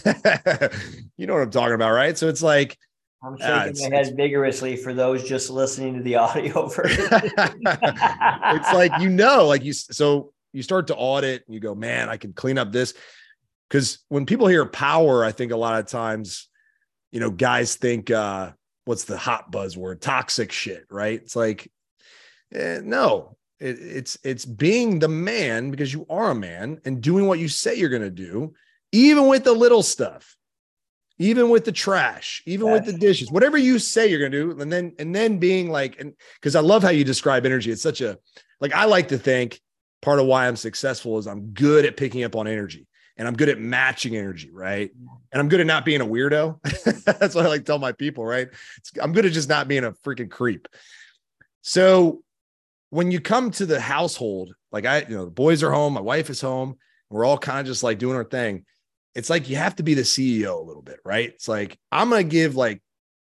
you know what I'm talking about, right? So it's like, I'm shaking uh, my head vigorously for those just listening to the audio version. it's like, you know, like you, so you start to audit and you go, man, I can clean up this. Cause when people hear power, I think a lot of times, you know, guys think, uh, what's the hot buzzword? Toxic shit, right? It's like, eh, no, it, it's it's being the man because you are a man and doing what you say you're going to do, even with the little stuff, even with the trash, even with the dishes, whatever you say you're going to do, and then and then being like, and because I love how you describe energy. It's such a like I like to think part of why I'm successful is I'm good at picking up on energy and I'm good at matching energy, right? Mm. And I'm good at not being a weirdo. That's what I like to tell my people, right? It's, I'm good at just not being a freaking creep. So when you come to the household, like I, you know, the boys are home, my wife is home, we're all kind of just like doing our thing. It's like you have to be the CEO a little bit, right? It's like I'm gonna give like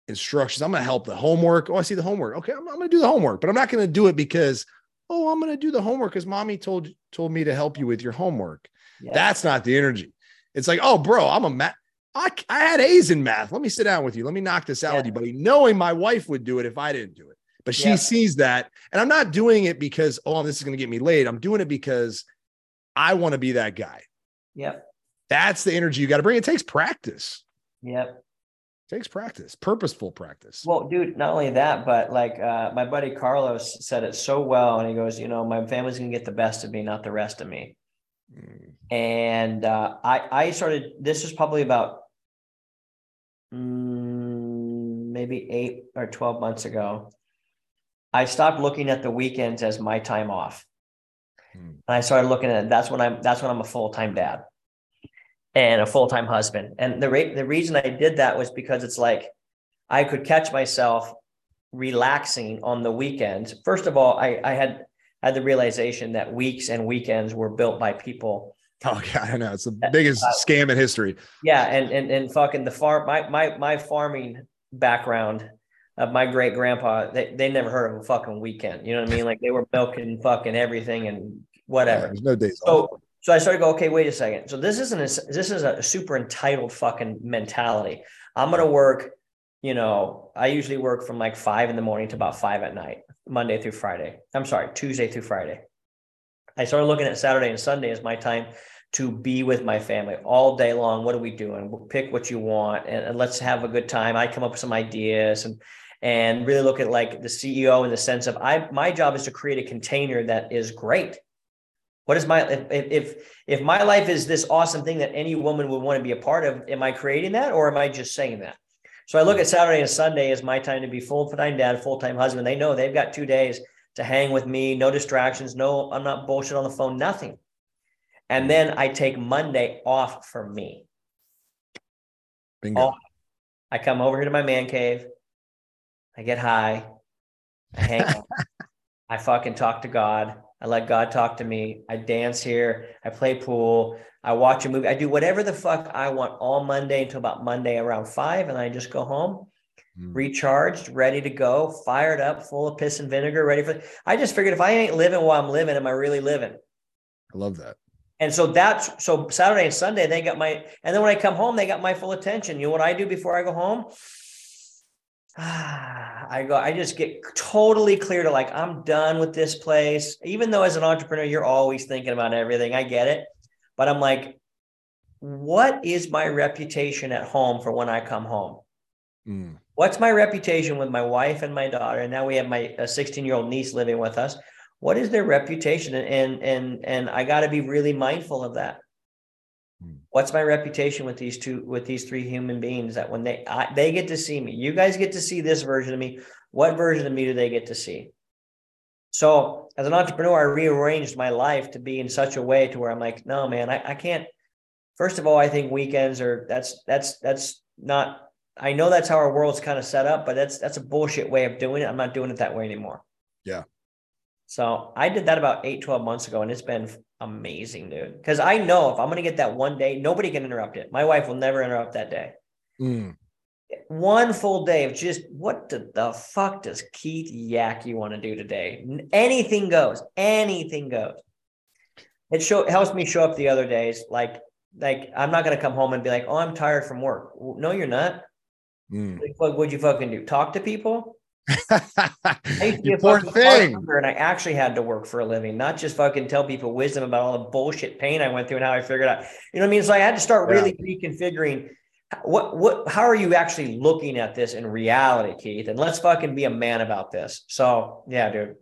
instructions. I'm gonna help the homework. Oh, I see the homework. Okay, I'm, I'm gonna do the homework, but I'm not gonna do it because oh, I'm gonna do the homework because mommy told told me to help you with your homework. Yeah. That's not the energy. It's like, oh, bro, I'm a math. I, I had A's in math. Let me sit down with you. Let me knock this out yeah. with you, buddy. Knowing my wife would do it if I didn't do it. But she sees that. And I'm not doing it because, oh, this is going to get me laid. I'm doing it because I want to be that guy. Yep. That's the energy you got to bring. It takes practice. Yep. It takes practice, purposeful practice. Well, dude, not only that, but like uh, my buddy Carlos said it so well. And he goes, you know, my family's going to get the best of me, not the rest of me. Mm. And uh, I, I started, this was probably about mm, maybe eight or 12 months ago. I stopped looking at the weekends as my time off. Hmm. And I started looking at. That's when I'm that's when I'm a full-time dad and a full-time husband. And the rate the reason I did that was because it's like I could catch myself relaxing on the weekends. First of all, I, I had had the realization that weeks and weekends were built by people. Oh yeah, I know it's the biggest uh, scam in history. Yeah, and and and fucking the farm my my my farming background of my great grandpa, they, they never heard of a fucking weekend. You know what I mean? Like they were milking fucking everything and whatever. Yeah, there's no days so, off. So I started to go, okay, wait a second. So this isn't a, this is a super entitled fucking mentality. I'm gonna work, you know, I usually work from like five in the morning to about five at night, Monday through Friday. I'm sorry, Tuesday through Friday. I started looking at Saturday and Sunday as my time to be with my family all day long. What are we doing? We'll pick what you want and, and let's have a good time. I come up with some ideas and and really look at like the CEO in the sense of I my job is to create a container that is great. What is my if if if my life is this awesome thing that any woman would want to be a part of, am I creating that or am I just saying that? So I look at Saturday and Sunday as my time to be full-time dad, full-time husband. They know they've got two days to hang with me, no distractions, no, I'm not bullshit on the phone, nothing. And then I take Monday off for me. Bingo. I come over here to my man cave. I get high, I hang out, I fucking talk to God. I let God talk to me. I dance here. I play pool. I watch a movie. I do whatever the fuck I want all Monday until about Monday around five. And I just go home, mm. recharged, ready to go, fired up, full of piss and vinegar, ready for. I just figured if I ain't living while I'm living, am I really living? I love that. And so that's so Saturday and Sunday, they got my, and then when I come home, they got my full attention. You know what I do before I go home? I go, I just get totally clear to like, I'm done with this place. Even though as an entrepreneur, you're always thinking about everything. I get it. but I'm like, what is my reputation at home for when I come home? Mm. What's my reputation with my wife and my daughter? And now we have my 16 year old niece living with us. What is their reputation? And and and I got to be really mindful of that. What's my reputation with these two with these three human beings that when they I, they get to see me, you guys get to see this version of me. What version of me do they get to see? So as an entrepreneur, I rearranged my life to be in such a way to where I'm like, no, man, I, I can't first of all, I think weekends are that's that's that's not. I know that's how our world's kind of set up, but that's that's a bullshit way of doing it. I'm not doing it that way anymore. Yeah. So I did that about eight, 12 months ago, and it's been amazing, dude. Because I know if I'm going to get that one day, nobody can interrupt it. My wife will never interrupt that day. Mm. One full day of just what the, the fuck does Keith Yaki want to do today? Anything goes. Anything goes. It show, helps me show up the other days like like I'm not gonna come home and be like, oh, I'm tired from work. No, you're not. Mm. What would you fucking do? Talk to people? Important thing. And I actually had to work for a living, not just fucking tell people wisdom about all the bullshit pain I went through and how I figured out. You know what I mean? So I had to start really yeah. reconfiguring what what how are you actually looking at this in reality, Keith? And let's fucking be a man about this. So yeah, dude.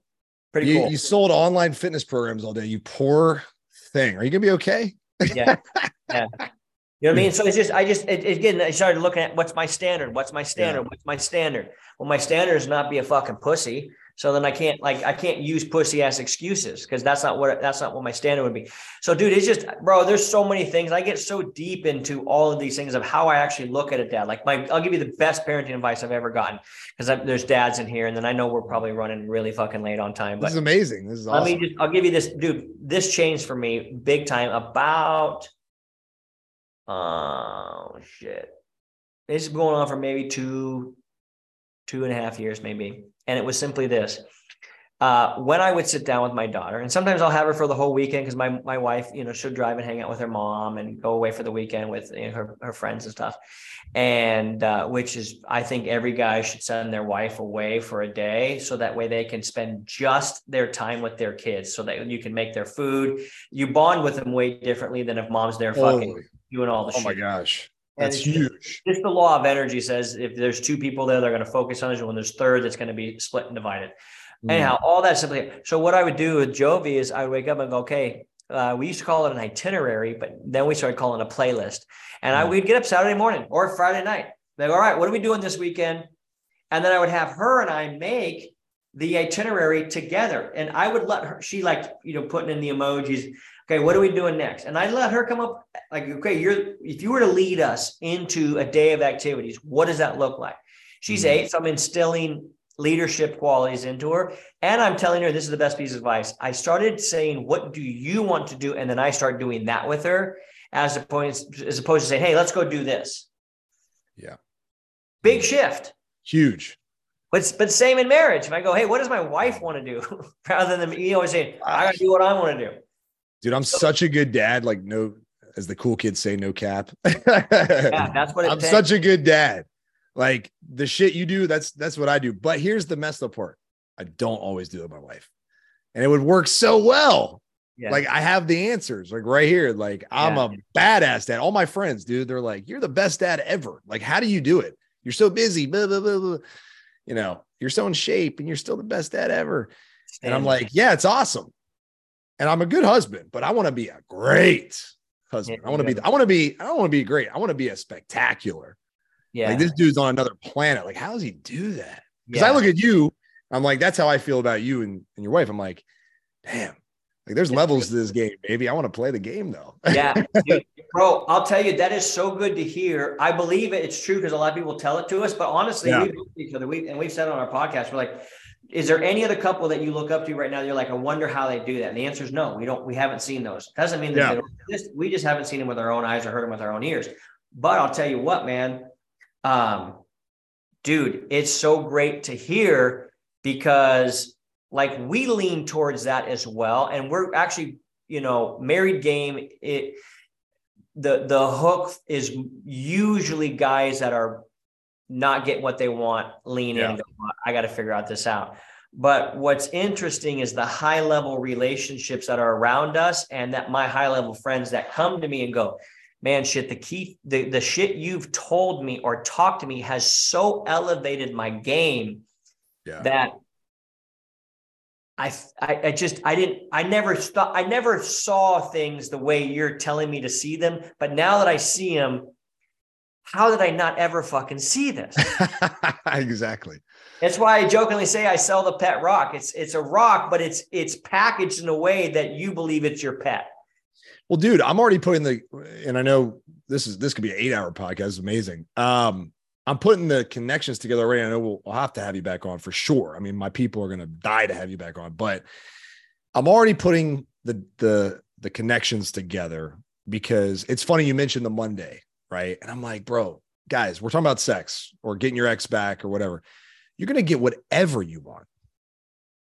Pretty you, cool. You sold online fitness programs all day. You poor thing. Are you gonna be okay? Yeah. Yeah. You know what I mean? So it's just, I just, it, again, I started looking at what's my standard? What's my standard? Yeah. What's my standard? Well, my standard is not be a fucking pussy. So then I can't like I can't use pussy ass excuses because that's not what that's not what my standard would be. So dude, it's just bro, there's so many things. I get so deep into all of these things of how I actually look at a dad. Like my I'll give you the best parenting advice I've ever gotten because there's dads in here, and then I know we're probably running really fucking late on time. But this is amazing. This is awesome. Let me just I'll give you this, dude. This changed for me big time about oh shit. This is going on for maybe two, two and a half years, maybe. And it was simply this. Uh, when I would sit down with my daughter, and sometimes I'll have her for the whole weekend because my my wife, you know, should drive and hang out with her mom and go away for the weekend with you know, her her friends and stuff, and uh, which is I think every guy should send their wife away for a day so that way they can spend just their time with their kids, so that you can make their food. You bond with them way differently than if mom's there fucking doing all the. Shit. Oh shit. my gosh. That's huge. Just, the law of energy says if there's two people there, they're going to focus on it. When there's third, it's going to be split and divided. Mm. Anyhow, all that simply. So what I would do with Jovi is I would wake up and go, okay, uh, we used to call it an itinerary, but then we started calling it a playlist. And mm. I would get up Saturday morning or Friday night. Like, all right, what are we doing this weekend? And then I would have her and I make the itinerary together. And I would let her, she like, you know, putting in the emojis. Okay, what are we doing next? And I let her come up like, okay, you're if you were to lead us into a day of activities, what does that look like? She's mm-hmm. eight, so I'm instilling leadership qualities into her. And I'm telling her this is the best piece of advice. I started saying, What do you want to do? And then I start doing that with her as opposed, as opposed to saying, Hey, let's go do this. Yeah. Big shift. Huge. But, but same in marriage. If I go, Hey, what does my wife want to do? Rather than me always saying, I got to do what I want to do. Dude, I'm so, such a good dad. Like, no, as the cool kids say, no cap. yeah, that's what I'm takes. such a good dad. Like the shit you do, that's that's what I do. But here's the messed up part. I don't always do it with my wife. And it would work so well. Yeah. Like I have the answers, like right here. Like I'm yeah. a badass dad. All my friends, dude, they're like, you're the best dad ever. Like, how do you do it? You're so busy, blah, blah, blah, blah. You know, you're so in shape and you're still the best dad ever. And I'm like, yeah, it's awesome and I'm a good husband, but I want to be a great husband. I want to be, I want to be, I don't want to be great. I want to be a spectacular. Yeah. Like this dude's on another planet. Like, how does he do that? Because yeah. I look at you, I'm like, that's how I feel about you and, and your wife. I'm like, damn, like there's levels to this game, baby. I want to play the game though. yeah. Dude, bro, I'll tell you, that is so good to hear. I believe it. It's true because a lot of people tell it to us, but honestly, yeah. we each other. We and we've said on our podcast, we're like, is there any other couple that you look up to right now? You're like, I wonder how they do that. And the answer is no. We don't. We haven't seen those. Doesn't mean that yeah. we just haven't seen them with our own eyes or heard them with our own ears. But I'll tell you what, man, um, dude, it's so great to hear because like we lean towards that as well, and we're actually, you know, married game. It the the hook is usually guys that are not getting what they want, lean yeah. in, go, I got to figure out this out. But what's interesting is the high level relationships that are around us, and that my high level friends that come to me and go, man, shit, the key, the, the shit you've told me or talked to me has so elevated my game yeah. that I, I, I just I didn't I never thought I never saw things the way you're telling me to see them. But now that I see them, how did I not ever fucking see this? exactly. That's why I jokingly say I sell the pet rock. It's it's a rock, but it's it's packaged in a way that you believe it's your pet. Well, dude, I'm already putting the and I know this is this could be an eight hour podcast. It's amazing. Um, I'm putting the connections together already. I know we'll, we'll have to have you back on for sure. I mean, my people are going to die to have you back on, but I'm already putting the the the connections together because it's funny you mentioned the Monday, right? And I'm like, bro, guys, we're talking about sex or getting your ex back or whatever you're going to get whatever you want.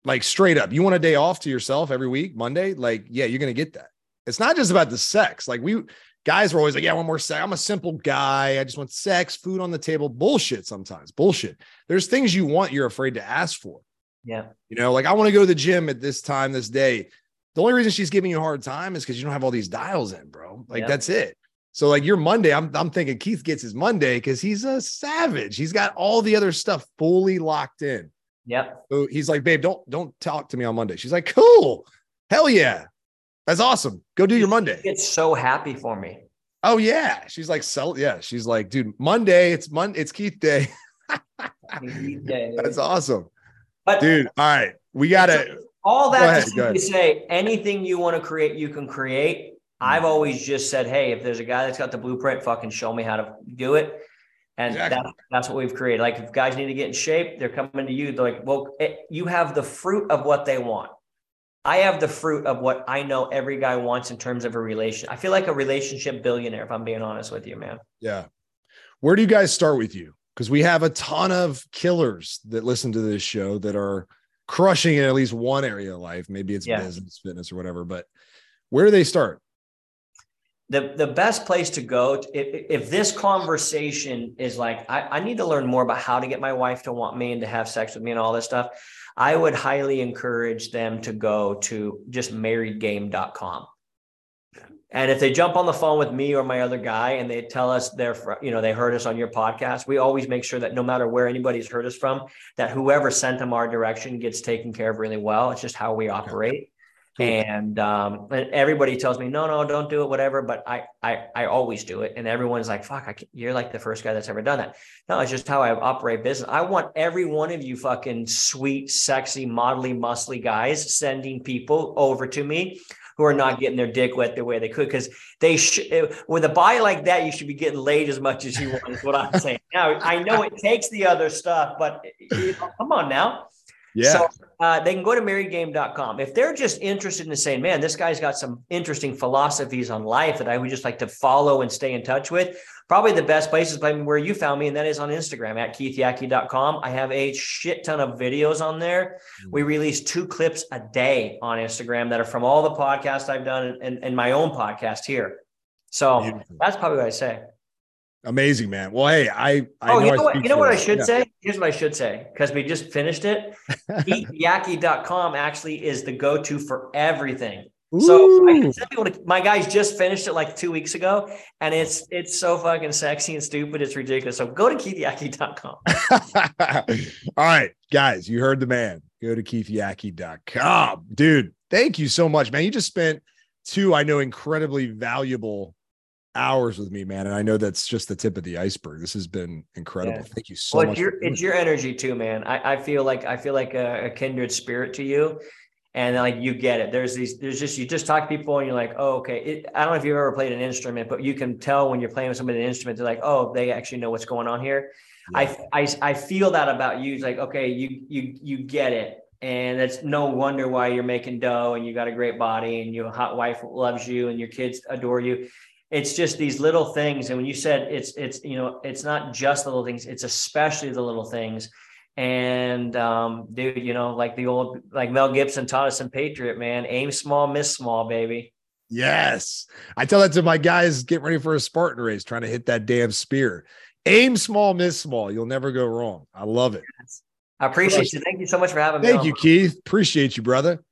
Like straight up, you want a day off to yourself every week, Monday? Like, yeah, you're going to get that. It's not just about the sex. Like, we guys were always like, yeah, one more sex. I'm a simple guy. I just want sex, food on the table. Bullshit sometimes. Bullshit. There's things you want you're afraid to ask for. Yeah. You know, like I want to go to the gym at this time, this day. The only reason she's giving you a hard time is because you don't have all these dials in, bro. Like, yeah. that's it. So like your Monday, I'm I'm thinking Keith gets his Monday because he's a savage. He's got all the other stuff fully locked in. Yep. So he's like, babe, don't don't talk to me on Monday. She's like, cool, hell yeah, that's awesome. Go do your Monday. It's so happy for me. Oh yeah, she's like, sell yeah. She's like, dude, Monday, it's Monday, it's Keith Day. Keith Day. That's awesome. But dude, all right, we gotta. All that go ahead, to say, anything you want to create, you can create I've always just said, hey, if there's a guy that's got the blueprint, fucking show me how to do it. And exactly. that, that's what we've created. Like if guys need to get in shape, they're coming to you. They're like, well, it, you have the fruit of what they want. I have the fruit of what I know every guy wants in terms of a relation. I feel like a relationship billionaire, if I'm being honest with you, man. Yeah. Where do you guys start with you? Because we have a ton of killers that listen to this show that are crushing in at least one area of life. Maybe it's yeah. business, fitness, or whatever. But where do they start? the the best place to go to, if, if this conversation is like I, I need to learn more about how to get my wife to want me and to have sex with me and all this stuff i would highly encourage them to go to just marriedgame.com and if they jump on the phone with me or my other guy and they tell us they're you know they heard us on your podcast we always make sure that no matter where anybody's heard us from that whoever sent them our direction gets taken care of really well. It's just how we operate Hmm. and um, and everybody tells me no no don't do it whatever but I I I always do it. And everyone's like fuck you're like the first guy that's ever done that. No it's just how I operate business. I want every one of you fucking sweet sexy modelly muscly guys sending people over to me who are not getting their dick wet the way they could because they should eh, with a body like that you should be getting laid as much as you want is what I'm saying. Now I know it takes the other stuff but eh, you know, come on now yeah. So uh, they can go to marriedgame.com. If they're just interested in saying, man, this guy's got some interesting philosophies on life that I would just like to follow and stay in touch with, probably the best place is where you found me, and that is on Instagram at keithyaki.com. I have a shit ton of videos on there. Mm-hmm. We release two clips a day on Instagram that are from all the podcasts I've done and, and my own podcast here. So Beautiful. that's probably what I say. Amazing, man. Well, hey, I, I oh, know you know what, you know what I should yeah. say? Here's what I should say because we just finished it. Keithyaki.com actually is the go-to for everything. Ooh. So I to, my guys just finished it like two weeks ago, and it's it's so fucking sexy and stupid. It's ridiculous. So go to keithyaki.com. All right, guys, you heard the man. Go to keithyaki.com. Dude, thank you so much, man. You just spent two, I know, incredibly valuable hours with me, man. And I know that's just the tip of the iceberg. This has been incredible. Yeah. Thank you so well, much. It's your, it's your energy too, man. I, I feel like I feel like a, a, kindred spirit to you. And like you get it. There's these, there's just you just talk to people and you're like, oh, okay. It, I don't know if you've ever played an instrument, but you can tell when you're playing with somebody an instrument, they're like, oh, they actually know what's going on here. Yeah. I, I I feel that about you. It's like, okay, you you you get it. And it's no wonder why you're making dough and you got a great body and your hot wife loves you and your kids adore you it's just these little things and when you said it's it's you know it's not just the little things it's especially the little things and um dude you know like the old like mel gibson taught us in patriot man aim small miss small baby yes i tell that to my guys getting ready for a spartan race trying to hit that damn spear aim small miss small you'll never go wrong i love it I appreciate you. Thank you so much for having me. Thank on. you, Keith. Appreciate you, brother.